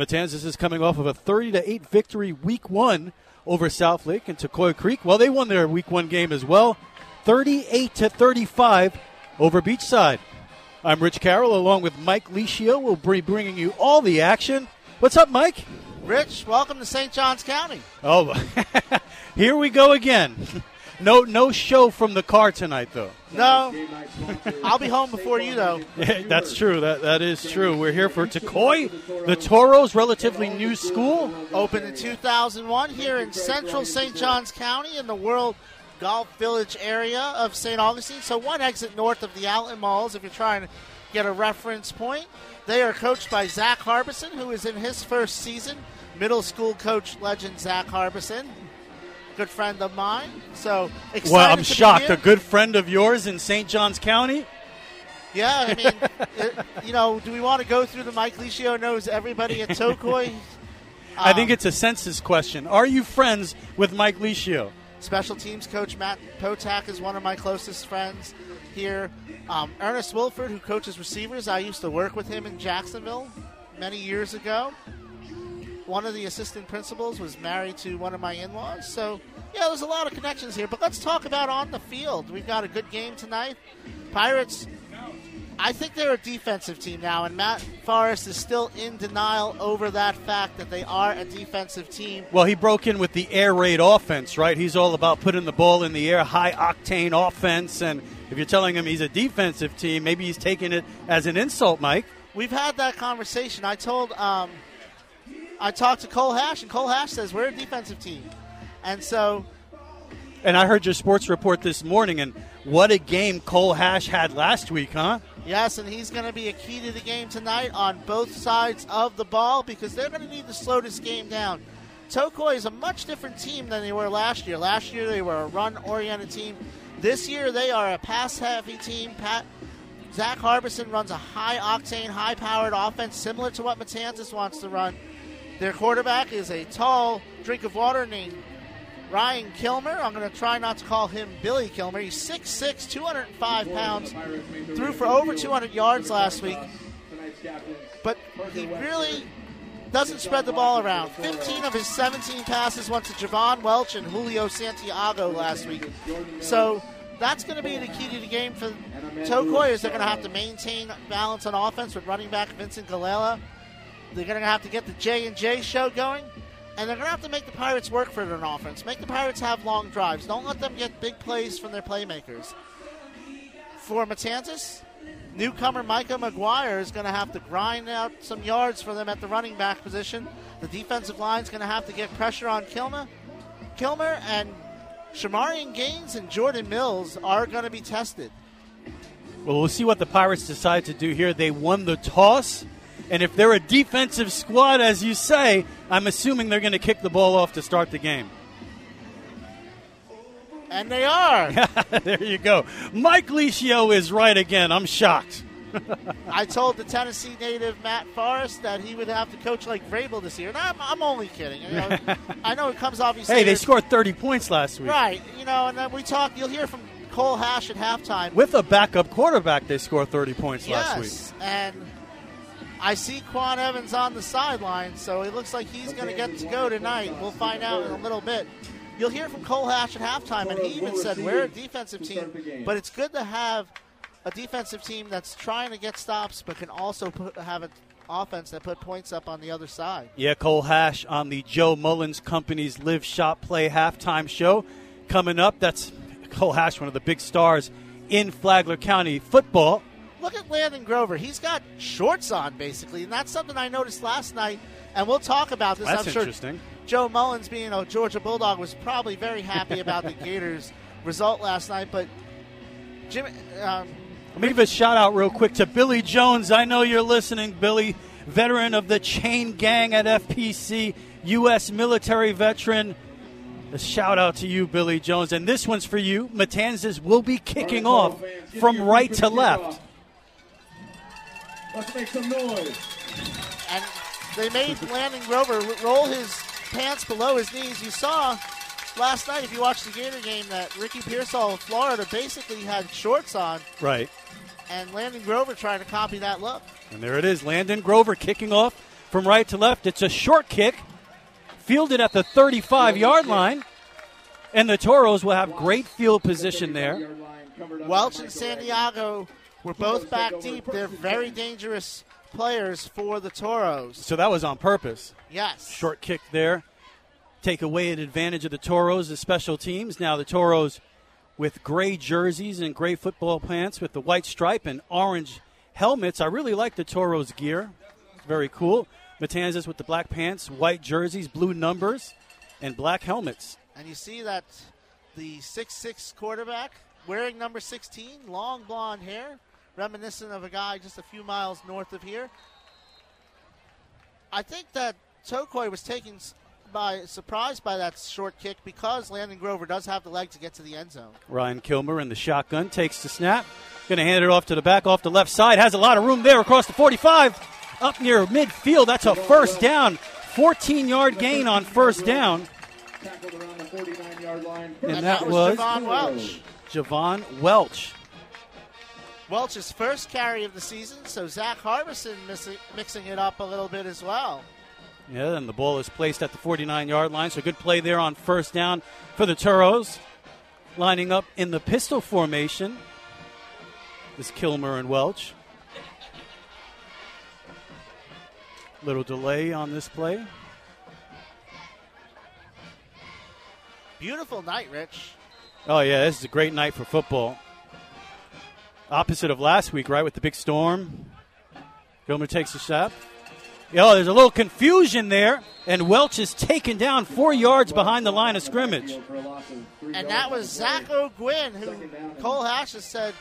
Matanzas is coming off of a 30 to 8 victory week one over South Lake and Tocoi Creek. Well, they won their week one game as well, 38 to 35 over Beachside. I'm Rich Carroll along with Mike Licio. We'll be bringing you all the action. What's up, Mike? Rich, welcome to St. Johns County. Oh, here we go again. No, no show from the car tonight, though. No, I'll be home before you, though. Yeah, that's true. That that is true. We're here for Tocoi, the Toros, relatively new school. Opened in 2001 here in central St. Johns County in the World Golf Village area of St. Augustine. So one exit north of the outlet malls if you're trying to get a reference point. They are coached by Zach Harbison, who is in his first season. Middle school coach legend Zach Harbison good friend of mine. So excited Well, I'm shocked. A good friend of yours in St. Johns County. Yeah, I mean, it, you know, do we want to go through the Mike Licio knows everybody at Tocoi? I think Um, it's a census question. Are you friends with Mike Licio? special teams coach Matt Potak is one of my closest friends here. Um, Ernest Wilford, who coaches receivers, I used to work with him in Jacksonville many years ago. One of the assistant principals was married to one of my in-laws, so yeah, there's a lot of connections here. But let's talk about on the field. We've got a good game tonight. Pirates I think they're a defensive team now, and Matt Forrest is still in denial over that fact that they are a defensive team. Well, he broke in with the air raid offense, right? He's all about putting the ball in the air, high octane offense. And if you're telling him he's a defensive team, maybe he's taking it as an insult, Mike. We've had that conversation. I told, um, I talked to Cole Hash, and Cole Hash says we're a defensive team, and so And I heard your sports report this morning, and what a game Cole Hash had last week, huh? yes, and he's going to be a key to the game tonight on both sides of the ball because they're going to need to slow this game down. Tocoi is a much different team than they were last year. Last year they were a run-oriented team. This year they are a pass-heavy team. Pat Zach Harbison runs a high-octane, high-powered offense similar to what Matanzas wants to run. Their quarterback is a tall drink of water named Ryan Kilmer. I'm going to try not to call him Billy Kilmer. He's 6'6", 205 pounds. Threw for over 200 yards last week. But he really doesn't spread the ball around. 15 of his 17 passes went to Javon Welch and Julio Santiago last week. So that's going to be the key to the game for Tocoi is they're going to have to maintain balance on offense with running back Vincent Gallela. They're going to have to get the J and J show going, and they're going to have to make the Pirates work for their offense. Make the Pirates have long drives. Don't let them get big plays from their playmakers. For Matanzas, newcomer Micah McGuire is going to have to grind out some yards for them at the running back position. The defensive line is going to have to get pressure on Kilmer. Kilmer and Shamarian Gaines and Jordan Mills are going to be tested. Well, we'll see what the Pirates decide to do here. They won the toss, and if they're a defensive squad, as you say, I'm assuming they're going to kick the ball off to start the game. And they are. there you go. Mike Licio is right again. I'm shocked. I told the Tennessee native Matt Forrest that he would have to coach like Vrabel this year. And I'm, I'm only kidding. You know, I know it comes say Hey, they scored 30 points last week. Right. You know, and then we talk. You'll hear from Cole Hash at halftime. With a backup quarterback, they scored 30 points last week. yes, and I see Quan Evans on the sideline, so it looks like he's going to get to go tonight. We'll find out in a little bit. You'll hear from Cole Hash at halftime, and he even said we're a defensive team, but it's good to have a defensive team that's trying to get stops, but can also put, have an offense that put points up on the other side. Yeah, Cole Hash on the Joe Mullins Company's Live Shop Play halftime show coming up. That's Cole Hash, one of the big stars in Flagler County football. Look at Landon Grover. He's got shorts on, basically, and that's something I noticed last night. And we'll talk about this. That's I'm sure interesting. Joe Mullins, being a Georgia Bulldog, was probably very happy about the Gators' result last night. But Jim, um, Let me give a shout out real quick to Billy Jones. I know you're listening, Billy, veteran of the chain gang at FPC, U.S. military veteran. A shout out to you, Billy Jones. And this one's for you. Matanzas will be kicking off from right to left. Let's make some noise. and they made Landon Grover roll his pants below his knees. You saw last night, if you watched the Gator game, that Ricky Pearsall of Florida basically had shorts on, Right. and Landon Grover trying to copy that look. And there it is. Landon Grover kicking off from right to left. It's a short kick, fielded at the 35 yard line. And the Toros will have great field position there. Welch and Santiago were both back deep. They're very dangerous players for the Toros. So that was on purpose. Yes. Short kick there. Take away an advantage of the Toros, the special teams. Now the Toros with gray jerseys and gray football pants with the white stripe and orange helmets. I really like the Toros gear. It's very cool. Matanzas with the black pants, white jerseys, blue numbers, and black helmets. And you see that the six-six quarterback wearing number 16, long blonde hair, reminiscent of a guy just a few miles north of here. I think that Tocoi was taken by surprise by that short kick because Landon Grover does have the leg to get to the end zone. Ryan Kilmer in the shotgun takes the snap. Going to hand it off to the back off the left side. Has a lot of room there across the 45. Up near midfield. That's a first down. 14 yard gain on first down. And, And that, that was was Javon Welch. Javon Welch. Welch's first carry of the season, so Zach Harbison missing, mixing it up a little bit as well. Yeah, and the ball is placed at the 49 yard line. So good play there on first down for the Toros. Lining up in the pistol formation is Kilmer and Welch. Little delay on this play. Beautiful night, Rich. Oh, yeah, this is a great night for football. Opposite of last week, right, with the big storm. Kilmer takes a shot. Oh, there's a little confusion there, and Welch is taken down four yards behind the line of scrimmage. And that was Zach O'Gwyn, who Cole Hash has said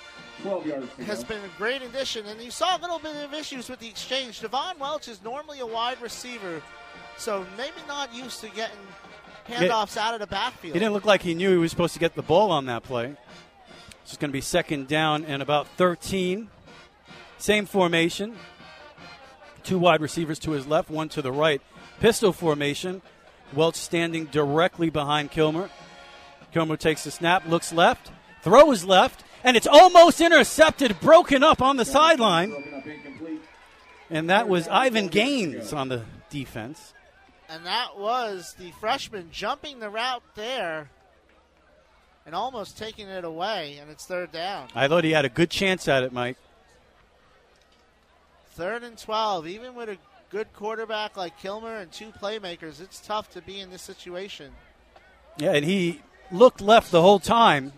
has been a great addition. And you saw a little bit of issues with the exchange. Devon Welch is normally a wide receiver, so maybe not used to getting handoffs out of the backfield. He didn't look like he knew he was supposed to get the ball on that play. It's going to be second down and about 13. Same formation. Two wide receivers to his left, one to the right. Pistol formation. Welch standing directly behind Kilmer. Kilmer takes the snap, looks left, throws left, and it's almost intercepted, broken up on the sideline. And that was Ivan Gaines on the defense. And that was the freshman jumping the route there and almost taking it away, and it's third down. I thought he had a good chance at it, Mike. Third and 12. Even with a good quarterback like Kilmer and two playmakers, it's tough to be in this situation. Yeah, and he looked left the whole time.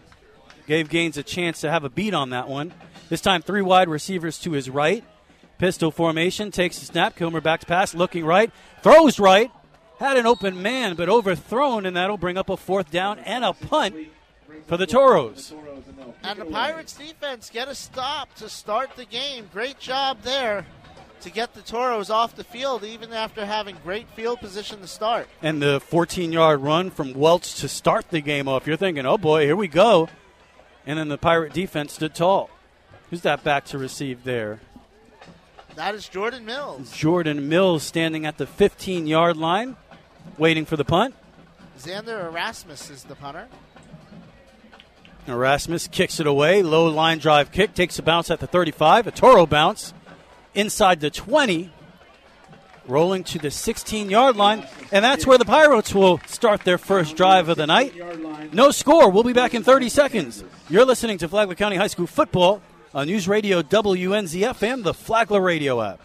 Gave Gaines a chance to have a beat on that one. This time, three wide receivers to his right. Pistol formation, takes the snap. Kilmer back to pass, looking right, throws right. Had an open man, but overthrown, and that'll bring up a fourth down and a punt for the Toros. And the Pirates defense get a stop to start the game. Great job there to get the Toros off the field, even after having great field position to start. And the 14 yard run from Welch to start the game off. You're thinking, oh boy, here we go. And then the Pirate defense stood tall. Who's that back to receive there? That is Jordan Mills. Jordan Mills standing at the 15 yard line, waiting for the punt. Xander Erasmus is the punter. Erasmus kicks it away. Low line drive kick takes a bounce at the 35. A Toro bounce inside the 20. Rolling to the 16 yard line. And that's where the Pirates will start their first drive of the night. No score. We'll be back in 30 seconds. You're listening to Flagler County High School football on News Radio WNZF and the Flagler Radio app.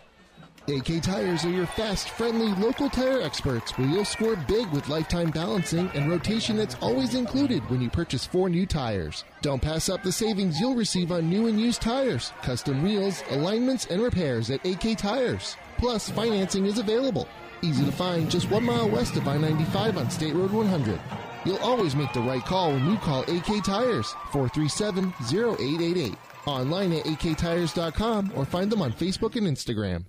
AK Tires are your fast, friendly, local tire experts where you'll score big with lifetime balancing and rotation that's always included when you purchase four new tires. Don't pass up the savings you'll receive on new and used tires, custom wheels, alignments, and repairs at AK Tires. Plus, financing is available. Easy to find just one mile west of I 95 on State Road 100. You'll always make the right call when you call AK Tires 437 0888. Online at aktires.com or find them on Facebook and Instagram.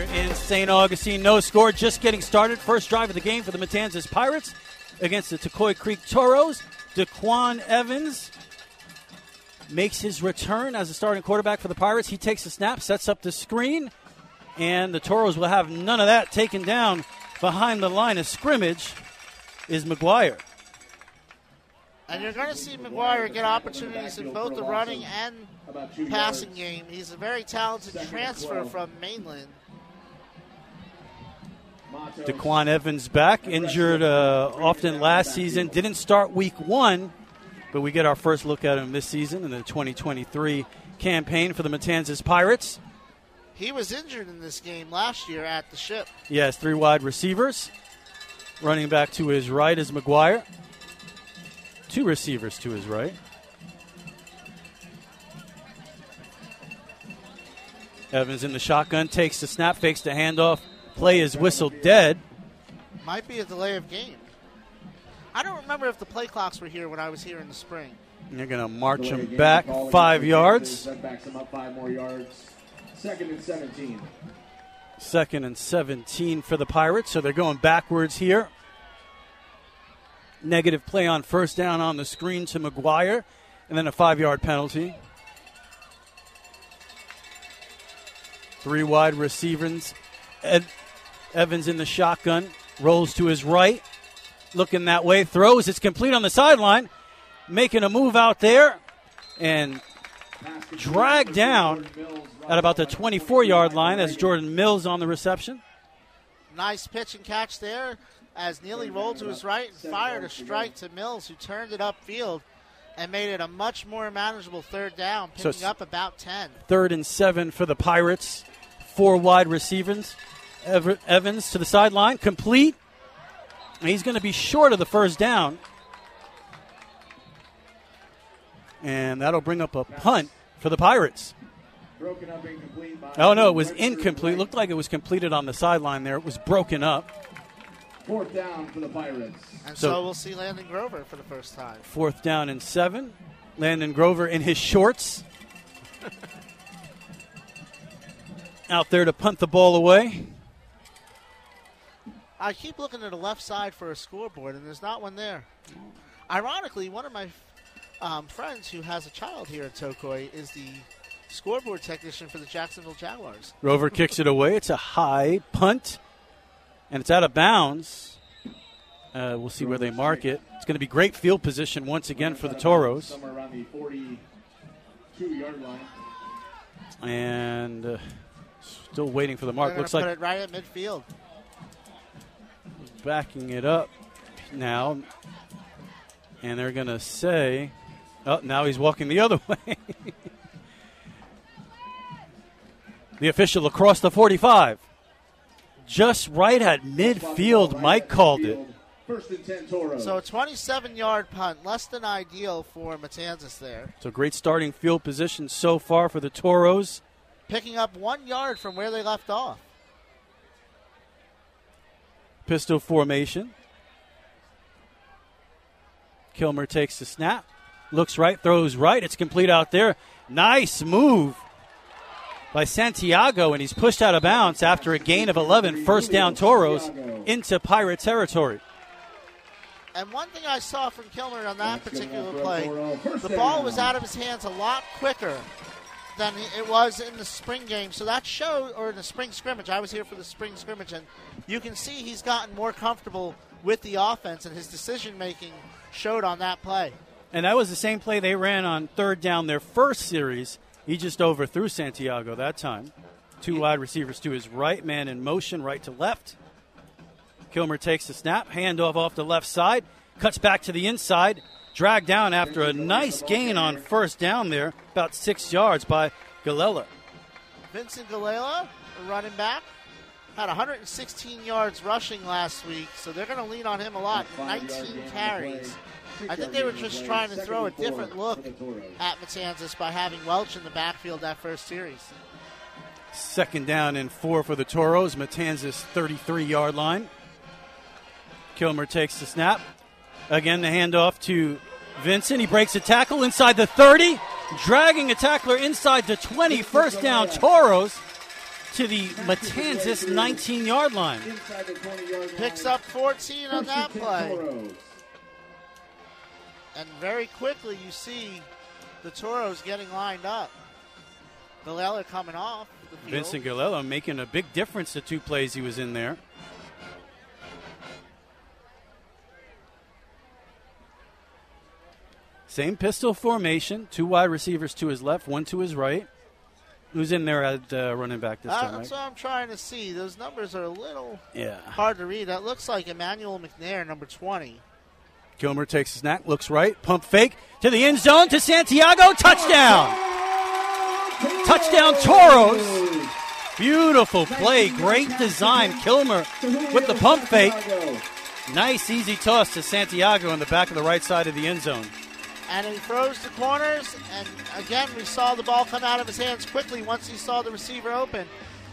Here in St. Augustine, no score, just getting started. First drive of the game for the Matanzas Pirates against the Tocoi Creek Toros. Daquan Evans makes his return as a starting quarterback for the Pirates. He takes the snap, sets up the screen, and the Toros will have none of that taken down behind the line of scrimmage is McGuire. And you're going to see McGuire get opportunities in both the running and passing game. He's a very talented transfer from Mainland. Daquan Evans back, injured uh, often last season. Didn't start week one, but we get our first look at him this season in the 2023 campaign for the Matanzas Pirates. He was injured in this game last year at the ship. Yes, three wide receivers. Running back to his right is McGuire. Two receivers to his right. Evans in the shotgun, takes the snap, fakes the handoff. Play is whistled dead. Might be a delay of game. I don't remember if the play clocks were here when I was here in the spring. You're going to march him back five yards. Backs him up five more yards. Second and 17. Second and 17 for the Pirates, so they're going backwards here. Negative play on first down on the screen to McGuire, and then a five yard penalty. Three wide receivers. Ed, Evans in the shotgun, rolls to his right, looking that way, throws. It's complete on the sideline, making a move out there, and dragged down at about the 24 yard line as Jordan Mills on the reception. Nice pitch and catch there as Neely rolled to his right and fired a strike to Mills, who turned it upfield and made it a much more manageable third down, So picking it's- up about 10. Third and seven for the Pirates. Four wide receivers. Ever- Evans to the sideline, complete. He's going to be short of the first down. And that'll bring up a punt for the Pirates. Broken up incomplete by Oh, no, it was incomplete. Looked like it was completed on the sideline there. It was broken up. Fourth down for the Pirates. And So- so, we'll see Landon Grover for the first time. Fourth down and seven. Landon Grover in his shorts. Out there to punt the ball away. I keep looking at the left side for a scoreboard, and there's not one there. Ironically, one of my um, friends who has a child here at Tocoi is the scoreboard technician for the Jacksonville Jaguars. Rover kicks it away. It's a high punt, and it's out of bounds. Uh, we'll see where they mark it. It's going to be great field position once again for the Toros. Somewhere around the 42 yard line. And uh, still waiting for the mark. They're Looks put like it right at midfield. Backing it up now. And they're going to say, oh, now he's walking the other way. the official across the 45. Just right at midfield, Mike called it. First and 10 Toros. So a 27 yard punt, less than ideal for Matanzas there. So great starting field position so far for the Toros. Picking up one yard from where they left off. Pistol formation. Kilmer takes the snap. Looks right, throws right. It's complete out there. Nice move by Santiago, and he's pushed out of bounds after a gain of 11. First down Toros into Pirate territory. And one thing I saw from Kilmer on that particular play, the ball was out of his hands a lot quicker than it was in the spring game. So that showed, or in the spring scrimmage, I was here for the spring scrimmage, and you can see he's gotten more comfortable with the offense, and his decision making showed on that play. And that was the same play they ran on third down their first series. He just overthrew Santiago that time. Two wide receivers to his right, man in motion, right to left. Kilmer takes the snap, handoff off the left side, cuts back to the inside, dragged down after a nice gain on first down there, about six yards by Galella. Vincent Gallela, a running back, had 116 yards rushing last week, so they're going to lean on him a lot. 19 carries. I think they were just trying to throw a different look at Matanzas by having Welch in the backfield that first series. Second down and four for the Toros, Matanzas 33 yard line. Kilmer takes the snap. Again, the handoff to Vincent. He breaks a tackle inside the 30, dragging a tackler inside the 20. First down, Toros to the Matanzas 19 yard line. Inside the 20 yard line. Picks up 14 on that play. And very quickly, you see the Toros getting lined up. Galella coming off the field. Vincent Galella making a big difference the two plays he was in there. Same pistol formation. Two wide receivers to his left, one to his right. Who's in there at uh, running back this Uh, time? that's Mike? what I'm trying to see. Those numbers are a little Yeah. hard to read. That looks like Emmanuel McNair, number 20. Kilmer takes a snap, looks right, pump fake to the end zone to Santiago, touchdown! Touchdown, Toros! Beautiful play, great design. Kilmer with the pump fake. Nice, easy toss to Santiago in the back of the right side of the end zone. And he throws to corners, and again, we saw the ball come out of his hands quickly once he saw the receiver open.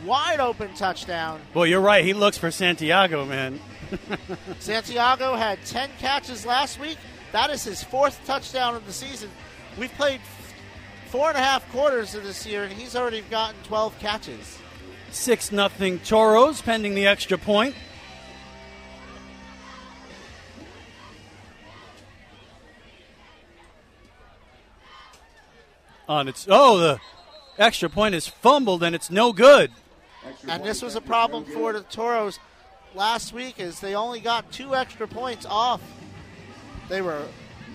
Wide open touchdown. Boy, you're right. He looks for Santiago, man. Santiago had 10 catches last week. That is his fourth touchdown of the season. We've played four and a half quarters of this year, and he's already gotten 12 catches. 6 nothing Toros, pending the extra point. On its oh the extra point is fumbled and it's no good. And this was a problem for the Toros last week, as they only got two extra points off. They were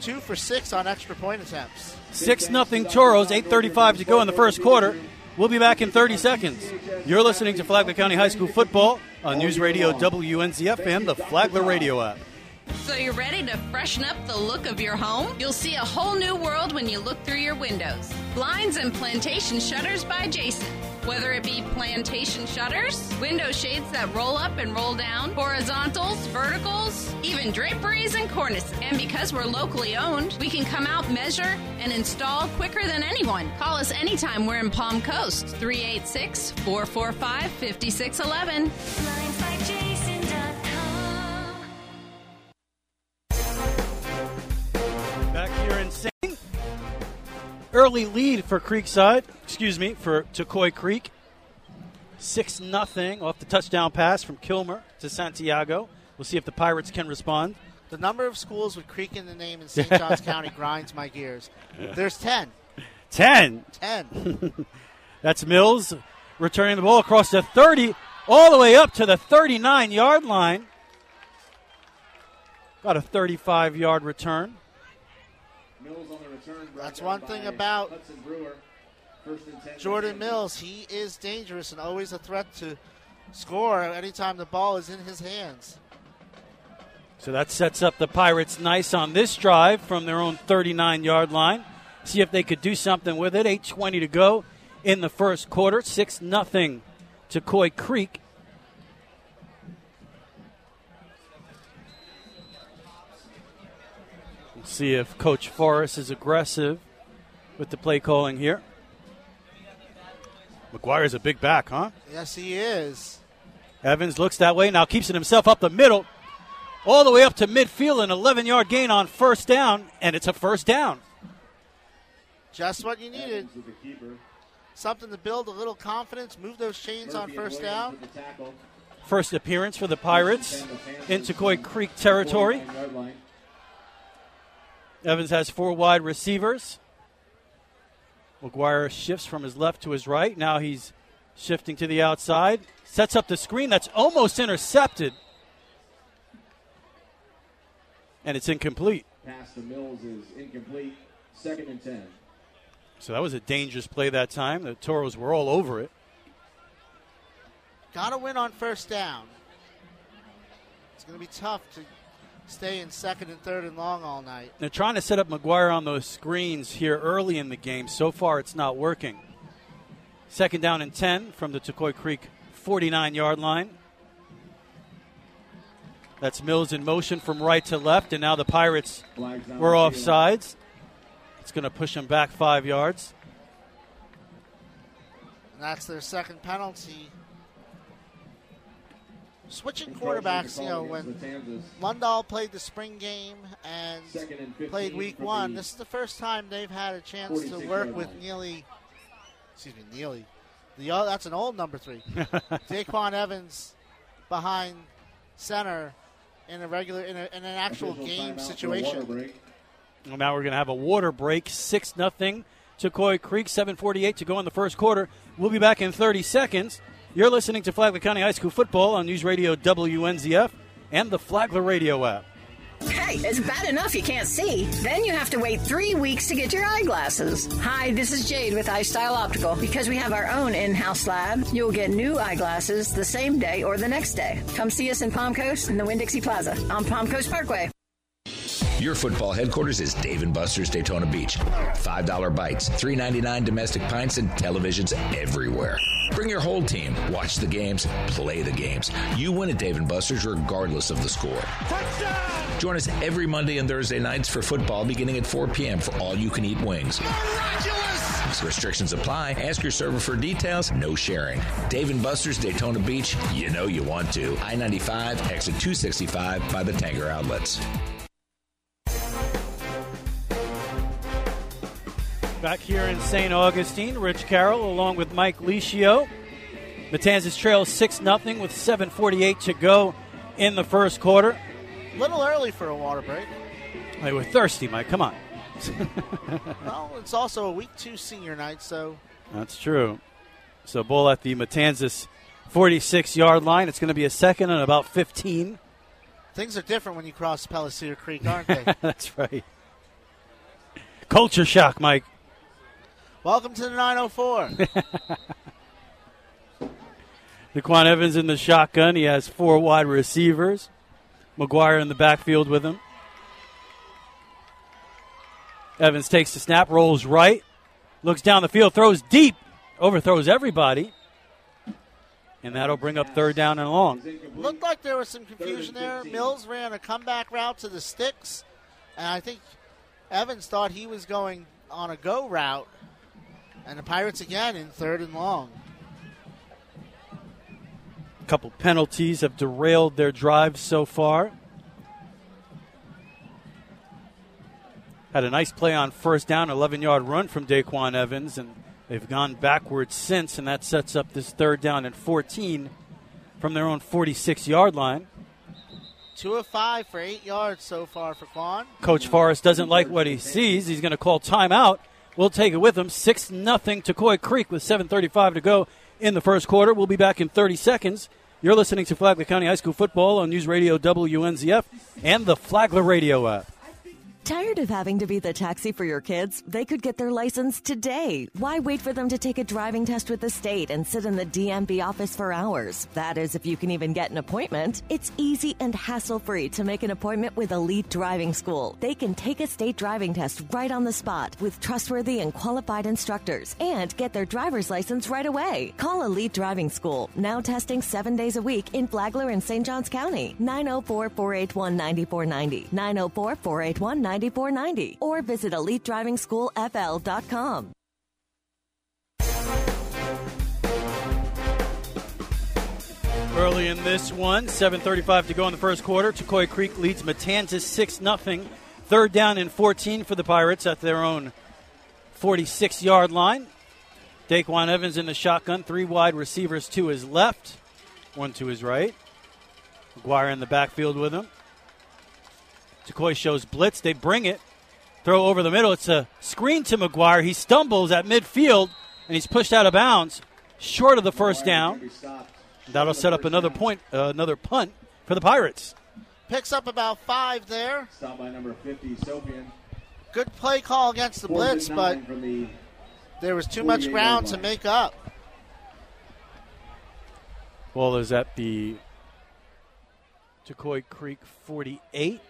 two for six on extra point attempts. Six nothing Toros. Eight thirty-five to go in the first quarter. We'll be back in 30 seconds. You're listening to Flagler County High School football on News Radio WNZF and the Flagler Radio app. So you're ready to freshen up the look of your home? You'll see a whole new world when you look through your windows. Blinds and plantation shutters by Jason. Whether it be plantation shutters, window shades that roll up and roll down, horizontals, verticals, even draperies and cornices. And because we're locally owned, we can come out, measure, and install quicker than anyone. Call us anytime we're in Palm Coast. 386 445 5611. Early lead for Creekside, excuse me, for Tocoi Creek. 6 nothing off the touchdown pass from Kilmer to Santiago. We'll see if the Pirates can respond. The number of schools with Creek in the name in St. Johns County grinds my gears. There's 10. 10. 10. That's Mills returning the ball across the 30, all the way up to the 39 yard line. About a 35 yard return. Mills on the return. brought That's one thing about Hudson Brewer. First and 10 Jordan Mills, he is dangerous and always a threat to score anytime the ball is in his hands. So that sets up the Pirates nice on this drive from their own 39 yard line. See if they could do something with it. 8.20 to go in the first quarter. 6 nothing Tocoi Creek. See if Coach Forrest is aggressive with the play calling here. McGuire's a big back, huh? Yes, he is. Evans looks that way, now keeps it himself up the middle, all the way up to midfield, an 11 yard gain on first down, and it's a first down. Just what you needed. Evans with the keeper. Something to build a little confidence, move those chains on first down. with the tackle. First appearance for the Pirates in Coy Creek territory. 49-yard line. Evans has four wide receivers. McGuire shifts from his left to his right. Now he's shifting to the outside. Sets up the screen that's almost intercepted. And it's incomplete. Pass to Mills is incomplete. Second and 10. So that was a dangerous play that time. The Toros were all over it. Got to win on first down. It's going to be tough to stay in second and third and long all night. They're trying to set up McGuire on those screens here early in the game. So far, it's not working. Second down and 10 from the Tocoi Creek 49 yard line. That's Mills in motion from right to left, and now the Pirates were off sides. It's going to push them back five yards. And that's their second penalty. Switching quarterbacks, you know, when the Lundahl played the spring game and and played week one, this is the first time they've had a chance to work with line. Neely. Excuse me, Neely. The o- that's an old number three. Daquan Evans behind center in a regular in, a, in an actual Official game timeout for a water situation. Well, now we're going to have a water break. 6 nothing Tocoi Creek. 7.48 to go in the first quarter. We'll be back in 30 seconds. You're listening to Flagler County High School football on News Radio WNZF and the Flagler Radio app. Hey. It's bad enough you can't see. Then you have to wait three weeks to get your eyeglasses. Hi, this is Jade with iStyle Optical. Because we have our own in-house lab, you'll get new eyeglasses the same day or the next day. Come see us in Palm Coast in the Winn-Dixie Plaza on Palm Coast Parkway. Your football headquarters is Dave and Buster's Daytona Beach. $5 bites, $3.99 domestic pints, and televisions everywhere. Bring your whole team. Watch the games, play the games. You win at Dave and Buster's regardless of the score. Touchdown! Join us every Monday and Thursday nights for football beginning at 4 p.m. for all you can eat wings. Miraculous! Restrictions apply. Ask your server for details. No sharing. Dave and Buster's Daytona Beach. You know you want to. I 95, exit 265 by the Tanger outlets. Back here in St. Augustine, Rich Carroll along with Mike Licio. Matanzas trails 6 0 with 7.48 to go in the first quarter. A little early for a water break. They were thirsty, Mike. Come on. well, it's also a week two senior night, so. That's true. So, ball at the Matanzas 46 yard line. It's going to be a second and about 15. Things are different when you cross Pellicer Creek, aren't they? That's right. Culture shock, Mike. Welcome to the 904. Daquan Evans in the shotgun. He has four wide receivers. McGuire in the backfield with him. Evans takes the snap, rolls right, looks down the field, throws deep, overthrows everybody. And that'll bring up third down and long. Looked like there was some confusion there. Mills ran a comeback route to the sticks, and I think Evans thought he was going on a go route. And the Pirates again in third and long. A couple penalties have derailed their drive so far. Had a nice play on first down, 11 yard run from Daquan Evans, and they've gone backwards since, and that sets up this third down and 14 from their own 46 yard line. Two of five for eight yards so far for Quan. Coach Forrest doesn't like what he sees. He's going to call timeout. We'll take it with them. 6 nothing Tocoi Creek with 7.35 to go in the first quarter. We'll be back in 30 seconds. You're listening to Flagler County High School football on News Radio WNZF and the Flagler Radio app. Tired of having to be the taxi for your kids? They could get their license today. Why wait for them to take a driving test with the state and sit in the DMV office for hours? That is, if you can even get an appointment. It's easy and hassle free to make an appointment with Elite Driving School. They can take a state driving test right on the spot with trustworthy and qualified instructors and get their driver's license right away. Call Elite Driving School, now testing seven days a week in Flagler and St. Johns County. 904 481 9490. 904 481 9490 or visit elitedrivingschoolfl.com. Early in this one, 7.35 to go in the first quarter. Tocoi Creek leads Matanzas 6 0. Third down and 14 for the Pirates at their own 46 yard line. Daquan Evans in the shotgun, three wide receivers to his left, one to his right. McGuire in the backfield with him. Tocoi shows blitz. They bring it. Throw over the middle. It's a screen to McGuire. He stumbles at midfield and he's pushed out of bounds, short of the first down. That'll set up another point, uh, another punt for the Pirates. Picks up about five there. Stop by number 50, Sopian. Good play call against the blitz, but the there was too much ground to make up. Well, is at the Tocoi Creek 48.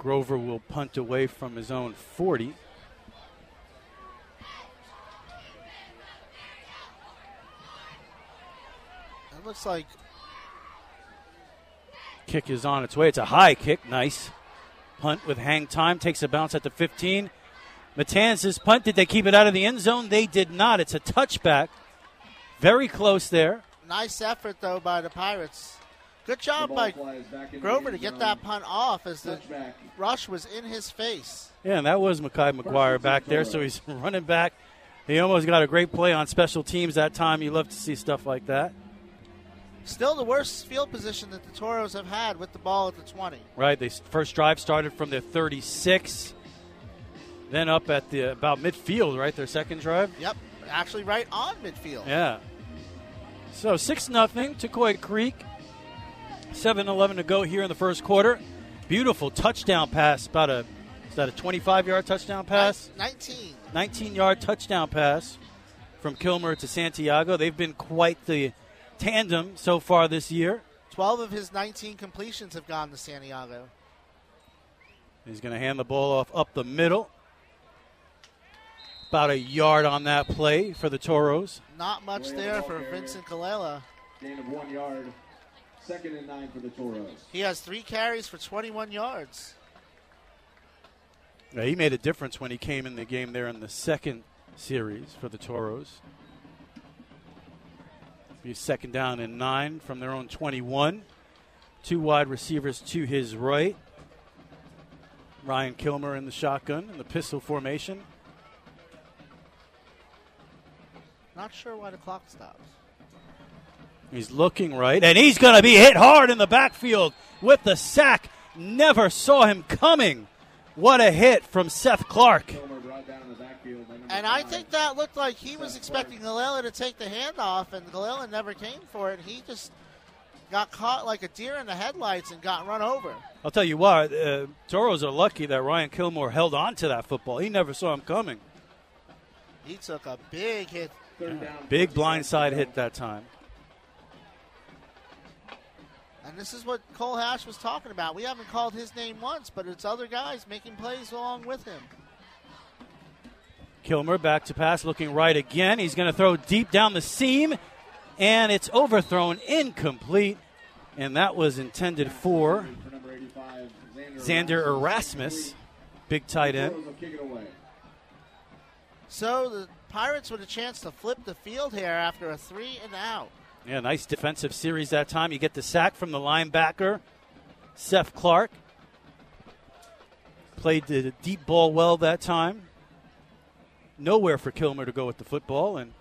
Grover will punt away from his own 40. It looks like Kick is on its way. It's a high kick. Nice. Punt with hang time. Takes a bounce at the 15. Matanzas punt. Did they keep it out of the end zone? They did not. It's a touchback. Very close there. nice effort though by the Pirates. Good job by Grover to get that punt off as the rush was in his face. Yeah, and that was Makai McGuire back there, so he's running back. He almost got a great play on special teams that time. You love to see stuff like that. Still the worst field position that the Toros have had with the ball at the 20. Right, the first drive started from their 36, then up at the about midfield, right? Their second drive. Yep, actually right on midfield. Yeah. So six nothing, Tocoi Creek 7 11 to go here in the first quarter. Beautiful touchdown pass, about a is that a 25 yard touchdown pass? 19. 19 yard touchdown pass from Kilmer to Santiago. They've been quite the tandem so far this year. 12 of his 19 completions have gone to Santiago. He's going to hand the ball off up the middle. About a yard on that play for the Toros. Not much there for Vincent Kalela. Gain of one yard. Second and nine for the Toros. He has three carries for 21 yards. Yeah, he made a difference when he came in the game there in the second series for the Toros. Be second down and nine from their own 21. Two wide receivers to his right. Ryan Kilmer in the shotgun in the pistol formation. Not sure why the clock stops. He's looking right, and he's going to be hit hard in the backfield with the sack. Never saw him coming. What a hit from Seth Clark. And I think that looked like he was expecting Gallela to take the handoff, and Gallela never came for it. He just got caught like a deer in the headlights and got run over. I'll tell you what, uh, Toros are lucky that Ryan Kilmer held on to that football. He never saw him coming. He took a big hit. Big blindside hit that time. And this is what Cole Hash was talking about. We haven't called his name once, but it's other guys making plays along with him. Kilmer back to pass, looking right again. He's going to throw deep down the seam, and it's overthrown incomplete. And that was intended for Xander Erasmus, big tight end. So the Pirates with a chance to flip the field here after a three and out. Yeah, nice defensive series that time. You get the sack from the linebacker, Seth Clark. Played the deep ball well that time. Nowhere for Kilmer to go with the football, and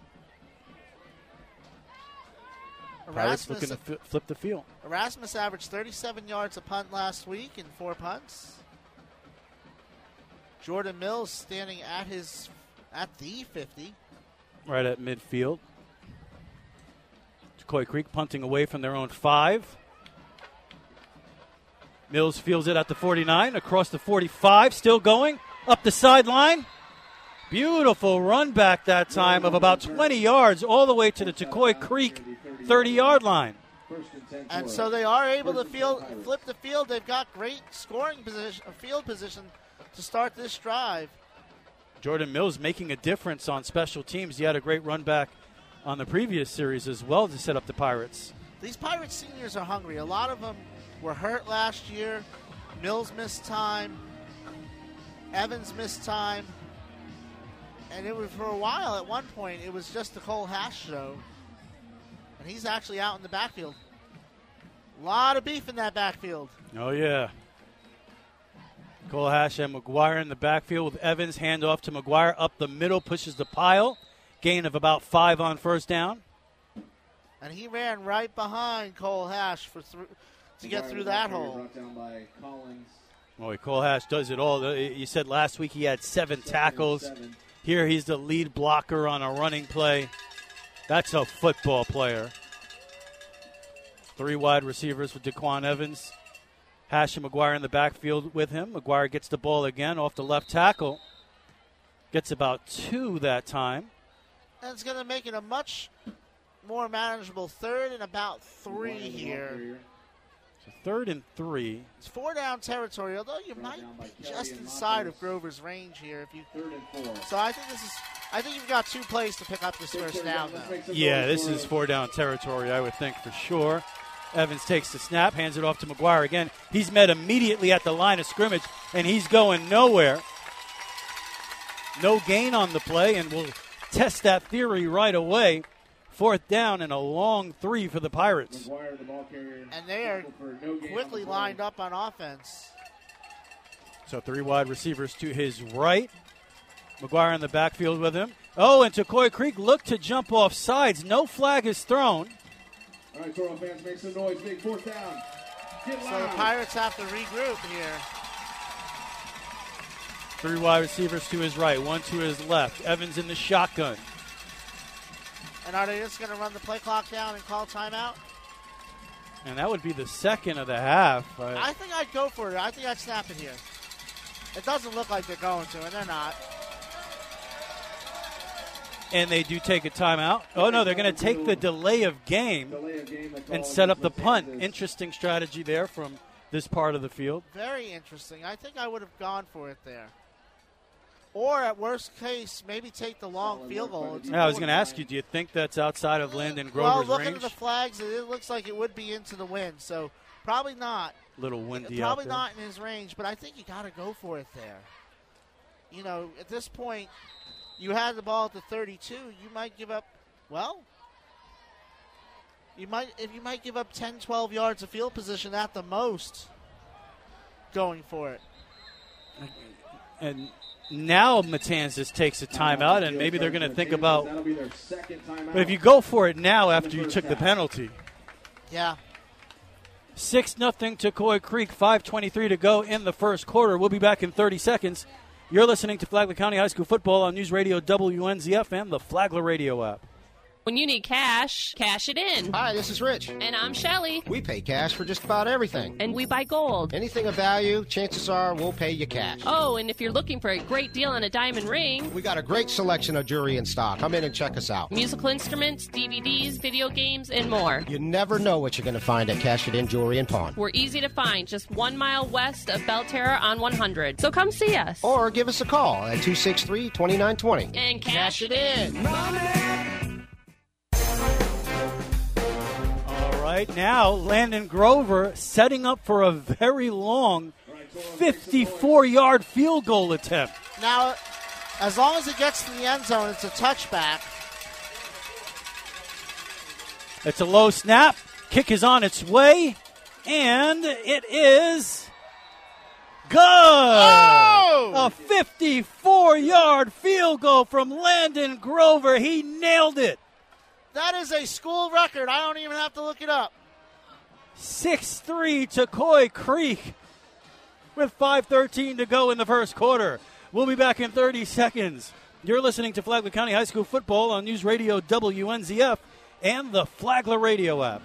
Pirates looking to f- flip the field. Erasmus averaged 37 yards a punt last week in four punts. Jordan Mills standing at his at the 50. Right at midfield. Coy Creek punting away from their own five. Mills fields it at the 49, across the 45, still going, up the sideline. Beautiful run back that time of about 20 yards all the way to the Tocoi Creek 30 yard line. And so they are able to field, flip the field. They've got great scoring position, field position to start this drive. Jordan Mills making a difference on special teams. He had a great run back on the previous series as well to set up the Pirates. These Pirates seniors are hungry. A lot of them were hurt last year. Mills missed time. Evans missed time. And it was for a while at one point, it was just the Cole Hash show. And he's actually out in the backfield. A lot of beef in that backfield. Oh, yeah. Cole Hash and McGuire in the backfield with Evans. Handoff to McGuire up the middle, pushes the pile. Gain of about five on first down. And he ran right behind Cole Hash for th- to get through that hole. Boy, Cole Hash does it all. Uh, you said last week he had seven, seven tackles. Seven. Here he's the lead blocker on a running play. That's a football player. Three wide receivers with Daquan Evans. Hash and McGuire in the backfield with him. McGuire gets the ball again off the left tackle. Gets about two that time and it's going to make it a much more manageable third and about three here. So third and three. It's four down territory, although you might be just inside of Grover's range here if you. Third and four. So I think this is. I think you've got two plays to pick up this first down. Though. Yeah, this is four down territory. I would think for sure. Evans takes the snap, hands it off to McGuire again. He's met immediately at the line of scrimmage, and he's going nowhere. No gain on the play, and will test that theory right away. Fourth down and a long three for the Pirates. And they are quickly lined up on offense. So three wide receivers to his right. McGuire in the backfield with him. Oh, and Tocoi Creek looked to jump off sides. No flag is thrown. All right, Toro fans, make some noise. Big fourth down. Get so the Pirates have to regroup here. Three wide receivers to his right, one to his left. Evans in the shotgun. And are they just going to run the play clock down and call timeout? And that would be the second of the half. I think I'd go for it. I think I'd snap it here. It doesn't look like they're going to, and they're not. and they do take a timeout. Oh no, they're going to take the delay of game and set up the punt. Interesting strategy there from this part of the field. Very interesting. I think I would have gone for it there. Or at worst case, maybe take the long field goal. Yeah, I was going to ask you, do you think that's outside of Landon Grover's range? Well, looking range? at the flags, it looks like it would be into the wind, so probably not. Little windy out Probably not in his range, but I think you got to go for it there. You know, at this point, you had the ball at the 32. You might give up, well, you might if you might give up 10, 12 yards of field position at the most going for it. And now Matanzas takes a timeout, and maybe they're going to think about. That'll be their second timeout. But if you go for it now after you took the penalty, Yeah. six nothing Tocoi Creek, five twenty three to go in the first quarter. We'll be back in thirty seconds. You're listening to Flagler County High School football on News Radio WNZF and the Flagler Radio app. When you need cash, cash it in. Hi, this is Rich. And I'm Shelly. We pay cash for just about everything. And we buy gold. Anything of value, chances are we'll pay you cash. Oh, and if you're looking for a great deal on a diamond ring, We got a great selection of jewelry in stock. Come in and check us out. musical instruments, DVDs, video games, and more. You never know what you're going to find at Cash It In Jewelry and Pawn. We're easy to find, just one mile west of Belle Terre on 100. So come see us. Or give us a call at 263 2920. And cash it in. All right, now Landon Grover setting up for a very long 54 yard field goal attempt. Now, as long as it gets to the end zone, it's a touchback. It's a low snap. Kick is on its way, and it is good. Oh! A 54 yard field goal from Landon Grover. He nailed it. That is a school record. I don't even have to look it up. 6 3 Tocoi Creek with 5.13 to go in the first quarter. We'll be back in 30 seconds. You're listening to Flagler County High School football on News Radio WNZF and the Flagler Radio app.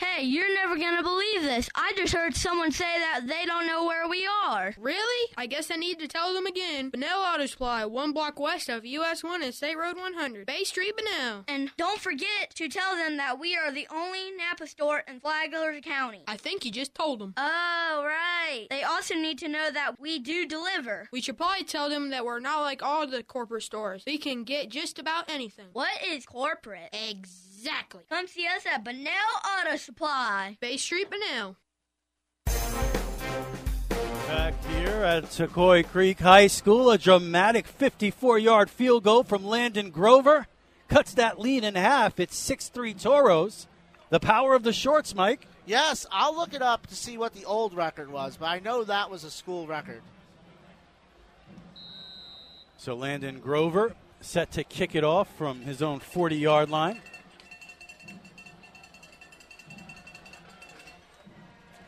Hey, you're never gonna believe this. I just heard someone say that they don't know where we are. Really? I guess I need to tell them again. Bunnell Auto Supply, one block west of US 1 and State Road 100. Bay Street, Bunnell. And don't forget to tell them that we are the only Napa store in Flagler County. I think you just told them. Oh, right. They also need to know that we do deliver. We should probably tell them that we're not like all the corporate stores. We can get just about anything. What is corporate? Exactly. Come see us at Bunnell Auto Supply. Bay Street, Bunnell. Back here at Tocoi Creek High School, a dramatic 54 yard field goal from Landon Grover cuts that lead in half. It's 6 3 Toros. The power of the shorts, Mike. Yes, I'll look it up to see what the old record was, but I know that was a school record. So Landon Grover set to kick it off from his own 40 yard line.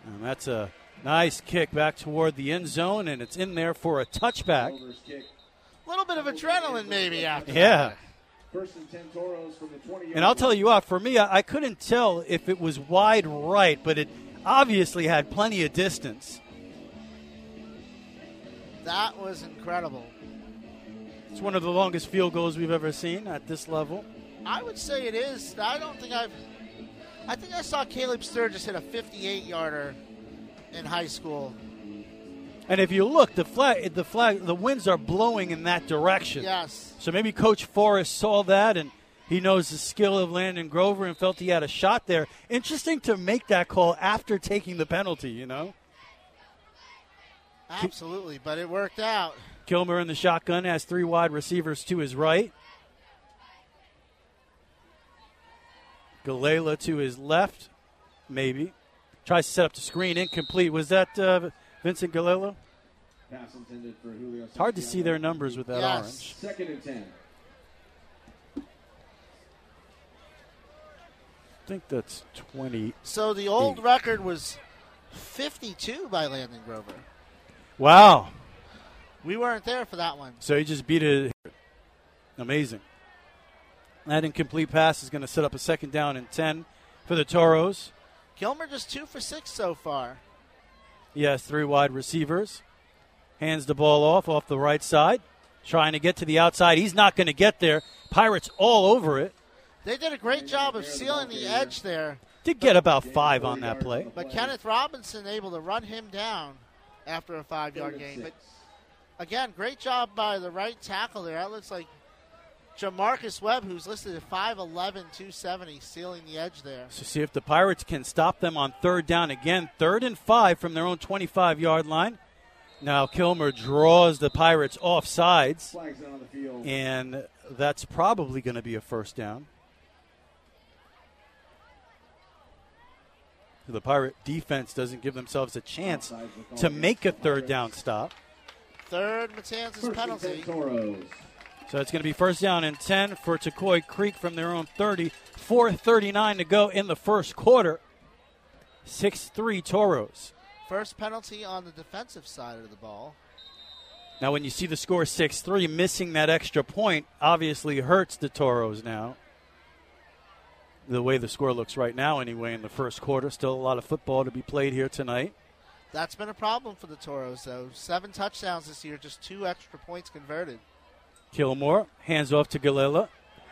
And that's a nice kick back toward the end zone, and it's in there for a touchback. A little bit of adrenaline, maybe after. Yeah. that. First and 10 Toros from the 20 And I'll tell you what, for me, I, I couldn't tell if it was wide right, but it obviously had plenty of distance. That was incredible. It's one of the longest field goals we've ever seen at this level. I would say it is. I don't think I've. I think I saw Caleb Sturgis hit a 58 yarder in high school. And if you look, the flag, the flag, the winds are blowing in that direction. Yes. So maybe Coach Forrest saw that and he knows the skill of Landon Grover and felt he had a shot there. Interesting to make that call after taking the penalty, you know? Absolutely, but it worked out. Kilmer in the shotgun has three wide receivers to his right. Galela to his left, maybe. Tries to set up the screen, incomplete. Was that uh, Vincent Galela? Pass intended for Julio It's hard to see their numbers with that Yes. orange. Second and 10. I think that's 20. So the old record was 52 by Landon Grover. Wow. We weren't there for that one. So he just beat it. Amazing. That incomplete pass is going to set up a second down and 10 for the Toros. Kilmer just two for six so far. Yes, three wide receivers. Hands the ball off off the right side, trying to get to the outside. He's not going to get there. Pirates all over it. They did a great job of sealing the edge there. Did get about five on that play. But Kenneth Robinson able to run him down after a five yard gain. But again, great job by the right tackle there. That looks like Jamarcus Webb, who's listed at 5'11, 270, sealing the edge there. So see if the Pirates can stop them on third down again. Third and five from their own 25 yard line. Now Kilmer draws the Pirates off sides, and that's probably going to be a first down. The Pirate defense doesn't give themselves a chance to make a third down stop. Third Matanzas penalty. So it's going to be first down and 10 for Tocoi Creek from their own 30. 4.39 to go in the first quarter. 6 3 Toros. First penalty on the defensive side of the ball. Now, when you see the score 6 3, missing that extra point obviously hurts the Toros now. The way the score looks right now, anyway, in the first quarter. Still a lot of football to be played here tonight. That's been a problem for the Toros, though. Seven touchdowns this year, just two extra points converted. Kilmer hands off to Galila.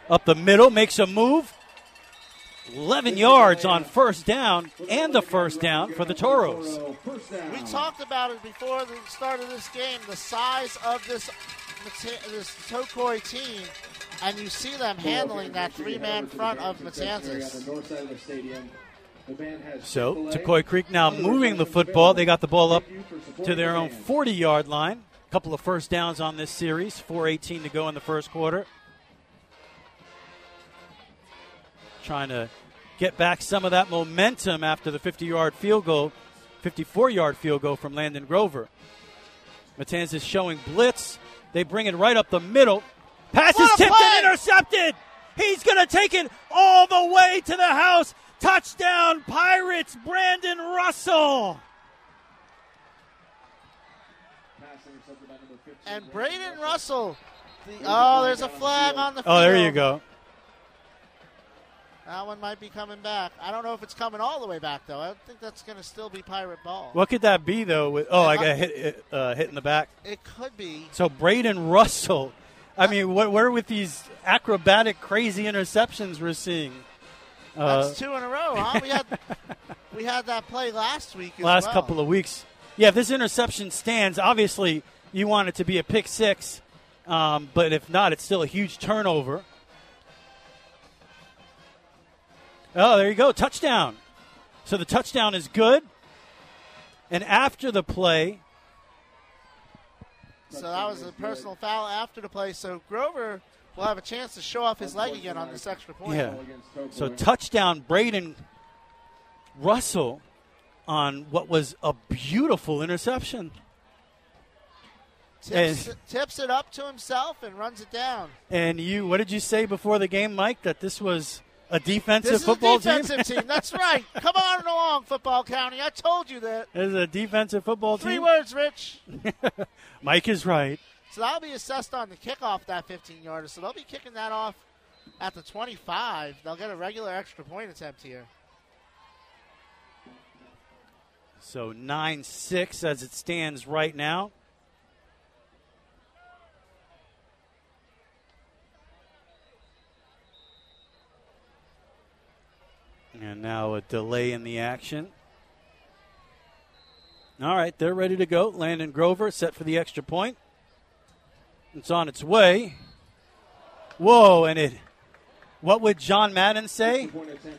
Up the middle, makes a move. 11 yards on first down and the first down for the Toros. We talked about it before the start of this game, the size of this this Tocoi team, and you see them handling that three-man front of Matanzas. So, Tocoi Creek now moving the football. They got the ball up to their own 40-yard line. Couple of first downs on this series. 4.18 to go in the first quarter. Trying to get back some of that momentum after the 50 yard field goal, 54 yard field goal from Landon Grover. Matanzas showing blitz. They bring it right up the middle. Pass is tipped and intercepted. He's going to take it all the way to the house. Touchdown, Pirates, Brandon Russell. And Braden Russell. The, oh, there's a flag on the field. Oh, there you go. That one might be coming back. I don't know if it's coming all the way back though. I think that's going to still be pirate ball. What could that be though? With oh, I got hit uh, hit in the back. It could be. So Braden Russell. I mean, what where with these acrobatic, crazy interceptions we're seeing? Uh, that's two in a row, huh? we had we had that play last week. last well. couple of weeks. Yeah, if this interception stands, obviously you want it to be a pick six, um, but if not, it's still a huge turnover. Oh, there you go. Touchdown. So the touchdown is good. And after the play. So that was a personal foul after the play. So Grover will have a chance to show off his leg again on this extra point. Yeah. So touchdown, Braden Russell on what was a beautiful interception. Tips, and, tips it up to himself and runs it down. And you, what did you say before the game, Mike? That this was a defensive this football a defensive team. team. That's right. Come on along, football county. I told you that. This is a defensive football Three team. Three words, Rich. Mike is right. So that'll be assessed on the kickoff, that 15 yarder. So they'll be kicking that off at the 25. They'll get a regular extra point attempt here. So 9 6 as it stands right now. And now a delay in the action. All right, they're ready to go. Landon Grover set for the extra point. It's on its way. Whoa, and it. What would John Madden say?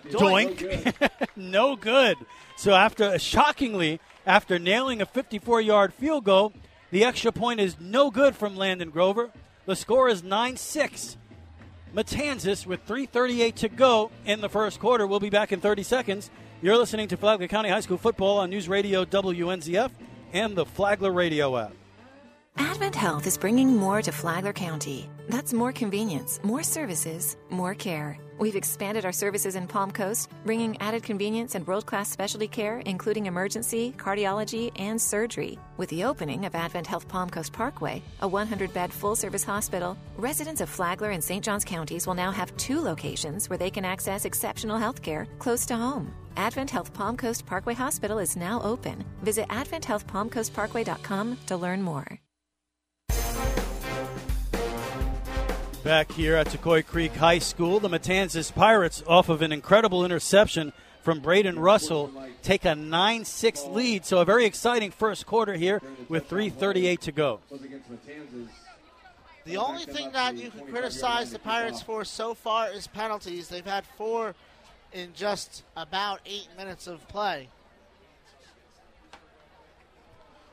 Doink. Doink. no good. So after shockingly, after nailing a 54-yard field goal, the extra point is no good from Landon Grover. The score is 9-6. Matanzas with 3.38 to go in the first quarter. We'll be back in 30 seconds. You're listening to Flagler County High School football on News Radio WNZF and the Flagler Radio app. Advent Health is bringing more to Flagler County. That's more convenience, more services, more care. We've expanded our services in Palm Coast, bringing added convenience and world class specialty care, including emergency, cardiology, and surgery. With the opening of Advent Health Palm Coast Parkway, a 100 bed full service hospital, residents of Flagler and St. Johns counties will now have two locations where they can access exceptional health care close to home. Advent Health Palm Coast Parkway Hospital is now open. Visit AdventHealthPalmCoastParkway.com to learn more. Back here at Tocoi Creek High School, the Matanzas Pirates, off of an incredible interception from Braden Russell, take a 9 6 lead. So, a very exciting first quarter here with 3.38 to go. The only thing that you can criticize the Pirates for so far is penalties. They've had four in just about eight minutes of play.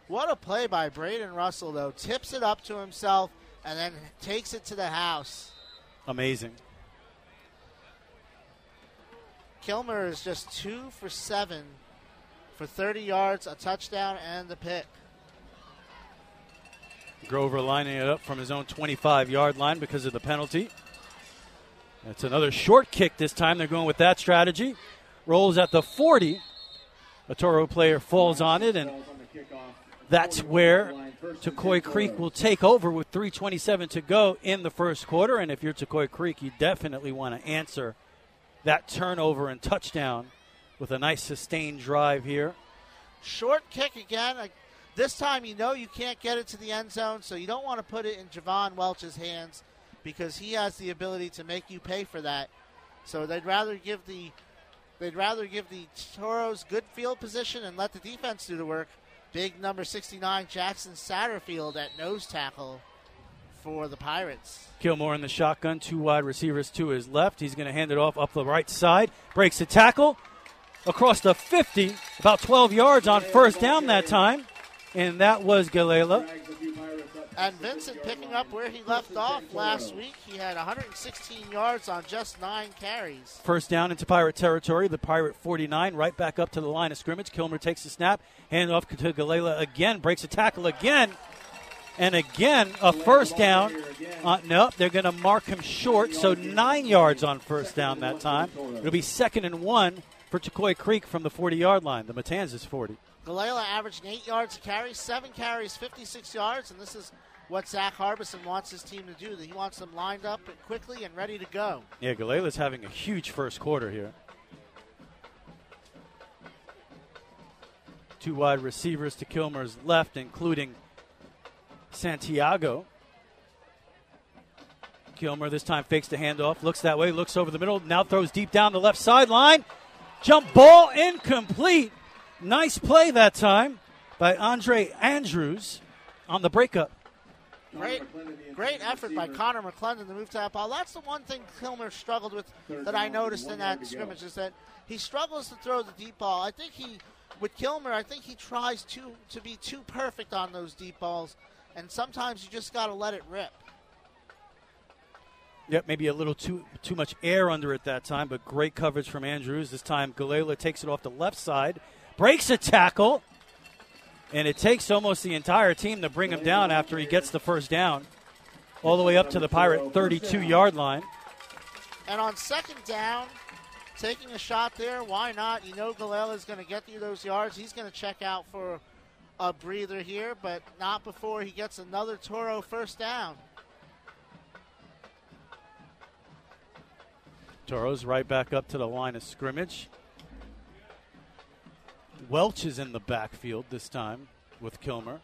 What a play by Braden Russell, though. Tips it up to himself and then takes it to the house. Amazing. Kilmer is just two for seven for 30 yards, a touchdown, and the pick. Grover lining it up from his own 25 yard line because of the penalty. It's another short kick this time. They're going with that strategy. Rolls at the 40. A Toro player falls on it, and that's where Tocoi Creek will take over with 3.27 to go in the first quarter. And if you're Tocoi Creek, you definitely want to answer that turnover and touchdown with a nice sustained drive here. Short kick again. This time you know you can't get it to the end zone, so you don't want to put it in Javon Welch's hands because he has the ability to make you pay for that. So they'd rather give the they'd rather give the Toros good field position and let the defense do the work. Big number 69 Jackson Satterfield at nose tackle for the Pirates. Kilmer in the shotgun, two wide receivers to his left. He's going to hand it off up the right side. Breaks the tackle across the 50, about 12 yards on first down that time. And that was Galila. And Vincent picking up where he left off last week. He had 116 yards on just nine carries. First down into Pirate territory. The Pirate 49 right back up to the line of scrimmage. Kilmer takes the snap, hand off to Galila again, breaks a tackle again. And again, a first down. Uh, nope, they're going to mark him short, so nine yards on first down that time. It'll be second and one for Tocoi Creek from the 40 yard line, the Matanzas 40. Galila averaging eight yards a carry, seven carries, 56 yards, and this is what Zach Harbison wants his team to do. That He wants them lined up and quickly and ready to go. Yeah, Galela's having a huge first quarter here. Two wide receivers to Kilmer's left, including Santiago. Kilmer this time fakes the handoff, looks that way, looks over the middle, now throws deep down the left sideline. Jump ball incomplete. Nice play that time by Andre Andrews on the breakup. Great, great effort by Connor McClendon to move to that ball. That's the one thing Kilmer struggled with that I noticed in that scrimmage is that he struggles to throw the deep ball. I think he, with Kilmer, I think he tries to to be too perfect on those deep balls, and sometimes you just got to let it rip. Yep, maybe a little too too much air under it that time, but great coverage from Andrews. This time, Galila takes it off the left side, breaks a tackle, and it takes almost the entire team to bring him down after he gets the first down, all the way up to the Pirate 32 yard line. And on second down, taking a shot there, why not? You know Galila is going to get you those yards. He's going to check out for a breather here, but not before he gets another Toro first down. Toros right back up to the line of scrimmage. Welch is in the backfield this time with Kilmer.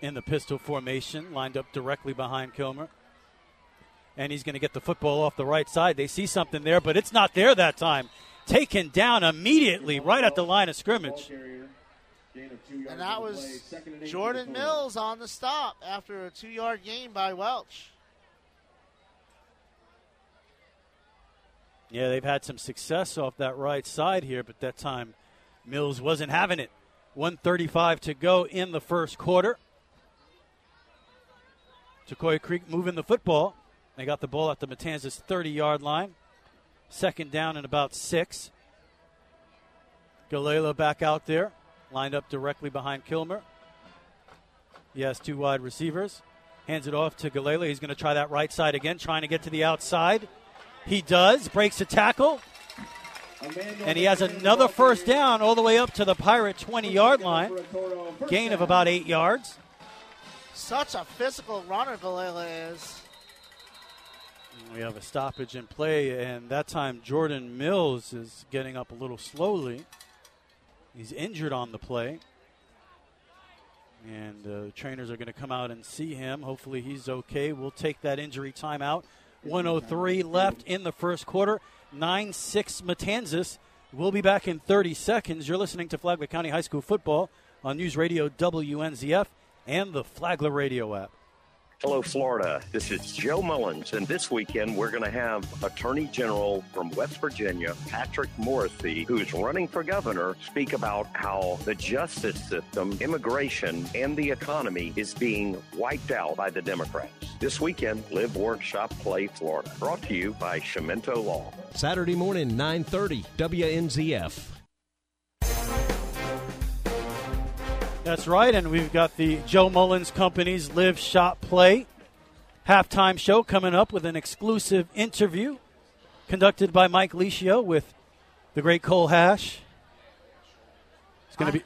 In the pistol formation, lined up directly behind Kilmer. And he's going to get the football off the right side. They see something there, but it's not there that time. Taken down immediately right at the line of scrimmage. And that was Jordan Mills on the stop after a two yard gain by Welch. Yeah, they've had some success off that right side here, but that time Mills wasn't having it. 135 to go in the first quarter. Tocoi Creek moving the football. They got the ball at the Matanzas 30 yard line. Second down and about six. Galila back out there, lined up directly behind Kilmer. He has two wide receivers. Hands it off to Galele. He's going to try that right side again, trying to get to the outside. He does. Breaks a tackle. And he has another first down all the way up to the Pirate 20 yard line. Gain of about eight yards. Such a physical runner, Galila is. We have a stoppage in play, and that time Jordan Mills is getting up a little slowly. He's injured on the play. And uh, trainers are going to come out and see him. Hopefully, he's okay. We'll take that injury timeout. 103 left in the first quarter. 9 6 Matanzas. We'll be back in 30 seconds. You're listening to Flagler County High School football on News Radio WNZF and the Flagler Radio app. Hello, Florida. This is Joe Mullins, and this weekend we're going to have Attorney General from West Virginia, Patrick Morrisey, who's running for governor, speak about how the justice system, immigration, and the economy is being wiped out by the Democrats. This weekend, Live, Work, Shop, Play, Florida. Brought to you by Chiumento Law. Saturday morning, 930, WNZF. That's right, and we've got the Joe Mullins Company's Live Shot Play halftime show coming up with an exclusive interview conducted by Mike Licio with the great Cole Hash. It's going to be.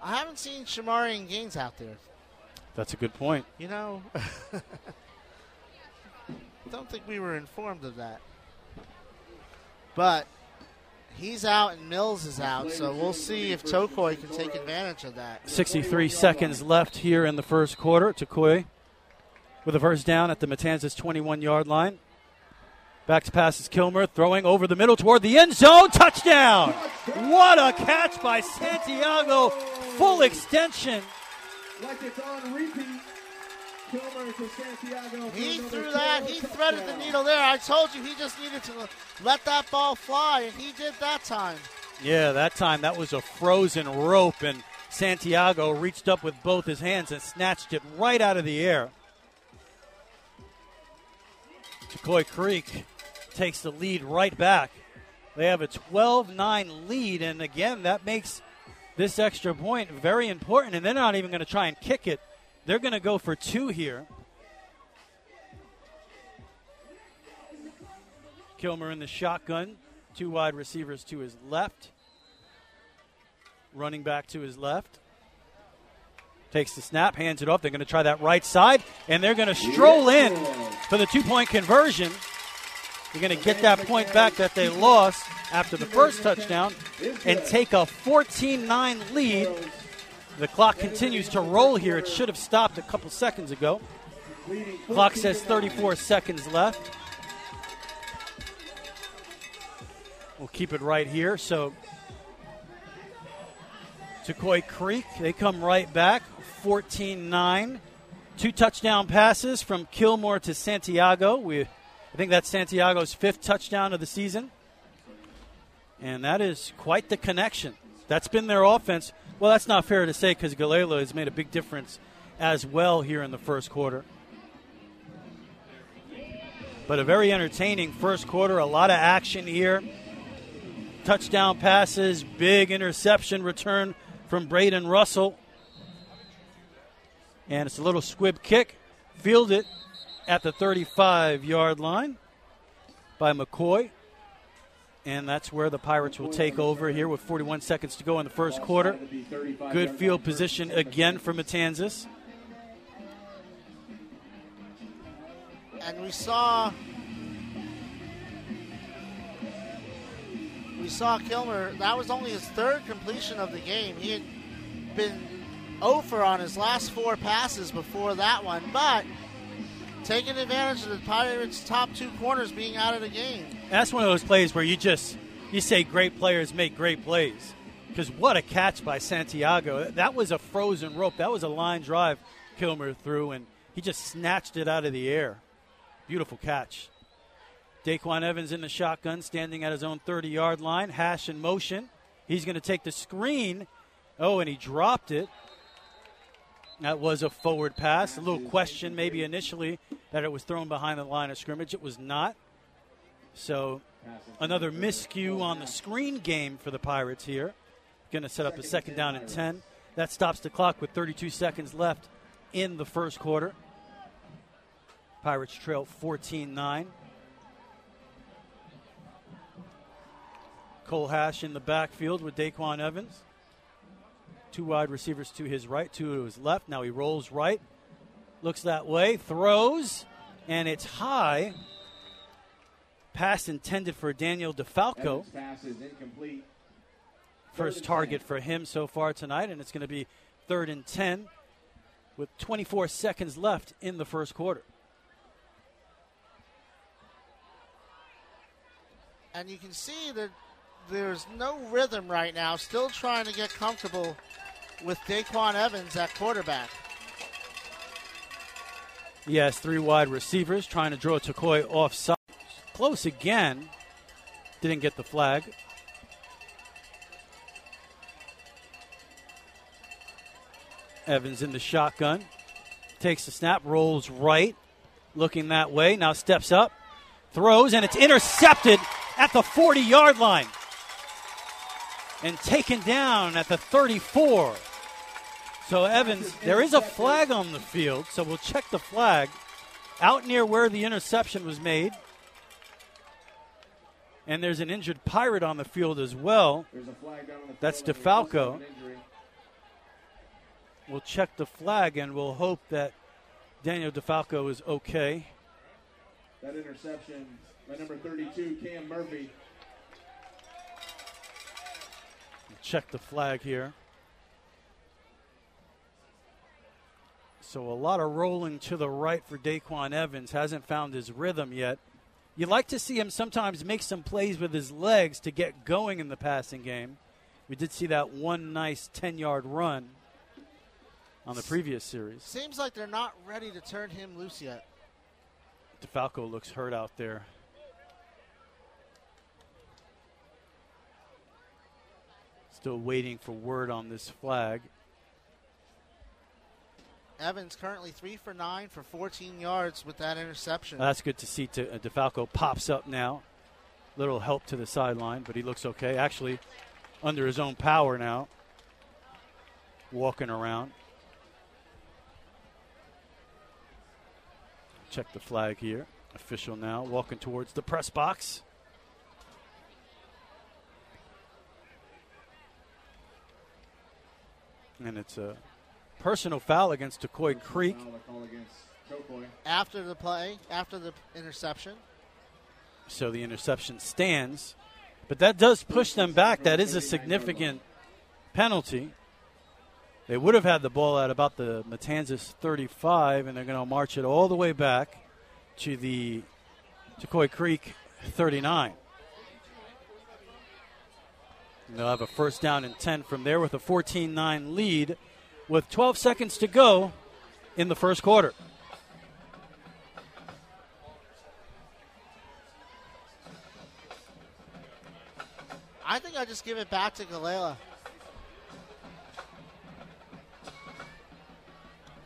I haven't seen Shamarian Gaines out there. That's a good point. You know, don't think we were informed of that. But he's out and Mills is out, so we'll see if Tocoi can take advantage of that. 63 seconds left here in the first quarter. Tocoi with a first down at the Matanzas 21 yard line. Back to passes Kilmer, throwing over the middle toward the end zone. Touchdown! What a catch by Santiago. Full extension. Like it's on repeat. Kilmer to Santiago. He threw that. He threaded the needle there. I told you he just needed to let that ball fly, and he did that time. Yeah, that time that was a frozen rope, and Santiago reached up with both his hands and snatched it right out of the air. Tocoi Creek takes the lead right back. They have a 12 9 lead, and again, that makes this extra point very important, and they're not even going to try and kick it. They're going to go for two here. Kilmer in the shotgun, two wide receivers to his left, running back to his left. Takes the snap, hands it off. They're going to try that right side, and they're going to stroll in for the two point conversion. They're going to get that point back that they lost after the first touchdown and take a 14 9 lead. The clock continues to roll here. It should have stopped a couple seconds ago. Clock says 34 seconds left. We'll keep it right here. So, Tocoi Creek, they come right back, 14 9. Two touchdown passes from Kilmer to Santiago. We, I think that's Santiago's fifth touchdown of the season. And that is quite the connection. That's been their offense. Well, that's not fair to say because Galelo has made a big difference as well here in the first quarter. But a very entertaining first quarter, a lot of action here. Touchdown passes, big interception return from Braden Russell. And it's a little squib kick, fielded at the 35 yard line by McCoy. And that's where the Pirates will take over here with 41 seconds to go in the first quarter. Good field position again for Matanzas. And we saw we saw Kilmer. That was only his third completion of the game. He had been oh over on his last four passes before that one, but taking advantage of the Pirates' top two corners being out of the game. That's one of those plays where you just you say great players make great plays. Because what a catch by Santiago! That was a frozen rope. That was a line drive Kilmer threw, and he just snatched it out of the air. Beautiful catch. Daquan Evans in the shotgun, standing at his own 30 yard line. Hash in motion. He's going to take the screen. Oh, and he dropped it. That was a forward pass. A little question, maybe initially, that it was thrown behind the line of scrimmage. It was not. So, another miscue on the screen game for the Pirates here. Going to set up a second down and 10. That stops the clock with 32 seconds left in the first quarter. Pirates trail 14 9. Cole Hash in the backfield with Daquan Evans. Two wide receivers to his right, two to his left. Now he rolls right, looks that way, throws, and it's high. Pass intended for Daniel DeFalco. Pass is incomplete. First target for him so far tonight, and it's going to be third and 10 with 24 seconds left in the first quarter. And you can see that there's no rhythm right now. Still trying to get comfortable with Daquan Evans at quarterback. Yes, three wide receivers trying to draw Tocoi offside. Close again. Didn't get the flag. Evans in the shotgun. Takes the snap, rolls right, looking that way. Now steps up, throws, and it's intercepted at the 40 yard line. And taken down at the 34. So, Evans, there is a flag on the field, so we'll check the flag out near where the interception was made. And there's an injured pirate on the field as well. There's a flag down on the That's. DeFalco. We'll check the flag and we'll hope that Daniel DeFalco is okay. That interception by number 32, Cam Murphy. We'll check the flag here. So a lot of rolling to the right for Daquan Evans. Hasn't found his rhythm yet. You like to see him sometimes make some plays with his legs to get going in the passing game. We did see that one nice 10 yard run on the previous series. Seems like they're not ready to turn him loose yet. DeFalco looks hurt out there. Still waiting for word on this flag. Evans currently three for nine for 14 yards with that interception. That's good to see. To, uh, DeFalco pops up now. Little help to the sideline, but he looks okay. Actually, under his own power now. Walking around. Check the flag here. Official now walking towards the press box. And it's a personal foul against Tocoi Creek. Foul call against Tocoi. after the play, after the interception. so the interception stands. But that does push them back. That is a significant penalty. They would have had the ball at about the Matanzas 35, and they're going to march it all the way back to the Tocoi Creek 39. And they'll have a first down and 10 from there with a 14 9 lead with 12 seconds to go in the first quarter. I think I just give it back to Galila.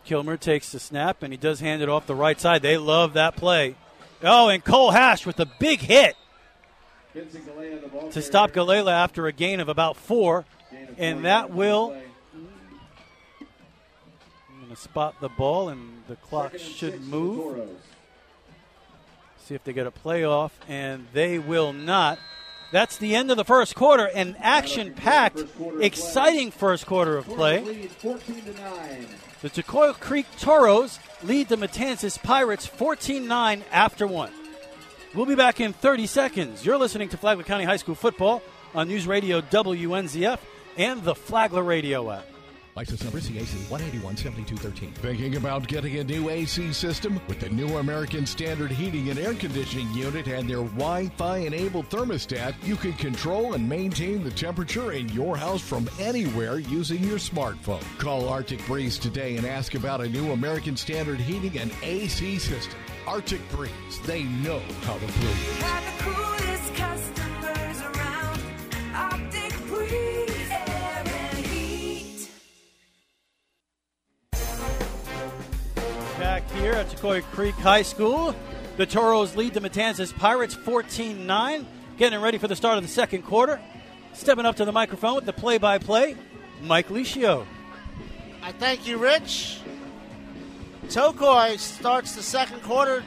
Kilmer takes the snap and he does hand it off the right side. They love that play. Oh, and Cole Hash with a big hit Galea, the ball to stop carrier. Galela after a gain of about four. Of And that will play. I'm going to spot the ball and the clock Second should six for the move. See if they get a playoff, and they will not. That's the end of the first quarter. An action packed, exciting first quarter of play. lead 14 to 9. The Tocoi Creek Toros lead the Matanzas Pirates 14 9 after one. We'll be back in 30 seconds. You're listening to Flagler County High School football on News Radio WNZF and the Flagler Radio app. License number CAC 1817213. Thinking about getting a new AC system? With the new American Standard Heating and Air Conditioning Unit and their Wi Fi enabled thermostat, you can control and maintain the temperature in your house from anywhere using your smartphone. Call Arctic Breeze today and ask about a new American Standard Heating and AC system. Arctic Breeze, they know how to breathe. Got the coolest customers around. Arctic Breeze, Back here at Tocoi Creek High School, the Toros lead the Matanzas Pirates 14 9. Getting ready for the start of the second quarter. Stepping up to the microphone with the play by play, Mike Licio. I thank you, Rich. Tocoi starts the second quarter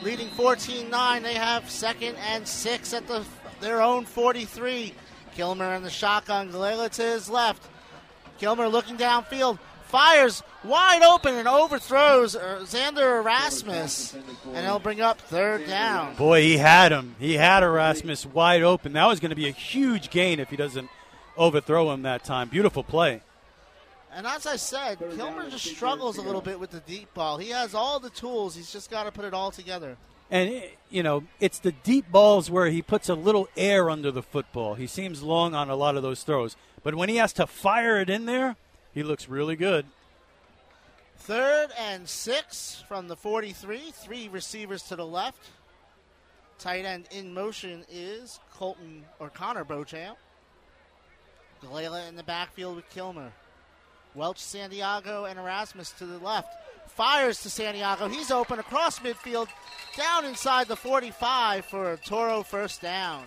leading 14-9. They have second and six at the their own 43. Kilmer in the shotgun. Galila to his left. Kilmer looking downfield. Fires wide open and overthrows uh, Xander Erasmus. And he'll bring up third down. Boy, he had him. He had Erasmus wide open. That was going to be a huge gain if he doesn't overthrow him that time. Beautiful play. And as I said, Kilmer just struggles a little bit with the deep ball. He has all the tools. He's just got to put it all together. And, you know, it's the deep balls where he puts a little air under the football. He seems long on a lot of those throws. But when he has to fire it in there, he looks really good. Third and six from the 43. Three receivers to the left. Tight end in motion is Colton or Connor Beauchamp. Galila in the backfield with Kilmer. Welch, Santiago, and Erasmus to the left. Fires to Santiago. He's open across midfield, down inside the 45 for a Toro first down.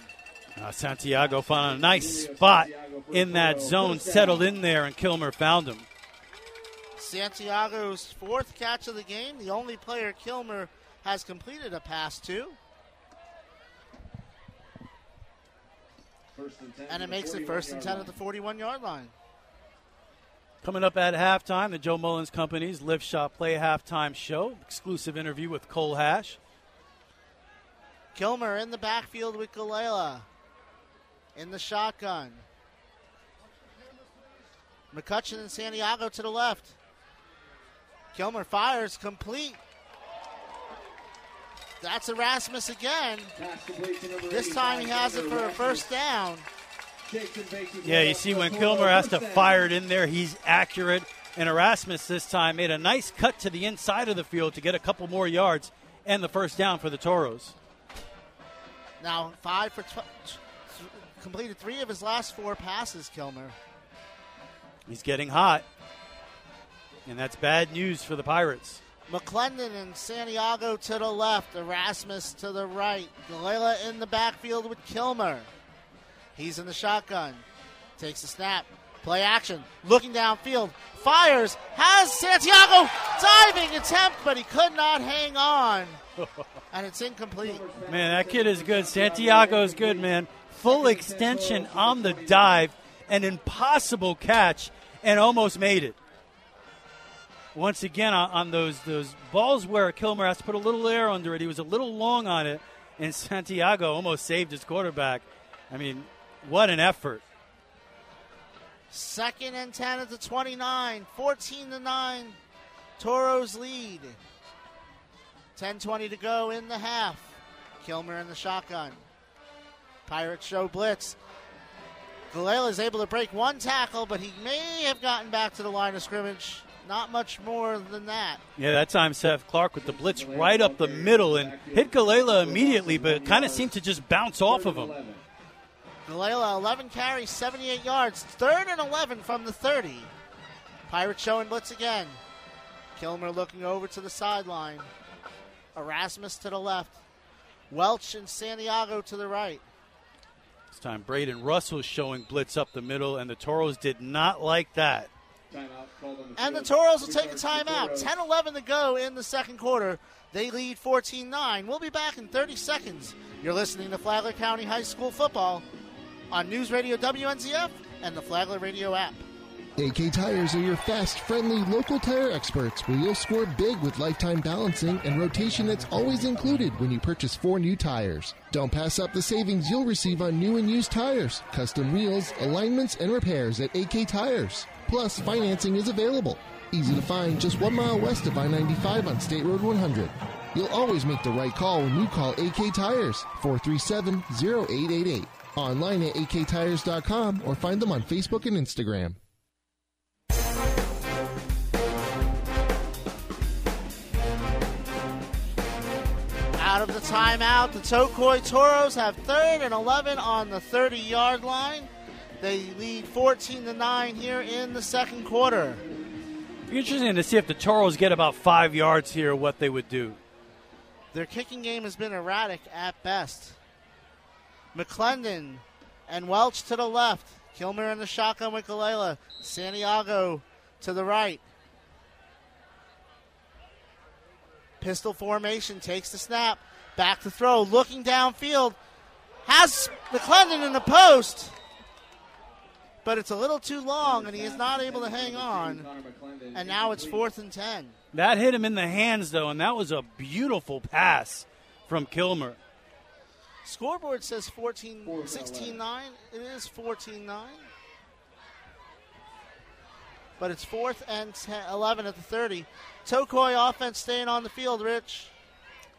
Uh, Santiago found a nice spot in that zone, settled in there, and Kilmer found him. Santiago's fourth catch of the game, the only player Kilmer has completed a pass to. And it makes it first and 10 at the 41 yard line. Coming up at halftime, the Joe Mullins Company's Lift Shop Play halftime show. Exclusive interview with Cole Hash. Kilmer in the backfield with Galila. In the shotgun. McCutcheon and Santiago to the left. Kilmer fires complete. That's Erasmus again. This time he has it for a first down. Yeah, you see when Kilmer has to fire it in there, he's accurate. And Erasmus this time made a nice cut to the inside of the field to get a couple more yards and the first down for the Toros. Now five for tw- t- completed three of his last four passes. Kilmer. He's getting hot. And that's bad news for the Pirates. McClendon and Santiago to the left, Erasmus to the right. Galila in the backfield with Kilmer. He's in the shotgun. Takes a snap. Play action. Looking downfield. Fires. Has Santiago. Diving attempt, but he could not hang on. And it's incomplete. Man, that kid is good. Santiago is good, man. Full extension on the dive, an impossible catch, and almost made it. Once again, on, those those balls where Kilmer has to put a little air under it, he was a little long on it, and Santiago almost saved his quarterback. I mean, what an effort! Second and 10 at the 29. 14 to 9. Toros lead. 10.20 to go in the half. Kilmer in the shotgun. Pirates show blitz. Galela is able to break one tackle, but he may have gotten back to the line of scrimmage. Not much more than that. Yeah, that time Seth Clark with the blitz right up the middle and hit Galela immediately, but kind of seemed to just bounce off of him. Galela, 11 carries, 78 yards. Third and 11 from the 30. Pirates showing blitz again. Kilmer looking over to the sideline. Erasmus to the left. Welch and Santiago to the right. Time Braden Russell showing blitz up the middle, and the Toros did not like that. And the Toros will take a timeout. 10 11 to go in the second quarter. They lead 14 9. We'll be back in 30 seconds. You're listening to Flagler County High School football on News Radio WNZF and the Flagler Radio app. AK Tires are your fast, friendly, local tire experts where you'll score big with lifetime balancing and rotation that's always included when you purchase four new tires. Don't pass up the savings you'll receive on new and used tires, custom wheels, alignments, and repairs at AK Tires. Plus, financing is available. Easy to find just one mile west of I 95 on State Road 100. You'll always make the right call when you call AK Tires 437 0888. Online at aktires.com or find them on Facebook and Instagram. Out of the timeout, the Tocoi Toros have third and 11 on the 30 yard line. They lead 14 to 9 here in the second quarter. Be interesting to see if the Toros get about five yards here, what they would do. Their kicking game has been erratic at best. McClendon and Welch to the left. Kilmer in the shotgun with Galela. Santiago to the right. Pistol formation takes the snap. Back to throw. Looking downfield. Has McClendon in the post. But it's a little too long, and he is not able to hang on. And now it's fourth and 10. That hit him in the hands, though, and that was a beautiful pass from Kilmer. Scoreboard says 14, 16 9. It is 14 9. But it's fourth and 10, 11 at the 30. Tocoi offense staying on the field, Rich.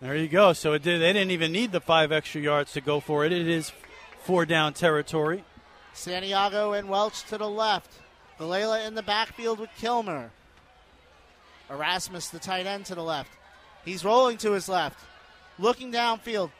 There you go. So it did. They didn't even need the five extra yards to go for it. It is four down territory. Santiago and Welch to the left. Galila in the backfield with Kilmer. Erasmus, the tight end, to the left. He's rolling to his left. Looking downfield.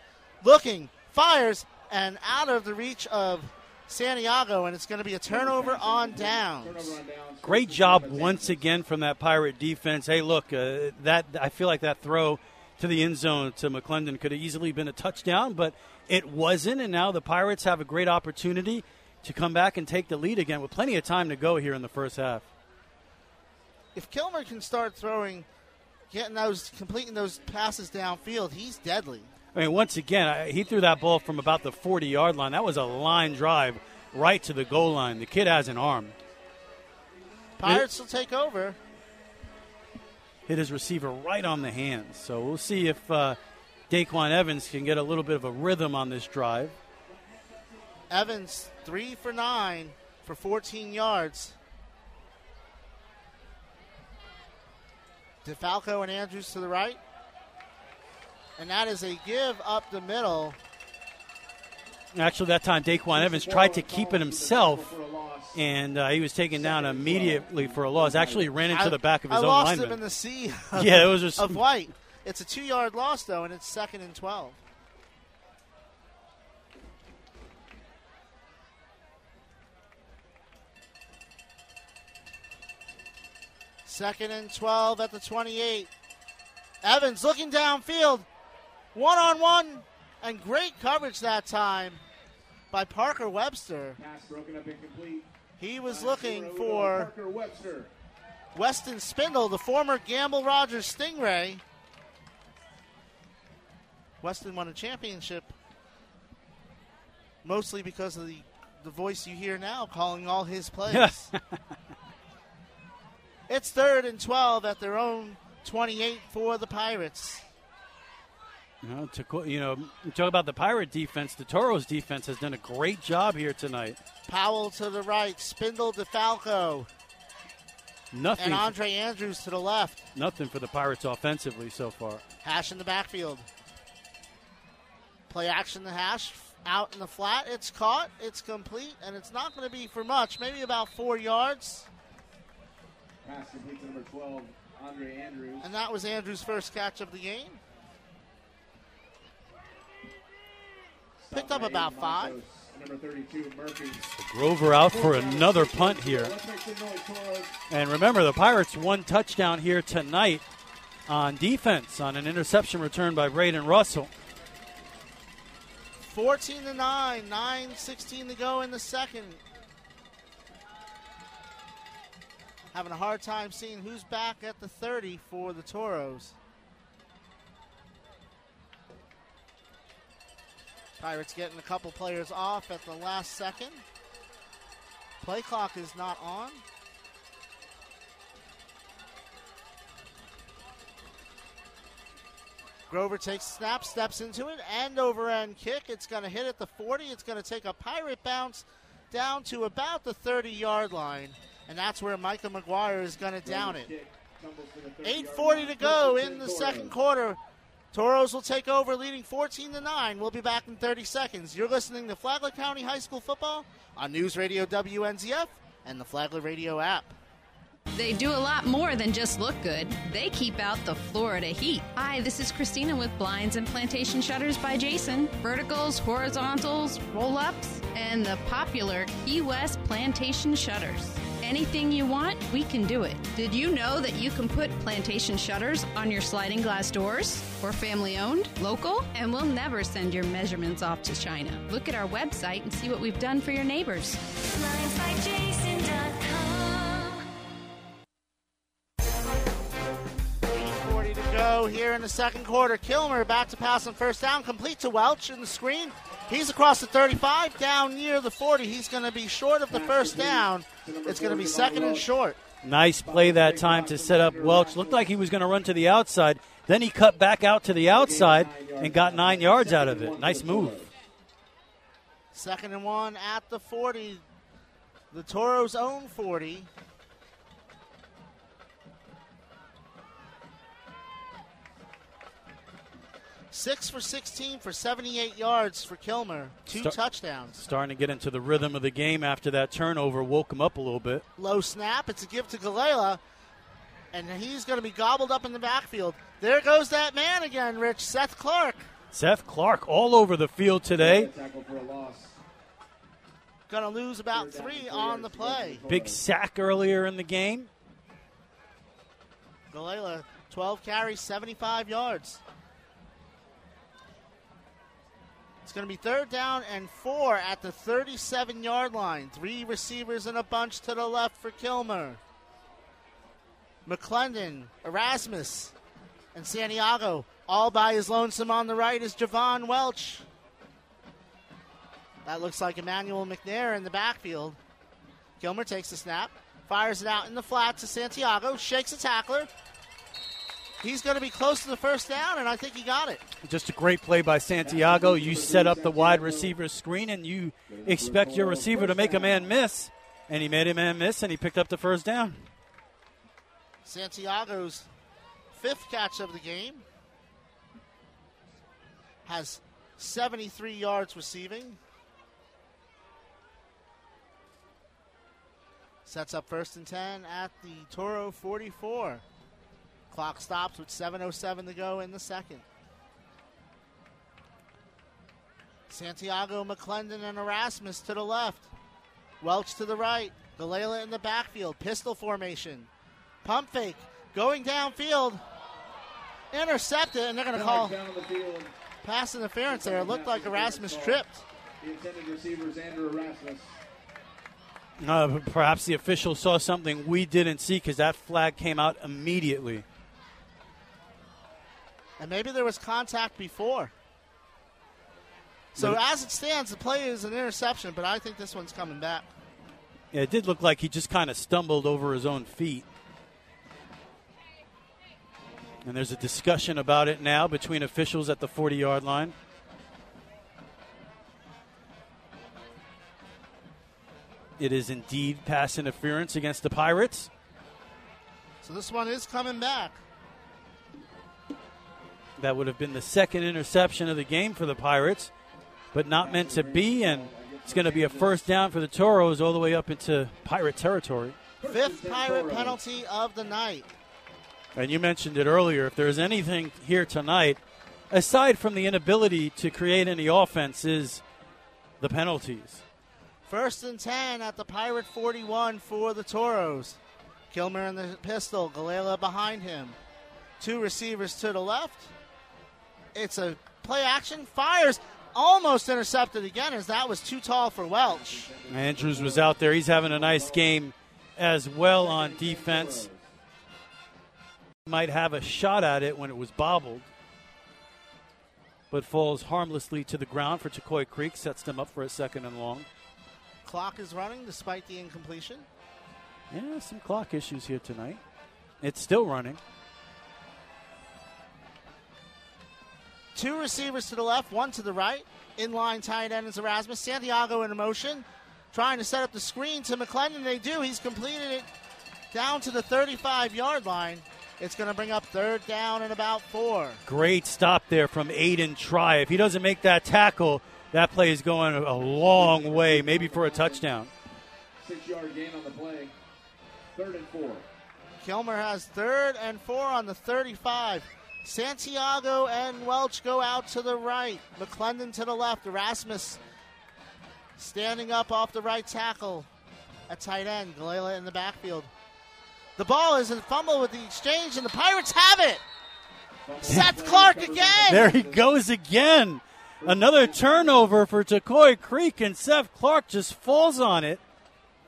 Looking. Fires. And out of the reach of Santiago. And it's going to be a turnover on downs. Great job once again from that Pirate defense. Hey, look, uh, that I feel like that throw to the end zone to McClendon could have easily been a touchdown, but it wasn't. And now the Pirates have a great opportunity to come back and take the lead again with plenty of time to go here in the first half. If Kilmer can start throwing, getting those, completing those passes downfield, he's deadly. I mean, once again, I- he threw that ball from about the 40 yard line. That was a line drive right to the goal line. The kid has an arm. Pirates will take over. Hit his receiver right on the hands. So we'll see if uh, Daquan Evans can get a little bit of a rhythm on this drive. Evans, three for nine for 14 yards. DeFalco and Andrews to the right. And that is a give up the middle. Actually, that time Daquan Evans tried to keep it himself, and uh, he was taken down immediately for a loss. Actually, ran into I- the back of his I own lost lineman. him in the sea. Yeah, it was just- of White. It's a two-yard loss though, and it's second and twelve. Second and 12 at the 28. Evans looking downfield. One on one. And great coverage that time by Parker Webster. Pass broken up incomplete. He was Last looking for Parker Webster. Weston Spindle, the former Gamble Rogers Stingray. Weston won a championship mostly because of the, the voice you hear now calling all his plays. it's third and 12 at their own 28 for the Pirates. You know, to, co- you know, talk about the Pirate defense. The Toros defense has done a great job here tonight. Powell to the right, Spindle DeFalco, Nothing, and Andre Andrews to the left. nothing for the Pirates offensively so far. Hash in the backfield. Play action the hash out in the flat. It's caught. It's complete, and it's not going to be for much. Maybe about four yards. Pass complete to number 12, Andre Andrews. And that was Andrews' first catch of the game. Picked up about five. Number 32, Murphy. Grover out for another punt here. Let's make some noise, Toros. And remember, the Pirates one touchdown here tonight on defense on an interception return by Braden Russell. 14 to 9, 9 16 to go in the second. Having a hard time seeing who's back at the 30 for the Toros. Pirates getting a couple players off at the last second. Play clock is not on. Grover takes snap, steps into it, end over end kick. It's going to hit at the 40. It's going to take a pirate bounce down to about the 30 yard line. And that's where Micah McGuire is going to down it. 8.40 to go in the second quarter. Toros will take over, leading 14 to 9. We'll be back in 30 seconds. You're listening to Flagler County High School football on News Radio WNZF and the Flagler Radio app. They do a lot more than just look good. They keep out the Florida heat. Hi, this is Christina with Blinds and Plantation Shutters by Jason. Verticals, horizontals, roll ups, and the popular Key West Plantation Shutters. Anything you want, we can do it. Did you know that you can put plantation shutters on your sliding glass doors? We're family owned, local, and we'll never send your measurements off to China. Look at our website and see what we've done for your neighbors. BlindsByJason.com. 40 to go here in the second quarter. Kilmer back to pass on first down, complete to Welch in the screen. He's across the 35, down near the 40. He's going to be short of the first down. It's going to be second and short. Nice play that time to set up Welch. Looked like he was going to run to the outside. Then he cut back out to the outside and got nine yards out of it. Nice move. Second and one at the 40. The Toros own 40. Six for 16 for 78 yards for Kilmer. Two Start- touchdowns. Starting to get into the rhythm of the game after that turnover woke him up a little bit. Low snap. It's a give to Galila. And he's going to be gobbled up in the backfield. There goes that man again, Rich. Seth Clark. Seth Clark all over the field today. Going to lose about three on the play. Big sack earlier in the game. Galila, 12 carries, 75 yards. It's going to be third down and four at the 37 yard line. Three receivers in a bunch to the left for Kilmer. McClendon, Erasmus, and Santiago. All by his lonesome on the right is Javon Welch. That looks like Emmanuel McNair in the backfield. Kilmer takes the snap, fires it out in the flat to Santiago, shakes a tackler. He's going to be close to the first down, and I think he got it. Just a great play by Santiago. You set up the wide receiver screen, and you expect your receiver to make a man miss. And he made a man miss, and he picked up the first down. Santiago's fifth catch of the game has 73 yards receiving. Sets up first and 10 at the Toro 44. Clock stops with 7.07 to go in the second. Santiago, McClendon, and Erasmus to the left. Welch to the right. Galela in the backfield. Pistol formation. Pump fake. Going downfield. Intercepted, and they're going to call Down field. pass interference there. It looked like Erasmus tripped. The intended receiver is Andrew Erasmus. Uh, perhaps the official saw something we didn't see because that flag came out immediately. And maybe there was contact before. So But- as it stands, the play is an interception, but I think this one's coming back. Yeah, it did look like he just kind of stumbled over his own feet. And there's a discussion about it now between officials at the 40 yard line. It is indeed pass interference against the Pirates. So this one is coming back. That would have been the second interception of the game for the Pirates, but not meant to be. And it's going to be a first down for the Toros all the way up into Pirate territory. Fifth pirate penalty of the night. And you mentioned it earlier. If there's anything here tonight, aside from the inability to create any offense, is the penalties. First and 10 at the Pirate 41 for the Toros. Kilmer in the pistol, Galela behind him. Two receivers to the left. It's a play action, fires, almost intercepted again as that was too tall for Welch. Andrews was out there. He's having a nice game as well on defense. Might have a shot at it when it was bobbled, but falls harmlessly to the ground for Tocoi Creek, sets them up for a second and long. Clock is running despite the incompletion. Yeah, some clock issues here tonight. It's still running. Two receivers to the left, one to the right. Inline tight end is Erasmus. Santiago in motion, trying to set up the screen to McClendon. They do. He's completed it down to the 35 yard line. It's going to bring up third down and about four. Great stop there from Aiden Try. If he doesn't make that tackle, that play is going a long way, maybe for a touchdown. Six yard gain on the play. Third and four. Kilmer has third and four on the 35. Santiago and Welch go out to the right. McClendon to the left. Erasmus standing up off the right tackle at tight end. Galila in the backfield. The ball is in fumble with the exchange, and the Pirates have it. Seth Clark again. There he goes again. Another turnover for Tocoi Creek, and Seth Clark just falls on it.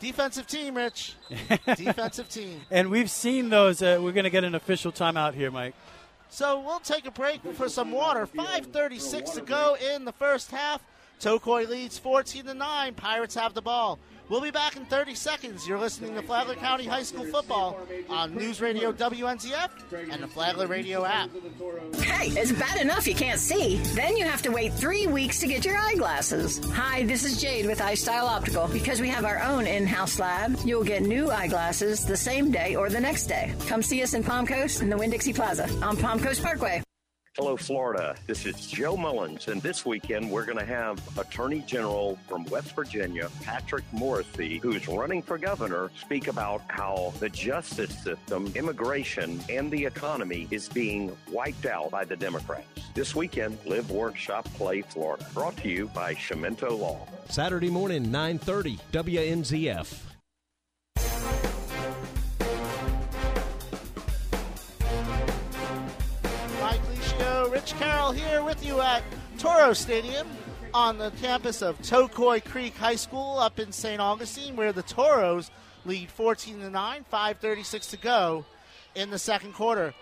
Defensive team, Rich. Defensive team. And we've seen those. Uh, we're going to get an official timeout here, Mike. So we'll take a break for some water. 5:36 to go in the first half. Tocoi leads 14 to 9. Pirates have the ball. We'll be back in 30 seconds. You're listening to Flagler County High School football on News Radio WNZF and the Flagler Radio app. Hey, it's bad enough you can't see. Then you have to wait three weeks to get your eyeglasses. Hi, this is Jade with iStyle Optical. Because we have our own in-house lab, you'll get new eyeglasses the same day or the next day. Come see us in Palm Coast in the Winn-Dixie Plaza on Palm Coast Parkway. Hello, Florida. This is Joe Mullins, and this weekend we're going to have Attorney General from West Virginia, Patrick Morrisey, who's running for governor, speak about how the justice system, immigration, and the economy is being wiped out by the Democrats. This weekend, Live, Workshop Play, Florida. Brought to you by Chiumento Law. Saturday morning, 9:30, WNZF. Rich Carroll here with you at Toro Stadium on the campus of Tocoi Creek High School up in St. Augustine, where the Toros lead 14 to 9, 5:36 to go in the second quarter.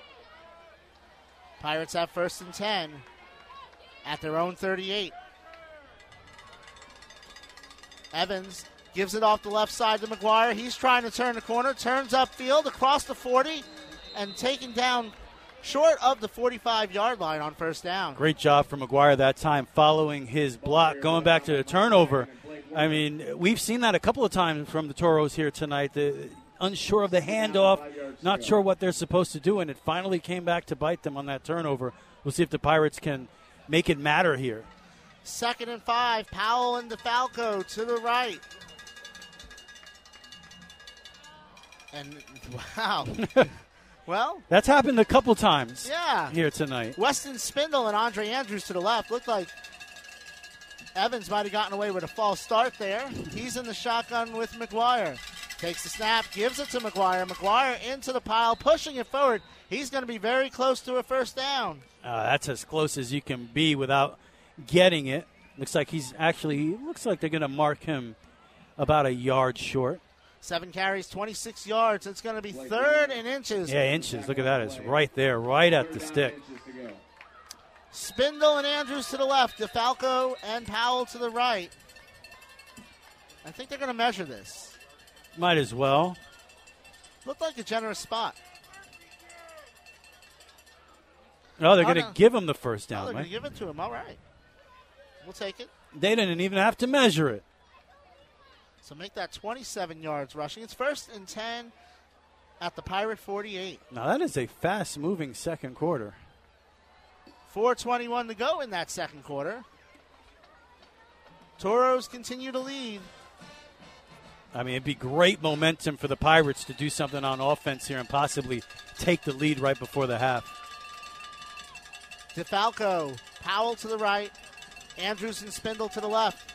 Pirates have first and 10 at their own 38. Evans gives it off the left side to McGuire. He's trying to turn the corner, turns upfield across the 40, and taken down short of the 45 yard line on first down. Great job from McGuire that time, following his block, going back to the turnover. I mean, we've seen that a couple of times from the Toros here tonight. The, unsure of the handoff, not sure what they're supposed to do, and it finally came back to bite them on that turnover. We'll see if the Pirates can make it matter here. Second and five. Powell and DeFalco to the right. And wow. well, That's happened a couple times Yeah. here tonight. Weston Spindle and Andre Andrews to the left. Looked like Evans might have gotten away with a false start there. He's in the shotgun with McGuire. Takes the snap, gives it to McGuire. McGuire into the pile, pushing it forward. He's going to be very close to a first down. Uh, that's as close as you can be without getting it. Looks like he's actually looks like they're going to mark him about a yard short. Seven carries, 26 yards. It's going to be third and inches. Yeah, inches. Look at that. It's right there, right at the stick. Spindle and Andrews to the left, DeFalco and Powell to the right. I think they're going to measure this. Might as well. Looked like a generous spot. Oh, they're Oh, going to no. give him the first Oh, down. they're going to give it to him. All right. We'll take it. They didn't even have to measure it. So make that 27 yards rushing. It's first and 10 at the Pirate 48. Now that is a fast-moving second quarter. 4.21 to go in that second quarter. Toros continue to lead. I mean, it'd be great momentum for the Pirates to do something on offense here and possibly take the lead right before the half. DeFalco, Powell to the right, Andrews and Spindle to the left.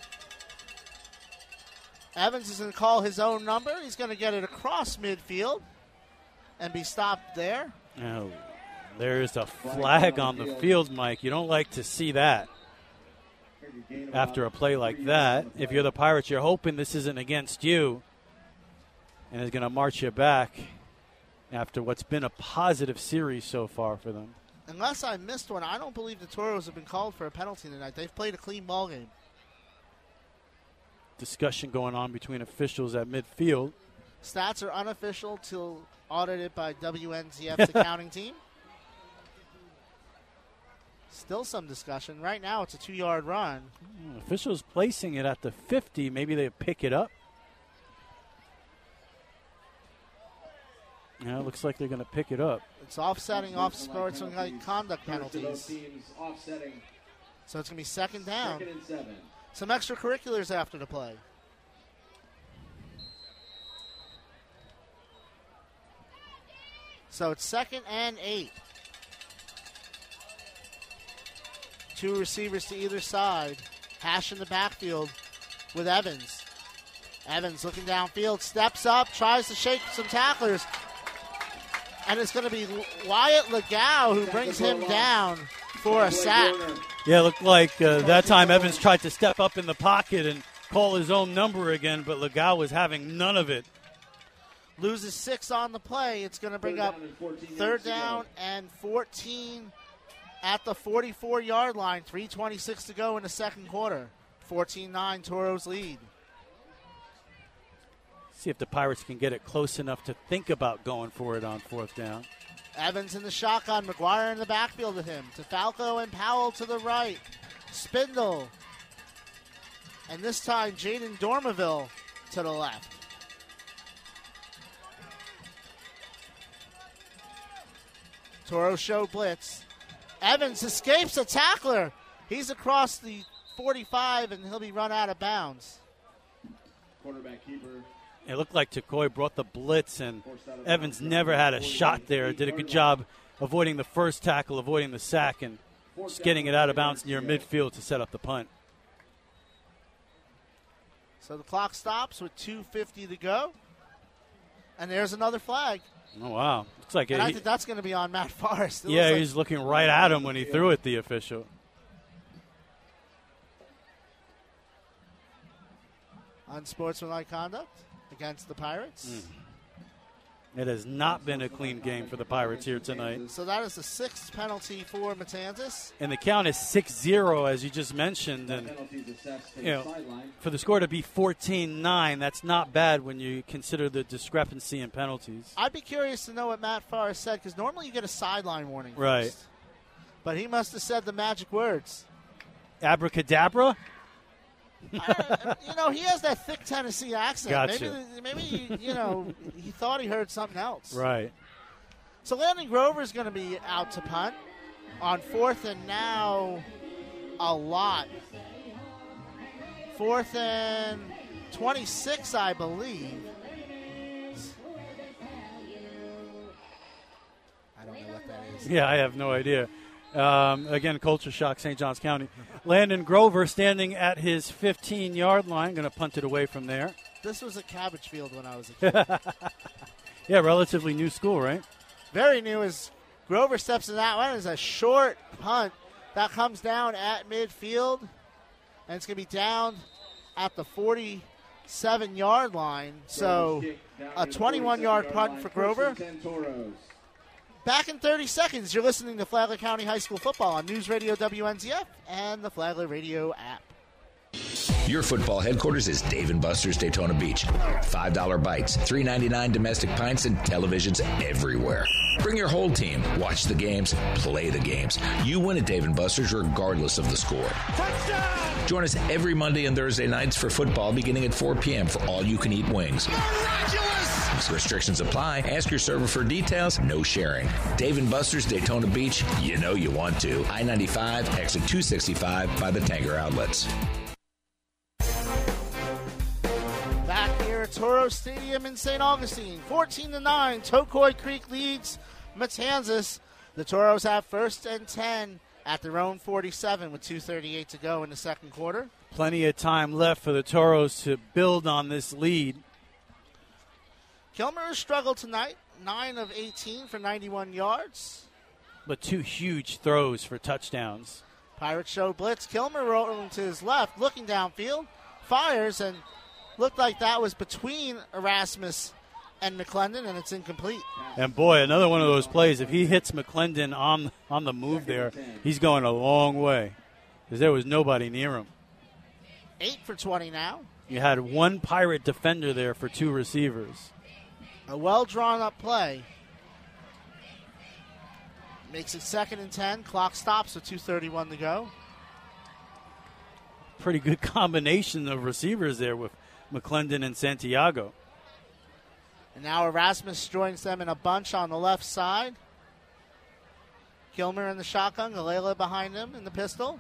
Evans is going to call his own number. He's going to get it across midfield and be stopped there. Oh, there's a flag on the field, Mike. You don't like to see that after a play like that. If you're the Pirates, you're hoping this isn't against you and is going to march you back after what's been a positive series so far for them. Unless I missed one, I don't believe the Toros have been called for a penalty tonight. They've played a clean ball game. Discussion going on between officials at midfield. Stats are unofficial till audited by WNZF's accounting team. Still some discussion. Right now, it's a two-yard run. Hmm, officials placing it at the 50. Maybe they pick it up. Yeah, it looks like they're going to pick it up. It's offsetting off sportsmanlike conduct penalties. So it's going to be second down. Second and seven. Some extracurriculars after the play. So it's second and eight. Two receivers to either side. Hash in the backfield with Evans. Evans looking downfield, steps up, tries to shake some tacklers. And it's going to be Wyatt Legau who brings him down for a sack. Yeah, it looked like uh, that time Evans tried to step up in the pocket and call his own number again, but Legau was having none of it. loses six on the play. It's going to bring up third down and 14 at the 44 yard line. 3.26 to go in the second quarter. 14 9, Toros lead. See if the Pirates can get it close enough to think about going for it on fourth down. Evans in the shotgun, McGuire in the backfield with him. DeFalco and Powell to the right. Spindle. And this time, Jaden Dormaville to the left. Toro show blitz. Evans escapes a tackler. He's across the 45 and he'll be run out of bounds. Quarterback keeper. It looked like Tocoi brought the blitz, and Evans never had a shot there. Did a good job avoiding the first tackle, avoiding the sack, and just getting it out of bounds near midfield to set up the punt. So the clock stops with 2.50 to go. And there's another flag. Oh wow! Looks like And I think that's going to be on Matt Forrest. It yeah, looks he looking right at him when he threw it. The official. like unsportsmanlike conduct against the Pirates. Mm. It has not been a clean game for the Pirates here tonight. So that is the sixth penalty for Matanzas. And the count is 6-0, as you just mentioned. And you know, for the score to be 14-9, that's not bad when you consider the discrepancy in penalties. I'd be curious to know what Matt Forrest said because normally you get a sideline warning. Right. First. But he must have said the magic words. Abracadabra. You know, he has that thick Tennessee accent. Gotcha. Maybe, maybe you know, he thought he heard something else. Right. So Landon Grover is going to be out to punt on fourth and now a lot. Fourth and 26, I believe. I don't know what that is. Yeah, I have no idea. Um, again, culture shock, St. Johns County. Landon Grover standing at his 15 yard line, going to punt it away from there. This was a cabbage field when I was a kid. Yeah, relatively new school, right? Very new as Grover steps in that one. Is a short punt that comes down at midfield, and it's going to be down at the 47 yard line. So a 21 yard punt for Grover. Back in 30 seconds, you're listening to Flagler County High School football on News Radio WNZF and the Flagler Radio app. Your football headquarters is Dave and Buster's Daytona Beach. $5 bites, $3.99 domestic pints, and televisions everywhere. Bring your whole team. Watch the games, play the games. You win at Dave and Buster's regardless of the score. Touchdown! Join us every Monday and Thursday nights for football beginning at 4 p.m. for all you can eat wings. Restrictions apply. Ask your server for details. No sharing. Dave and Buster's Daytona Beach. You know you want to. I 95, exit 265 by the Tanger Outlets. Back here at Toro Stadium in St. Augustine, 14 to 9. Tocoi Creek leads Matanzas. The Toros have first and 10 at their own 47 with 2.38 to go in the second quarter. Plenty of time left for the Toros to build on this lead. Kilmer struggled tonight, 9 of 18 for 91 yards. But two huge throws for touchdowns. Pirates show blitz. Kilmer rolling to his left, looking downfield, fires, and looked like that was between Erasmus and McClendon, and it's incomplete. And boy, another one of those plays. If he hits McClendon on on the move there, he's going a long way because there was nobody near him. 8 for 20 now. You had one pirate defender there for two receivers. A well drawn up play. Makes it second and 10. Clock stops with 2.31 to go. Pretty good combination of receivers there with McClendon and Santiago. And now Erasmus joins them in a bunch on the left side. Kilmer in the shotgun, Galela behind him in the pistol.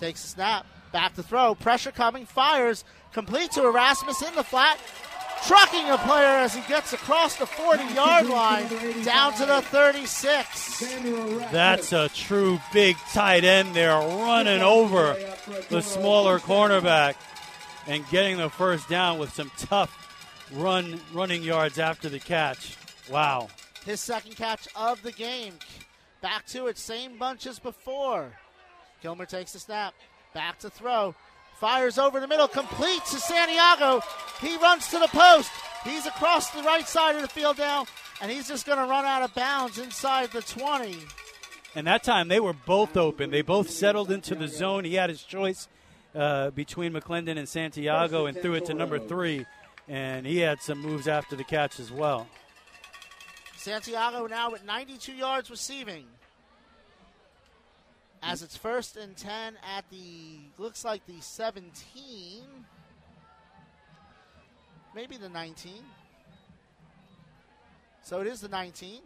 Takes a snap, back to throw, pressure coming, fires, complete to Erasmus in the flat, trucking a player as he gets across the 40 yard line down to the 36. That's a true big tight end there, running over the smaller cornerback and getting the first down with some tough run running yards after the catch. Wow. His second catch of the game. Back to it, same bunch as before. Kilmer takes the snap, back to throw, fires over the middle, complete to Santiago. He runs to the post, He's across the right side of the field now, and he's just going to run out of bounds inside the 20. And that time they were both open. They both settled into the zone. He had his choice uh, between McClendon and Santiago and threw it to number three. And he had some moves after the catch as well. Santiago now at 92 yards receiving. As it's first and 10 at the, looks like the 17, maybe the 19. So it is the 19.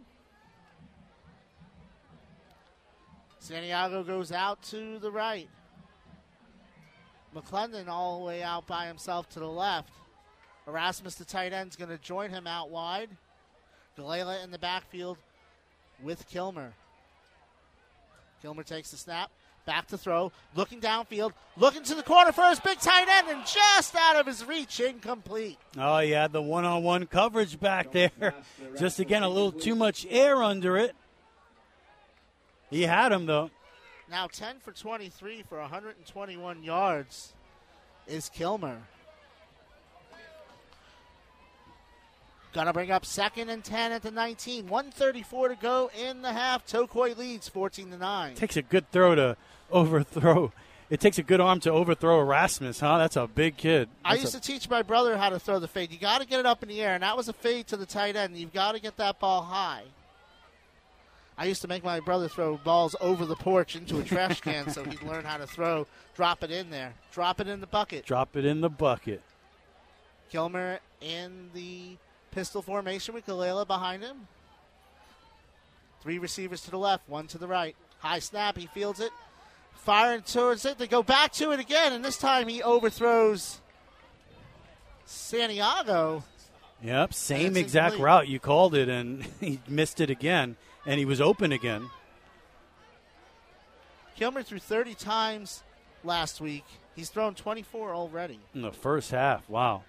Santiago goes out to the right. McClendon all the way out by himself to the left. Erasmus, the tight end, is going to join him out wide. Galila in the backfield with Kilmer. Kilmer takes the snap, back to throw, looking downfield, looking to the corner for his big tight end, and just out of his reach, incomplete. Oh, yeah, the one on one coverage back there. Just again, a little too much air under it. He had him, though. Now 10 for 23 for 121 yards is Kilmer. Gonna bring up second and 10 at the 19. 134 to go in the half. Tocoi leads 14 to 9. Takes a good throw to overthrow. It takes a good arm to overthrow Erasmus, huh? That's a big kid. I used a- to teach my brother how to throw the fade. You got to get it up in the air, and that was a fade to the tight end. You've got to get that ball high. I used to make my brother throw balls over the porch into a trash can so he'd learn how to throw. Drop it in there. Drop it in the bucket. Drop it in the bucket. Kilmer in the pistol formation with Galila behind him. Three receivers to the left, one to the right. High snap, he fields it. Firing towards it. They go back to it again, and this time he overthrows Santiago. Yep, same exact route. You called it, and he missed it again, and he was open again. Kilmer threw 30 times last week. He's thrown 24 already. in the first half. Wow.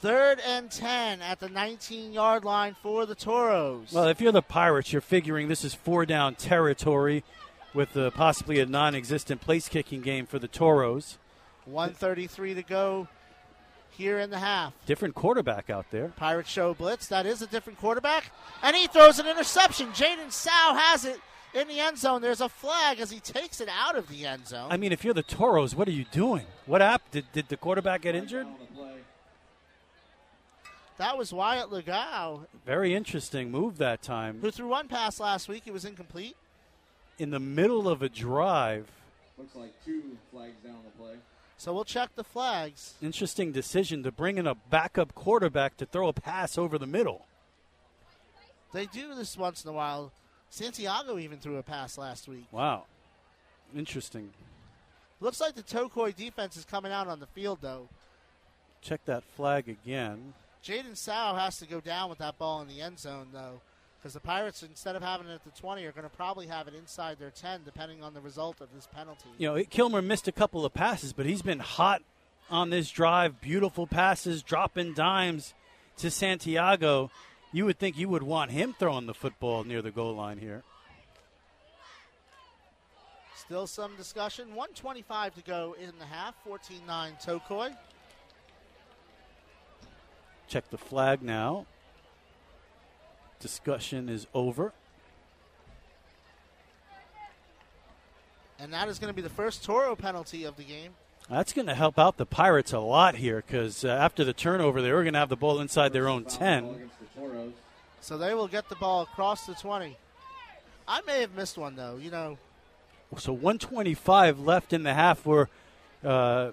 Third and 10 at the 19 yard line for the Toros. Well, if you're the Pirates, you're figuring this is four down territory with uh, possibly a non existent place kicking game for the Toros. 133 to go here in the half. Different quarterback out there. Pirate Show blitz. That is a different quarterback. And he throws an interception. Jaden Sow has it in the end zone. There's a flag as he takes it out of the end zone. I mean, if you're the Toros, what are you doing? What happened? Did, did the quarterback get injured? That was Wyatt Legau, Very interesting move that time. who threw one pass last week. It was incomplete. In the middle of a drive. Looks like two flags down the play. So we'll check the flags. Interesting decision to bring in a backup quarterback to throw a pass over the middle. They do this once in a while. Santiago even threw a pass last week. Wow. Interesting. Looks like the Tocoi defense is coming out on the field, though. Check that flag again. Jaden Sow has to go down with that ball in the end zone, though, because the Pirates, instead of having it at the 20, are going to probably have it inside their 10, depending on the result of this penalty. You know, Kilmer missed a couple of passes, but he's been hot on this drive. Beautiful passes, dropping dimes to Santiago. You would think you would want him throwing the football near the goal line here. Still some discussion. 125 to go in the half. 14 9 Tocoi. Check the flag now. Discussion is over. And that is going to be the first Toro penalty of the game. That's going to help out the Pirates a lot here because uh, after the turnover, they were going to have the ball inside their own 10. So they will get the ball across the 20. I may have missed one, though. You know, So 125 left in the half. We're uh,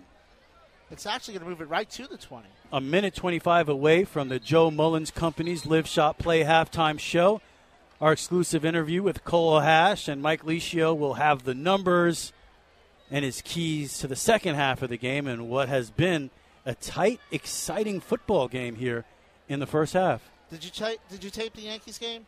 it's actually going to move it right to the 20. A minute 25 away from the Joe Mullins Company's Live Shot Play halftime show. Our exclusive interview with Cole Hash and Mike Licio will have the numbers and his keys to the second half of the game and what has been a tight, exciting football game here in the first half. Did you tape? Did you tape the Yankees game?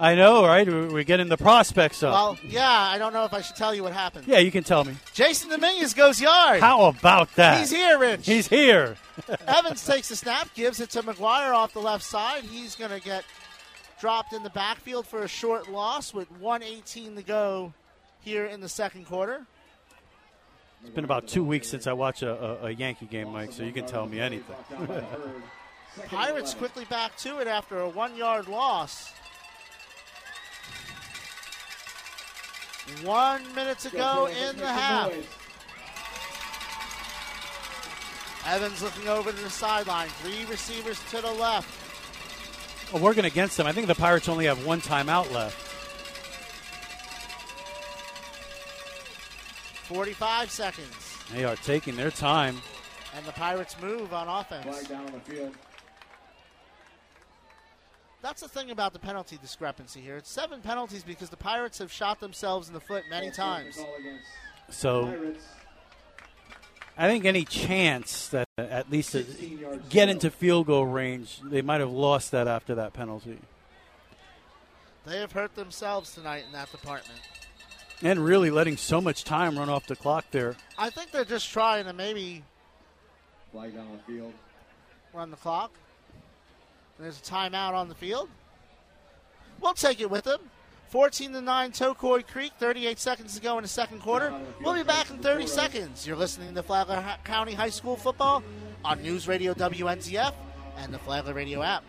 I know, right? We're getting the prospects up. Well, yeah. I don't know if I should tell you what happened. yeah, you can tell me. Jasson Dominguez goes yard. How about that? He's here, Rich. He's here. Evans takes the snap, gives it to McGuire off the left side. He's going to get dropped in the backfield for a short loss with 118 to go here in the second quarter. It's been about two weeks since I watched a, a, a Yankee game, Mike, so you can tell me anything. Pirates quickly back to it after a one yard loss. One minute to go in the half. Evans looking over to the sideline. Three receivers to the left. Well, working against them, I think the Pirates only have one timeout left. 45 seconds. They are taking their time. And the Pirates move on offense. Flag down on the field. That's the thing about the penalty discrepancy here. It's seven penalties because the Pirates have shot themselves in the foot many times. So I think any chance that at least to get into field goal range, they might have lost that after that penalty. They have hurt themselves tonight in that department. And really letting so much time run off the clock there. I think they're just trying to maybe Flag down the field. run the clock. There's a timeout on the field. We'll take it with them. 14 to 9, Tocoi Creek. 38 seconds to go in the second quarter. We'll be back in 30 seconds. You're listening to Flagler County High School football on News Radio WNZF and the Flagler Radio app.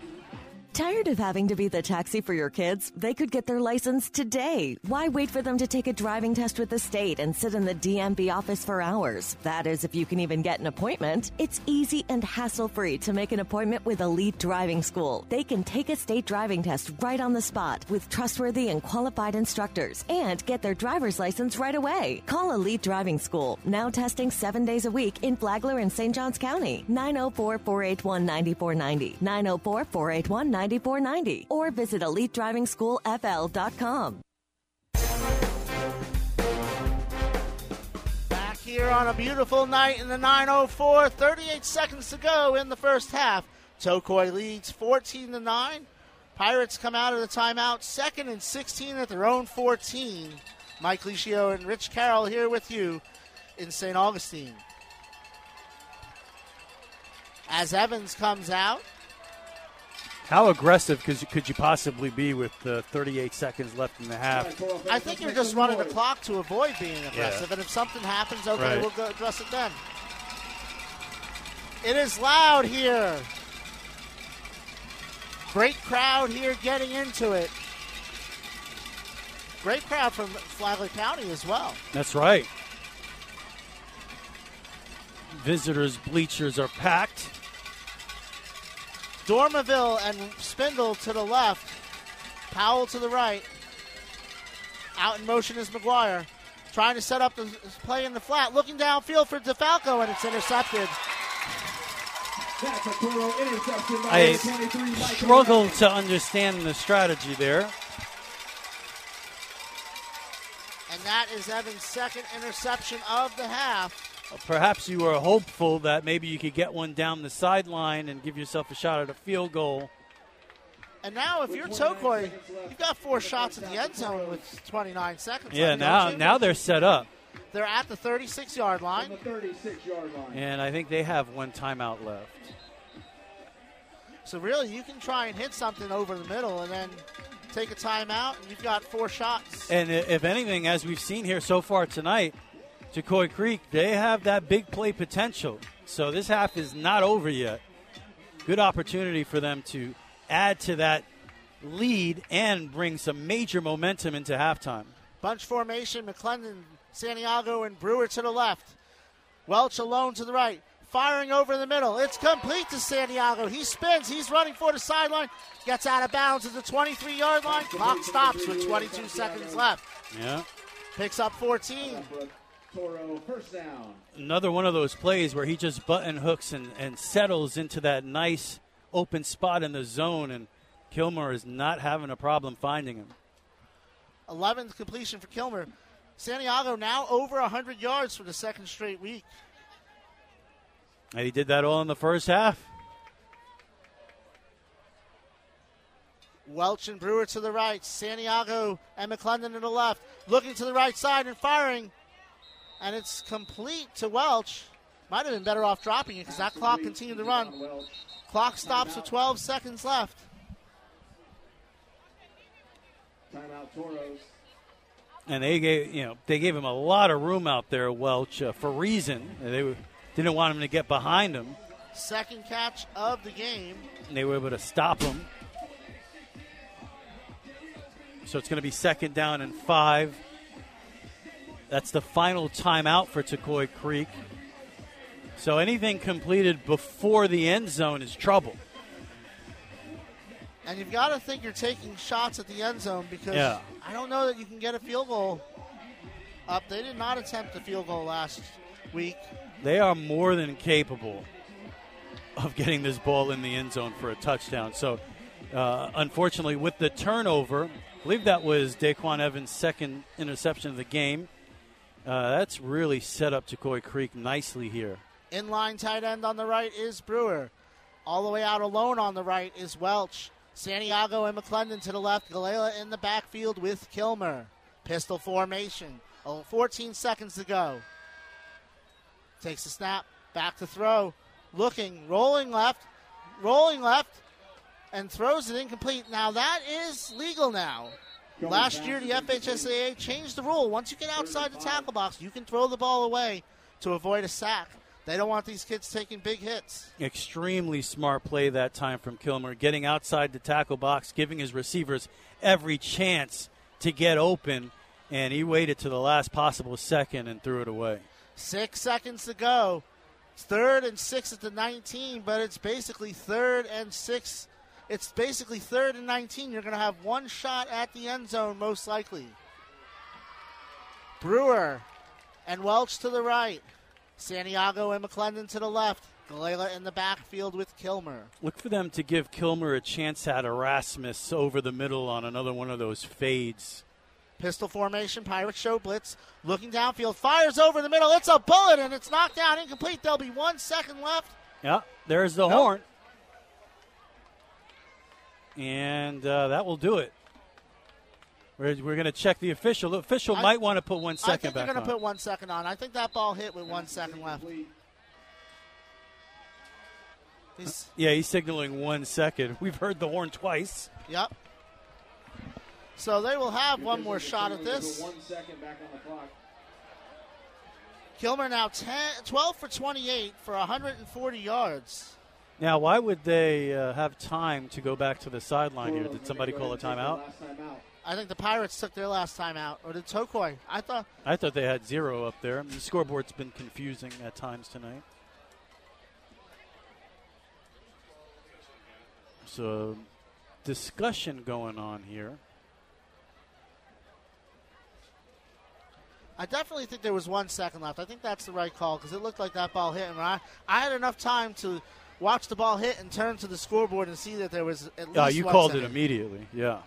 Tired of having to be the taxi for your kids? They could get their license today. Why wait for them to take a driving test with the state and sit in the DMV office for hours? That is, if you can even get an appointment. It's easy and hassle free to make an appointment with Elite Driving School. They can take a state driving test right on the spot with trustworthy and qualified instructors and get their driver's license right away. Call Elite Driving School, now testing seven days a week in Flagler and St. Johns County. 904 481 9490. 904 481 9490. Or visit EliteDrivingSchoolFL.com. Back here on a beautiful night in the 904. 38 seconds to go in the first half. Tocoi leads 14 to 9. Pirates come out of the timeout, second and 16 at their own 14. Mike Licio and Rich Carroll here with you in St. Augustine. As Evans comes out, How aggressive could you, could you possibly be with uh, 38 seconds left in the half? I think you're just running the clock to avoid being aggressive, and if something happens, okay, Right. we'll go address it then. It is loud here. Great crowd here getting into it. Great crowd from Flagler County as well. That's right. Visitors' bleachers are packed. Dormaville and Spindle to the left. Powell to the right. Out in motion is McGuire. Trying to set up the play in the flat. Looking downfield for DeFalco, and it's intercepted. That's a Toro interception by I 23, Michael struggle to understand the strategy there. And that is Evans' second interception of the half. Perhaps you were hopeful that maybe you could get one down the sideline and give yourself a shot at a field goal. And now, if you're Tocoi, you've got four shots at the end zone with 29 seconds. Yeah, left, now now they're set up, they're at the 36 yard line. The 36 yard line. and I think they have one timeout left. So really, you can try and hit something over the middle, and then take a timeout, and you've got four shots. And if anything, as we've seen here so far tonight, Tocoi Creek, they have that big play potential. So this half is not over yet. Good opportunity for them to add to that lead and bring some major momentum into halftime. Bunch formation, McClendon, Santiago, and Brewer to the left. Welch alone to the right. Firing over the middle. It's complete to Santiago. He spins. He's running for the sideline. Gets out of bounds at the 23 yard line. Clock stops with 22 seconds left. Yeah. Picks up 14. Toro first down. Another one of those plays where he just button hooks and, and settles into that nice open spot in the zone, and Kilmer is not having a problem finding him. 11th completion for Kilmer. Santiago now over 100 yards for the second straight week. And he did that all in the first half. Welch and Brewer to the right. Santiago and McClendon to the left. Looking to the right side and firing. And it's complete to Welch. Might have been better off dropping it because that clock continued to run. Clock stops with 12 seconds left. Timeout Toros. and they gave you know they gave him a lot of room out there, Welch, uh, for reason. They didn't want him to get behind him. Second catch of the game. And they were able to stop him. So it's going to be second down and five. That's the final timeout for Tocoi Creek. So anything completed before the end zone is trouble. And you've got to think you're taking shots at the end zone because Yeah. I don't know that you can get a field goal up. They did not attempt a field goal last week. They are more than capable of getting this ball in the end zone for a touchdown. So, uh, unfortunately, with the turnover, I believe that was Daquan Evans' second interception of the game. Uh, that's really set up Tocoi Creek nicely here. Inline tight end on the right is Brewer. All the way out alone on the right is Welch. Santiago and McClendon to the left. Galila in the backfield with Kilmer. Pistol formation. Oh, 14 seconds to go. Takes a snap. Back to throw. Looking. Rolling left. Rolling left. And throws it incomplete. Now that is legal now. Last year, the FHSAA changed the rule. Once you get outside the tackle box, you can throw the ball away to avoid a sack. They don't want these kids taking big hits. Extremely smart play that time from Kilmer, getting outside the tackle box, giving his receivers every chance to get open, and he waited to the last possible second and threw it away. Six seconds to go. It's third and six at the 19, but it's basically third and six. It's basically third and 19. You're going to have one shot at the end zone, most likely. Brewer and Welch to the right. Santiago and McClendon to the left. Galila in the backfield with Kilmer. Look for them to give Kilmer a chance at Erasmus over the middle on another one of those fades. Pistol formation, Pirate Show blitz. Looking downfield, fires over the middle. It's a bullet and it's knocked down, incomplete. There'll be one second left. Yeah, there's the horn. And uh, that will do it. We're, we're going to check the official. The official I- might want to put one I think they're going to put one second on. I think that ball hit with one second left. He's, yeah, he's signaling one second. We've heard the horn twice. yep. So they will have one more shot at this. One second back on the clock. Kilmer now 10, 12 for 28 for 140 yards. Now, why would they uh, have time to go back to the sideline here? Did somebody call a timeout? I think the Pirates took their last time out. Or did Tocoi? I thought I thought they had zero up there. The scoreboard's been confusing at times tonight. So, discussion going on here. I definitely think there was one second left. I think that's the right call because it looked like that ball hit. And I, I had enough time to watch the ball hit and turn to the scoreboard and see that there was at least Uh, you called second. it immediately. Yeah.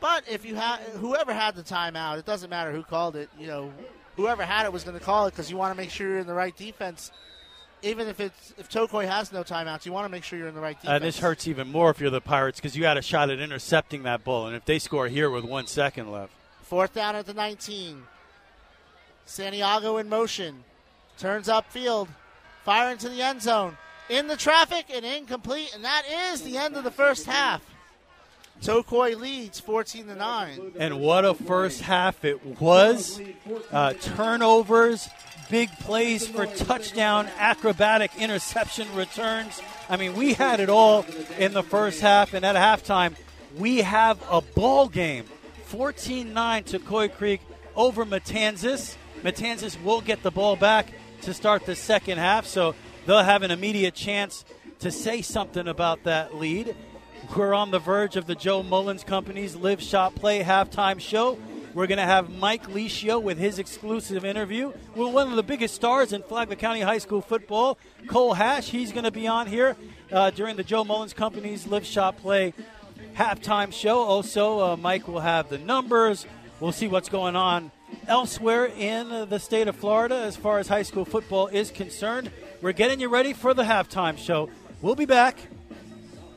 But if you had whoever had the timeout, it doesn't matter who called it. You know, whoever had it was going to call it because you want to make sure you're in the right defense. Even if it's if Tocoi has no timeouts, you want to make sure you're in the right defense. And this hurts even more if you're the Pirates because you had a shot at intercepting that ball. And if they score here with one second left, Fourth down at the 19. Santiago in motion. Turns upfield. Fire into the end zone. In the traffic and incomplete. And that is the end of the first half. Tocoi leads 14 to 9. And what a first half it was. Uh, turnovers, big plays for touchdown, acrobatic interception returns. I mean, we had it all in the first half, and at halftime, we have a ball game. 14 9 Tocoi Creek over Matanzas. Matanzas will get the ball back to start the second half, so they'll have an immediate chance to say something about that lead. We're on the verge of the Joe Mullins Company's Live Shop Play halftime show. We're going to have Mike Licio with his exclusive interview with one of the biggest stars in Flagler County High School football, Cole Hash. He's going to be on here uh, during the Joe Mullins Company's Live Shop Play halftime show. Also, uh, Mike will have the numbers. We'll see what's going on elsewhere in uh, the state of Florida as far as high school football is concerned. We're getting you ready for the halftime show. We'll be back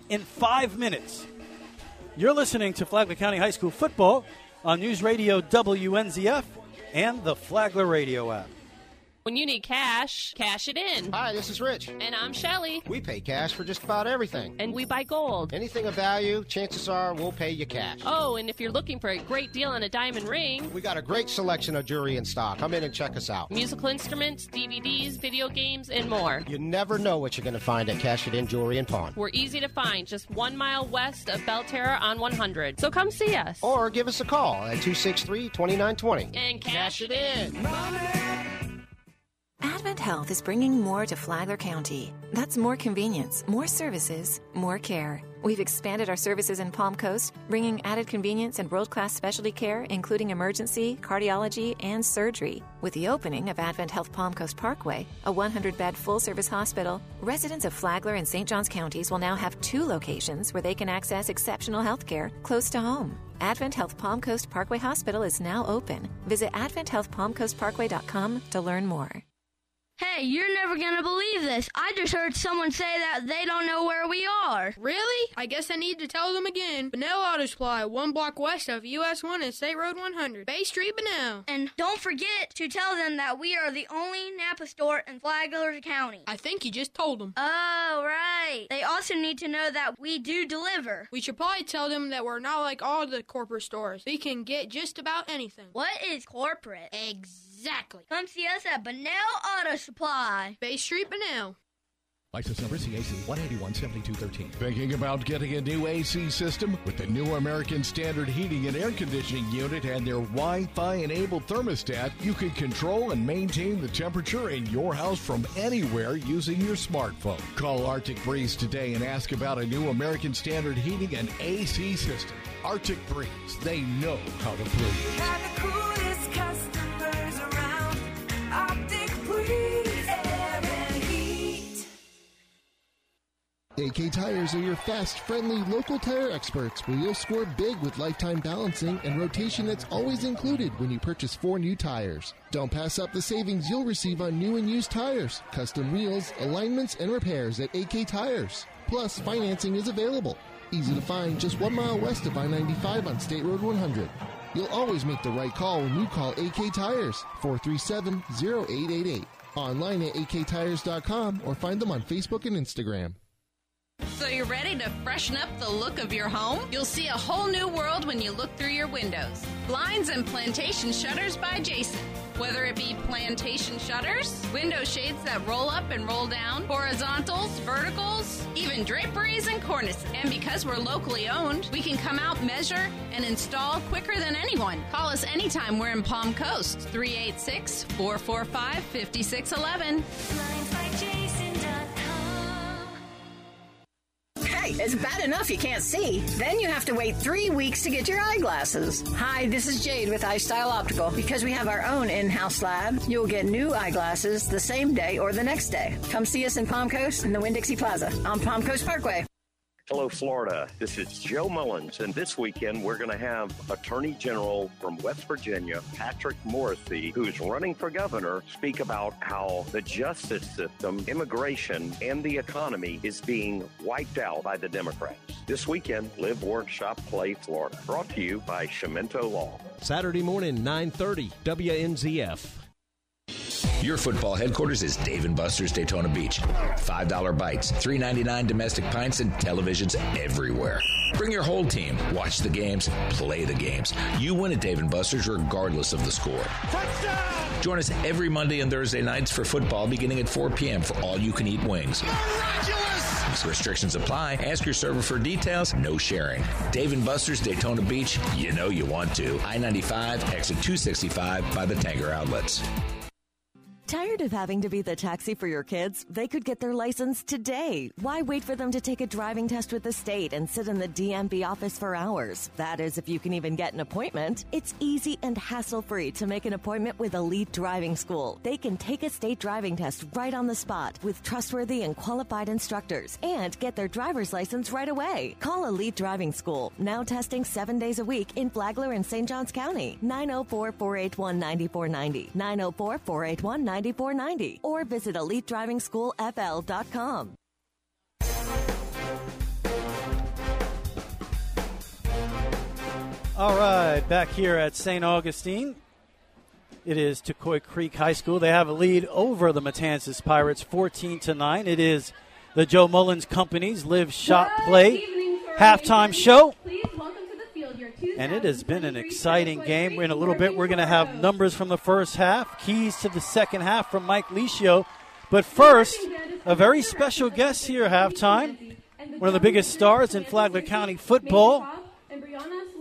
in five minutes. You're listening to Flagler County High School football on News Radio WNZF and the Flagler Radio app. When you need cash, cash it in. Hi, this is Rich. And I'm Shelly. We pay cash for just about everything. And we buy gold. Anything of value, chances are we'll pay you cash. Oh, and if you're looking for a great deal on a diamond ring, We got a great selection of jewelry in stock. Come in and check us out. musical instruments, DVDs, video games, and more. You never know what you're going to find at Cash It In Jewelry and Pawn. We're easy to find, just one mile west of Belle Terre on 100. So come see us. Or give us a call at 263 2920. And cash it in. Advent Health is bringing more to Flagler County. That's more convenience, more services, more care. We've expanded our services in Palm Coast, bringing added convenience and world class specialty care, including emergency, cardiology, and surgery. With the opening of Advent Health Palm Coast Parkway, a 100 bed full service hospital, residents of Flagler and St. Johns counties will now have two locations where they can access exceptional health care close to home. Advent Health Palm Coast Parkway Hospital is now open. Visit adventhealthpalmcoastparkway.com to learn more. Hey, you're never gonna believe this. I just heard someone say that they don't know where we are. Really? I guess I need to tell them again. Bunnell Auto Supply, one block west of US 1 and State Road 100. Bay Street, Bunnell. And don't forget to tell them that we are the only Napa store in Flagler County. I think you just told them. Oh, right. They also need to know that we do deliver. We should probably tell them that we're not like all the corporate stores. We can get just about anything. What is corporate? Exactly. Come see us at Bunnell Auto Supply. Bay Street, Bunnell. License number CAC 1817213. Thinking about getting a new AC system? With the new American Standard Heating and Air Conditioning Unit and their Wi Fi enabled thermostat, you can control and maintain the temperature in your house from anywhere using your smartphone. Call Arctic Breeze today and ask about a new American Standard Heating and AC system. Arctic Breeze, they know how to breathe. AK Tires are your fast, friendly local tire experts where you'll score big with lifetime balancing and rotation that's always included when you purchase four new tires. Don't pass up the savings you'll receive on new and used tires, custom wheels, alignments, and repairs at AK Tires. Plus, financing is available. Easy to find just one mile west of I 95 on State Road 100. You'll always make the right call when you call AK Tires 437 0888. Online at aktires.com or find them on Facebook and Instagram. So you're ready to freshen up the look of your home? You'll see a whole new world when you look through your windows. Blinds and plantation shutters by Jason. Whether it be plantation shutters, window shades that roll up and roll down, horizontals, verticals, even draperies and cornices. And because we're locally owned, we can come out, measure, and install quicker than anyone. Call us anytime we're in Palm Coast. 386 445 5611. It's bad enough you can't see. Then you have to wait three weeks to get your eyeglasses. Hi, this is Jade with iStyle Optical. Because we have our own in-house lab, you'll get new eyeglasses the same day or the next day. Come see us in Palm Coast in the Winn-Dixie Plaza on Palm Coast Parkway. Hello, Florida. This is Joe Mullins, and this weekend we're going to have Attorney General from West Virginia, Patrick Morrisey, who's running for governor, speak about how the justice system, immigration, and the economy is being wiped out by the Democrats. This weekend, Live, Work, Shop, Play, Florida. Brought to you by Chiumento Law. Saturday morning, 9:30, WNZF. Your football headquarters is Dave and Buster's Daytona Beach. $5 bites, $3.99 domestic pints, and televisions everywhere. Bring your whole team. Watch the games, play the games. You win at Dave and Buster's regardless of the score. Touchdown! Join us every Monday and Thursday nights for football beginning at 4 p.m. for all you can eat wings. Restrictions apply. Ask your server for details. No sharing. Dave and Buster's Daytona Beach. You know you want to. I 95, exit 265 by the Tanger outlets. Tired of having to be the taxi for your kids? They could get their license today. Why wait for them to take a driving test with the state and sit in the DMV office for hours? That is, if you can even get an appointment. It's easy and hassle free to make an appointment with Elite Driving School. They can take a state driving test right on the spot with trustworthy and qualified instructors and get their driver's license right away. Call Elite Driving School, now testing seven days a week in Flagler and St. Johns County. 904 481 9490. 904 481 9490. Or visit EliteDrivingSchoolFL.com. All right, back here at St. Augustine. It is Tocoi Creek High School. They have a lead over the Matanzas Pirates 14 to 9. It is the Joe Mullins Company's Live Shot Play halftime show. And it has been an exciting game. In a little bit, we're going to have numbers from the first half, keys to the second half from Mike Licio. But first, a very special guest here halftime. One of the biggest stars in Flagler County football.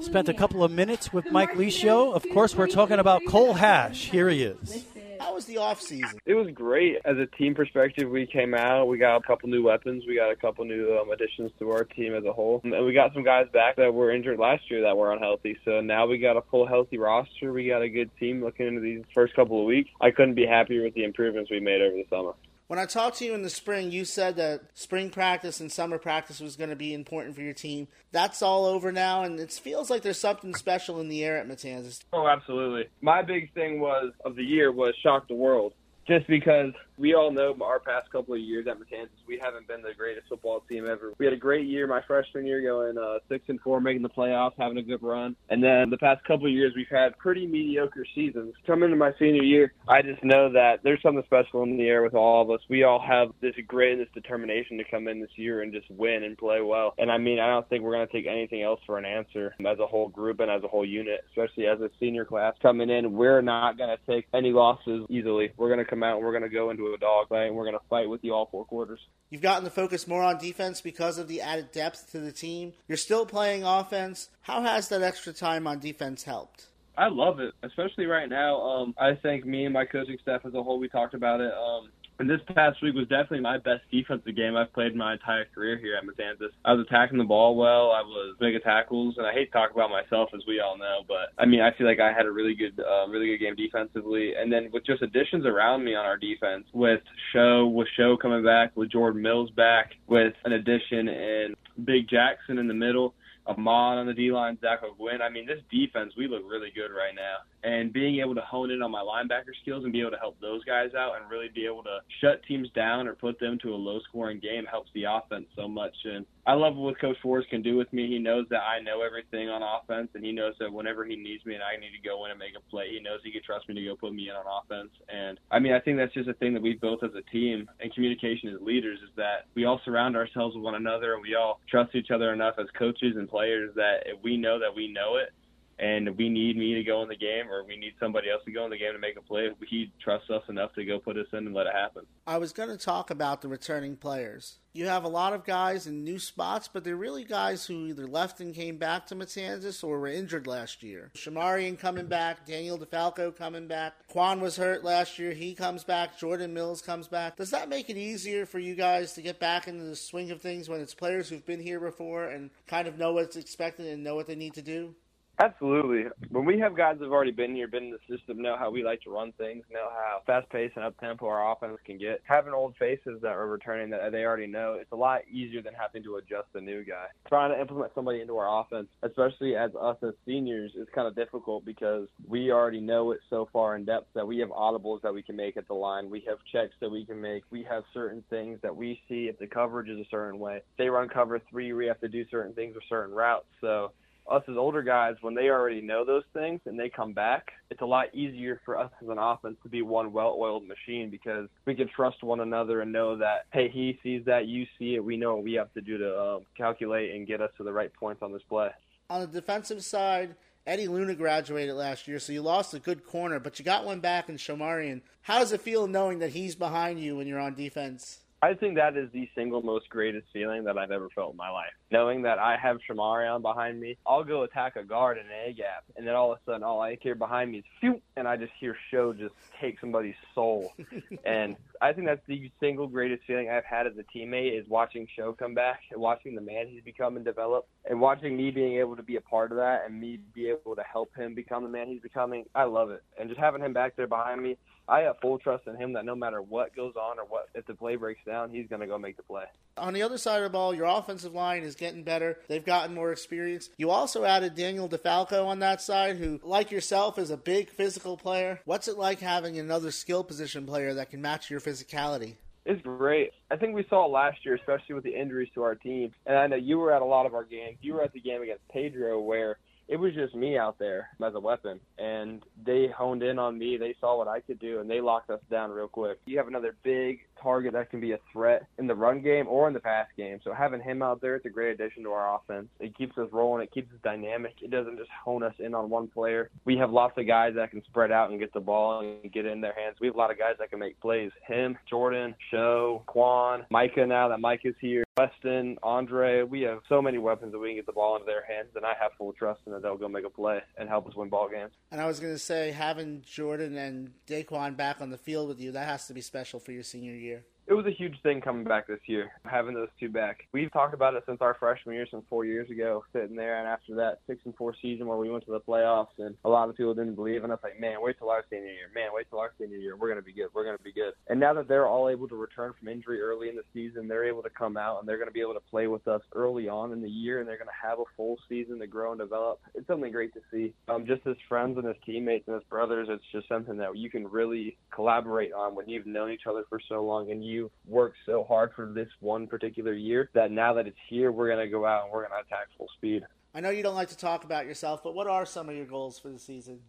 Spent a couple of minutes with Mike Licio. Of course, we're talking about Cole Hash. Here he is. How was the off season? It was great. As a team perspective, we came out. We got a couple new weapons. We got a couple new um, additions to our team as a whole, and we got some guys back that were injured last year that were unhealthy. So now we got a full healthy roster. We got a good team looking into these first couple of weeks. I couldn't be happier with the improvements we made over the summer. When I talked to you in the spring, you said that spring practice and summer practice was going to be important for your team. That's all over now, and it feels like there's something special in the air at Matanzas. Oh, absolutely. My big thing was of the year was shock the world. Just because we all know our past couple of years at Matanzas, we haven't been the greatest football team ever. We had a great year my freshman year, going uh, six and four, making the playoffs, having a good run, and then the past couple of years we've had pretty mediocre seasons. Coming into my senior year, I just know that there's something special in the air with all of us. We all have this great this determination to come in this year and just win and play well. And I mean, I don't think we're going to take anything else for an answer as a whole group and as a whole unit, especially as a senior class coming in. We're not going to take any losses easily. We're going to come out and we're going to go into a dog fight and we're going to fight with you all four quarters. You've gotten to focus more on defense because of the added depth to the team. You're still playing offense. How has that extra time on defense helped? I love it, especially right now. Um, I think me and my coaching staff as a whole, we talked about it. Um, and this past week was definitely my best defensive game I've played my entire career here at Matanzas. I was attacking the ball well. I was making tackles, and I hate to talk about myself as we all know, but I mean I feel like I had a really good, uh, really good game defensively. And then with just additions around me on our defense, with Show, with Show coming back, with Jordan Mills back, with an addition in Big Jackson in the middle. Ahmad on the D line, Zach O'Gwyn. I mean, this defense, we look really good right now. And being able to hone in on my linebacker skills and be able to help those guys out and really be able to shut teams down or put them to a low scoring game helps the offense so much. And I love what Coach Forrest can do with me. He knows that I know everything on offense, and he knows that whenever he needs me and I need to go in and make a play, he knows he can trust me to go put me in on offense. And I mean, I think that's just a thing that we've built as a team and communication as leaders is that we all surround ourselves with one another and we all trust each other enough as coaches and players that if we know that we know it and we need me to go in the game or we need somebody else to go in the game to make a play, he trusts us enough to go put us in and let it happen. I was going to talk about the returning players. You have a lot of guys in new spots, but they're really guys who either left and came back to Matanzas or were injured last year. Shamarian coming back, Daniel DeFalco coming back. Quan was hurt last year. He comes back. Jordan Mills comes back. Does that make it easier for you guys to get back into the swing of things when it's players who've been here before and kind of know what's expected and know what they need to do? Absolutely. When we have guys that've already been here, been in the system, know how we like to run things, know how fast paced and up tempo our offense can get. Having old faces that are returning that they already know, it's a lot easier than having to adjust a new guy. Trying to implement somebody into our offense, especially as us as seniors, is kind of difficult because we already know it so far in depth that we have audibles that we can make at the line. We have checks that we can make. We have certain things that we see if the coverage is a certain way. If they run cover three, we have to do certain things or certain routes. So us as older guys, when they already know those things and they come back, it's a lot easier for us as an offense to be one well-oiled machine because we can trust one another and know that, hey, he sees that, you see it, we know what we have to do to um, calculate and get us to the right points on this play. On the defensive side, Eddie Luna graduated last year, so you lost a good corner, but you got one back in Shamarian. How does it feel knowing that he's behind you when you're on defense? I think that is the single most greatest feeling that I've ever felt in my life. Knowing that I have Shamarion behind me, I'll go attack a guard in an A gap, and then all of a sudden, all I hear behind me is phew, and I just hear Show just take somebody's soul. and I think that's the single greatest feeling I've had as a teammate is watching Show come back and watching the man he's become and develop, and watching me being able to be a part of that and me be able to help him become the man he's becoming. I love it, and just having him back there behind me. I have full trust in him that no matter what goes on or what if the play breaks down, he's going to go make the play. On the other side of the ball, your offensive line is getting better. They've gotten more experience. You also added Daniel DeFalco on that side, who, like yourself, is a big physical player. What's it like having another skill position player that can match your physicality? It's great. I think we saw it last year, especially with the injuries to our team. And I know you were at a lot of our games. You were at the game against Pedro where it was just me out there as a weapon. And they honed in on me. They saw what I could do, and they locked us down real quick. You have another big target that can be a threat in the run game or in the pass game. So having him out there, it's a great addition to our offense. It keeps us rolling. It keeps us dynamic. It doesn't just hone us in on one player. We have lots of guys that can spread out and get the ball and get it in their hands. We have a lot of guys that can make plays. Him, Jordan, Show, Quan, Micah now that Mike is here. Weston, Andre, we have so many weapons that we can get the ball into their hands, and I have full trust in that they'll go make a play and help us win ball games. And I was going to say, having Jordan and Daquan back on the field with you, that has to be special for your senior year. It was a huge thing coming back this year, having those two back. We've talked about it since our freshman year, since four years ago, sitting there, and after that six and four season where we went to the playoffs, and a lot of people didn't believe, and I was like, man, wait till our senior year, man, wait till our senior year, we're gonna be good, we're gonna be good. And now that they're all able to return from injury early in the season, they're able to come out and they're gonna be able to play with us early on in the year, and they're gonna have a full season to grow and develop. It's something great to see. Um, just as friends and as teammates and as brothers, it's just something that you can really collaborate on when you've known each other for so long and you've worked so hard for this one particular year that now that it's here, we're going to go out and we're going to attack full speed. I know you don't like to talk about yourself, but what are some of your goals for the season?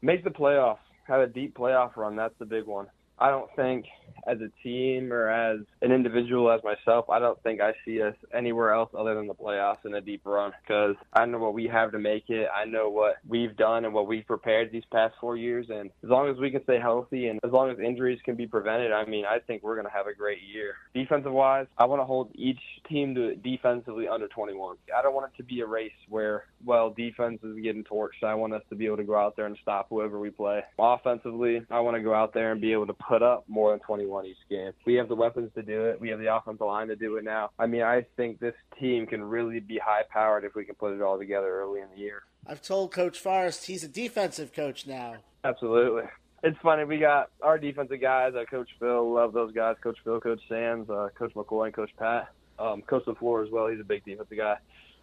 Make the playoffs. Have a deep playoff run. That's the big one. I don't think as a team or as an individual as myself, I don't think I see us anywhere else other than the playoffs in a deep run because I know what we have to make it. I know what we've done and what we've prepared these past four years. And as long as we can stay healthy and as long as injuries can be prevented, I mean, I think we're going to have a great year. Defensive wise, I want to hold each team to defensively under 21. I don't want it to be a race where, well, defense is getting torched. I want us to be able to go out there and stop whoever we play. Offensively, I want to go out there and be able to put up more than 21 each game. We have the weapons to do it. We have the offensive line to do it now. I mean, I think this team can really be high powered if we can put it all together early in the year. I've told Coach Forrest he's a defensive coach now. Absolutely. It's funny. We got our defensive guys, uh, Coach Phil. Love those guys. Coach Phil, Coach Sands, uh, Coach McCoy, and Coach Pat. Um, Coach LaFleur as well. He's a big defensive guy.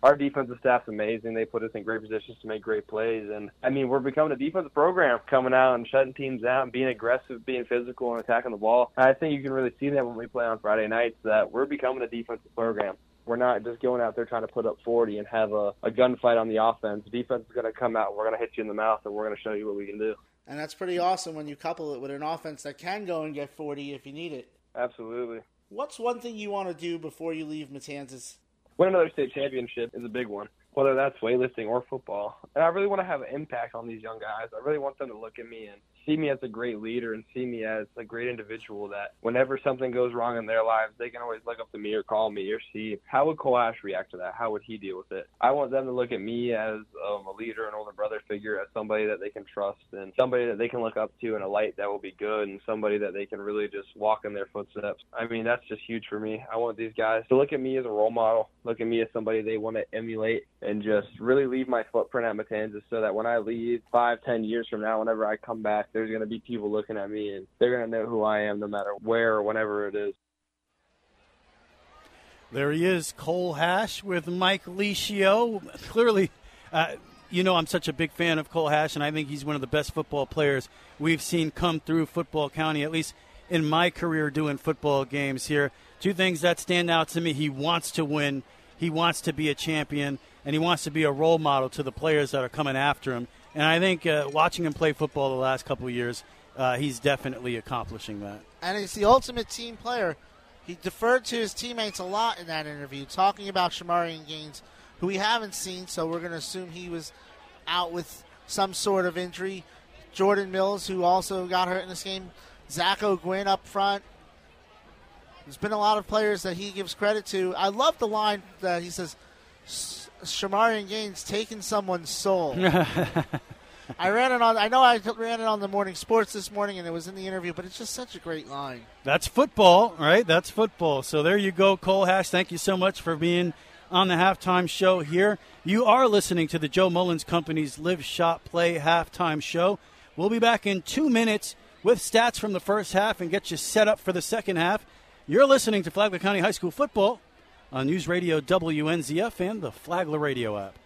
Our defensive staff's amazing. They put us in great positions to make great plays. And, I mean, we're becoming a defensive program, coming out and shutting teams out and being aggressive, being physical, and attacking the ball. And I think you can really see that when we play on Friday nights, that we're becoming a defensive program. We're not just going out there trying to put up 40 and have a, a gunfight on the offense. Defense is going to come out. We're going to hit you in the mouth, and we're going to show you what we can do. And that's pretty awesome when you couple it with an offense that can go and get 40 if you need it. Absolutely. What's one thing you want to do before you leave Matanzas? Win another state championship is a big one, whether that's weightlifting or football. And I really want to have an impact on these young guys. I really want them to look at me and see me as a great leader and see me as a great individual that whenever something goes wrong in their lives, they can always look up to me or call me or see how would Cole react to that? How would he deal with it? I want them to look at me as um, a leader, an older brother figure, as somebody that they can trust and somebody that they can look up to in a light that will be good and somebody that they can really just walk in their footsteps. I mean, that's just huge for me. I want these guys to look at me as a role model, look at me as somebody they want to emulate and just really leave my footprint at Matanzas so that when I leave five, ten years from now, whenever I come back, there's going to be people looking at me and they're going to know who I am no matter where or whenever it is. There he is, Cole Hash with Mike Licio. Clearly, uh, you know I'm such a big fan of Cole Hash, and I think he's one of the best football players we've seen come through Football County, at least in my career doing football games here. Two things that stand out to me he wants to win, he wants to be a champion, and he wants to be a role model to the players that are coming after him. And I think uh, watching him play football the last couple of years, uh, he's definitely accomplishing that. And he's the ultimate team player. He deferred to his teammates a lot in that interview, talking about Shamarian Gaines, who we haven't seen, so we're going to assume he was out with some sort of injury. Jordan Mills, who also got hurt in this game. Zach O'Gwyn up front. There's been a lot of players that he gives credit to. I love the line that he says, "S- Shamarian Gaines taking someone's soul. I ran it on. I know I ran it on the morning sports this morning, and it was in the interview. But it's just such a great line. That's football, right? That's football. So there you go, Cole Hash. Thank you so much for being on the halftime show here. You are listening to the Joe Mullins Company's Live Shot Play halftime show. We'll be back in two minutes with stats from the first half and get you set up for the second half. You're listening to Flagler County High School football on News Radio WNZF and the Flagler Radio app.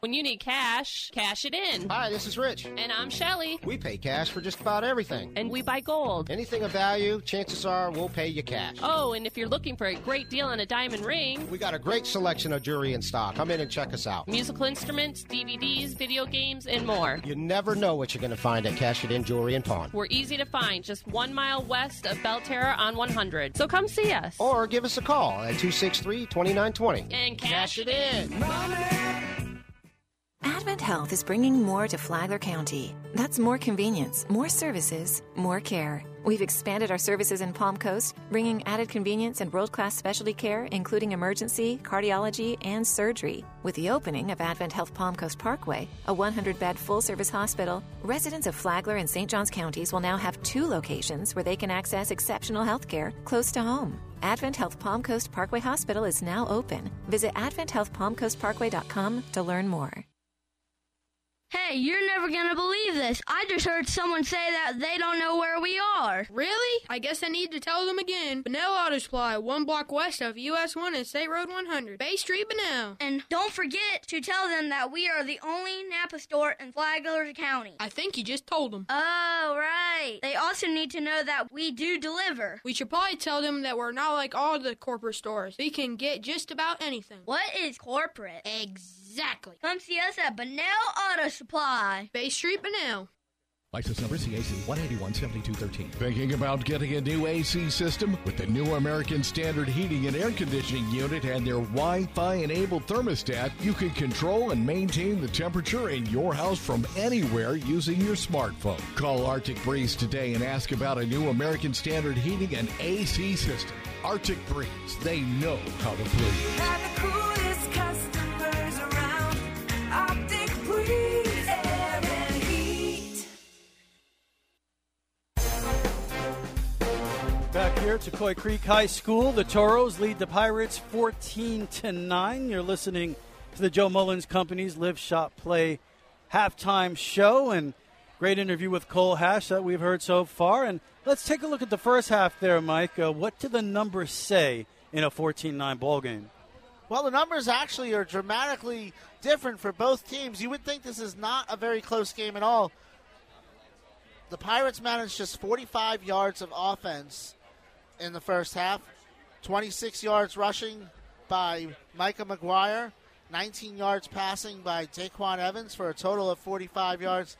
When you need cash, cash it in. Hi, this is Rich. And I'm Shelly. We pay cash for just about everything. And we buy gold. Anything of value, chances are we'll pay you cash. Oh, and if you're looking for a great deal on a diamond ring, We got a great selection of jewelry in stock. Come in and check us out. musical instruments, DVDs, video games, and more. You never know what you're going to find at Cash It In Jewelry and Pawn. We're easy to find, just one mile west of Belle Terre on 100. So come see us. Or give us a call at 263 2920. And cash it in. Advent Health is bringing more to Flagler County. That's more convenience, more services, more care. We've expanded our services in Palm Coast, bringing added convenience and world class specialty care, including emergency, cardiology, and surgery. With the opening of Advent Health Palm Coast Parkway, a 100 bed full service hospital, residents of Flagler and St. Johns counties will now have two locations where they can access exceptional health care close to home. Advent Health Palm Coast Parkway Hospital is now open. Visit adventhealthpalmcoastparkway.com to learn more. Hey, you're never gonna believe this. I just heard someone say that they don't know where we are. Really? I guess I need to tell them again. Bunnell Auto Supply, one block west of US 1 and State Road 100. Bay Street, Bunnell. And don't forget to tell them that we are the only Napa store in Flagler County. I think you just told them. Oh, right. They also need to know that we do deliver. We should probably tell them that we're not like all the corporate stores. We can get just about anything. What is corporate? Exactly. Come see us at Bunnell Auto Supply. Bay Street, Bunnell. License number CAC 1817213. Thinking about getting a new AC system? With the new American Standard Heating and Air Conditioning Unit and their Wi Fi enabled thermostat, you can control and maintain the temperature in your house from anywhere using your smartphone. Call Arctic Breeze today and ask about a new American Standard Heating and AC system. Arctic Breeze, they know how to breathe. Back here at Coy Creek High School, the Toros lead the Pirates 14 to 9. You're listening to the Joe Mullins Company's Live Shop Play halftime show and great interview with Cole Hash that we've heard so far. And let's take a look at the first half there, Mike. Uh, what do the numbers say in a 14 9 ball game? Well, the numbers actually are dramatically different for both teams. You would think this is not a very close game at all. The Pirates managed just 45 yards of offense in the first half, 26 yards rushing by Micah McGuire, 19 yards passing by Daquan Evans for a total of 45 yards.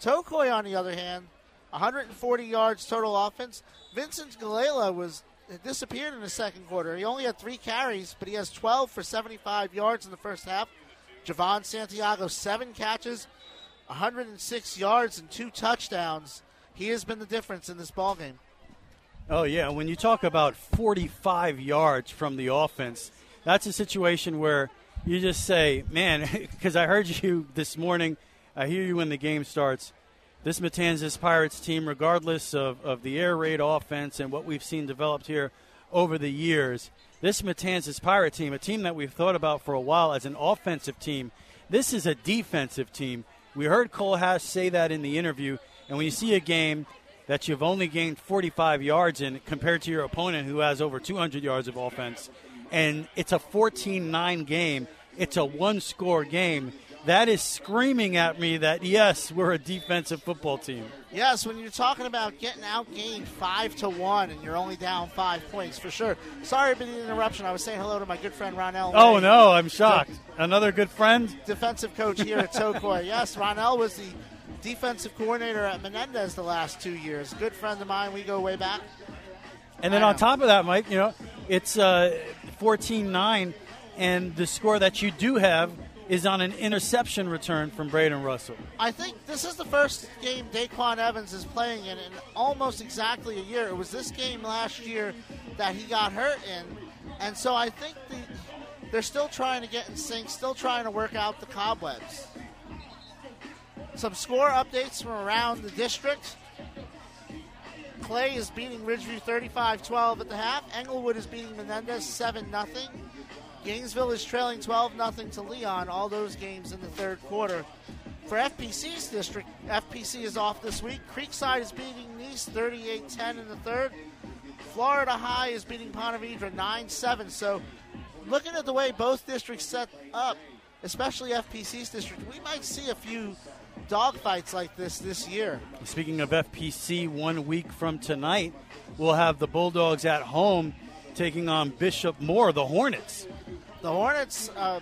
Tocoi, on the other hand, 140 yards total offense. Vincent Gallela was disappeared in the second quarter. He only had three carries, but he has 12 for 75 yards in the first half. Javon Santiago, seven catches, 106 yards, and two touchdowns. He has been the difference in this ball game. Oh, yeah. When you talk about 45 yards from the offense, that's a situation where you just say, man, because I heard you this morning, I hear you when the game starts. This Matanzas Pirates team, regardless of, of the air raid offense and what we've seen developed here over the years, this Matanzas Pirate team, a team that we've thought about for a while as an offensive team, this is a defensive team. We heard Cole Hash say that in the interview, and when you see a game that you've only gained 45 yards in compared to your opponent who has over 200 yards of offense, and it's a 14 9 game, it's a one score game. That is screaming at me that, yes, we're a defensive football team. Yes, when you're talking about getting outgained five to one and you're only down five points, for sure. Sorry for the interruption. I was saying hello to my good friend Ronell. Oh, no, I'm shocked. Another good friend? defensive coach here at Tocoi. yes, Ronell was the defensive coordinator at Menendez the last two years. Good friend of mine. We go way back. And then on top of that, Mike, you know, it's uh, 14-9, and the score that you do have is on an interception return from Braden Russell. I think this is the first game Daquan Evans is playing in in almost exactly a year. It was this game last year that he got hurt in, and so I think the, they're still trying to get in sync, still trying to work out the cobwebs. Some score updates from around the district. Clay is beating Ridgeview 35-12 at the half. Englewood is beating Menendez 7-0. Gainesville is trailing 12 0 to Leon, all those games in the third quarter. For FPC's district, FPC is off this week. Creekside is beating Nease 38 10 in the third. Florida High is beating Ponte Vedra 9 7. So, looking at the way both districts set up, especially FPC's district, we might see a few dogfights like this this year. Speaking of FPC, one week from tonight, we'll have the Bulldogs at home taking on Bishop Moore, the Hornets. The Hornets, uh,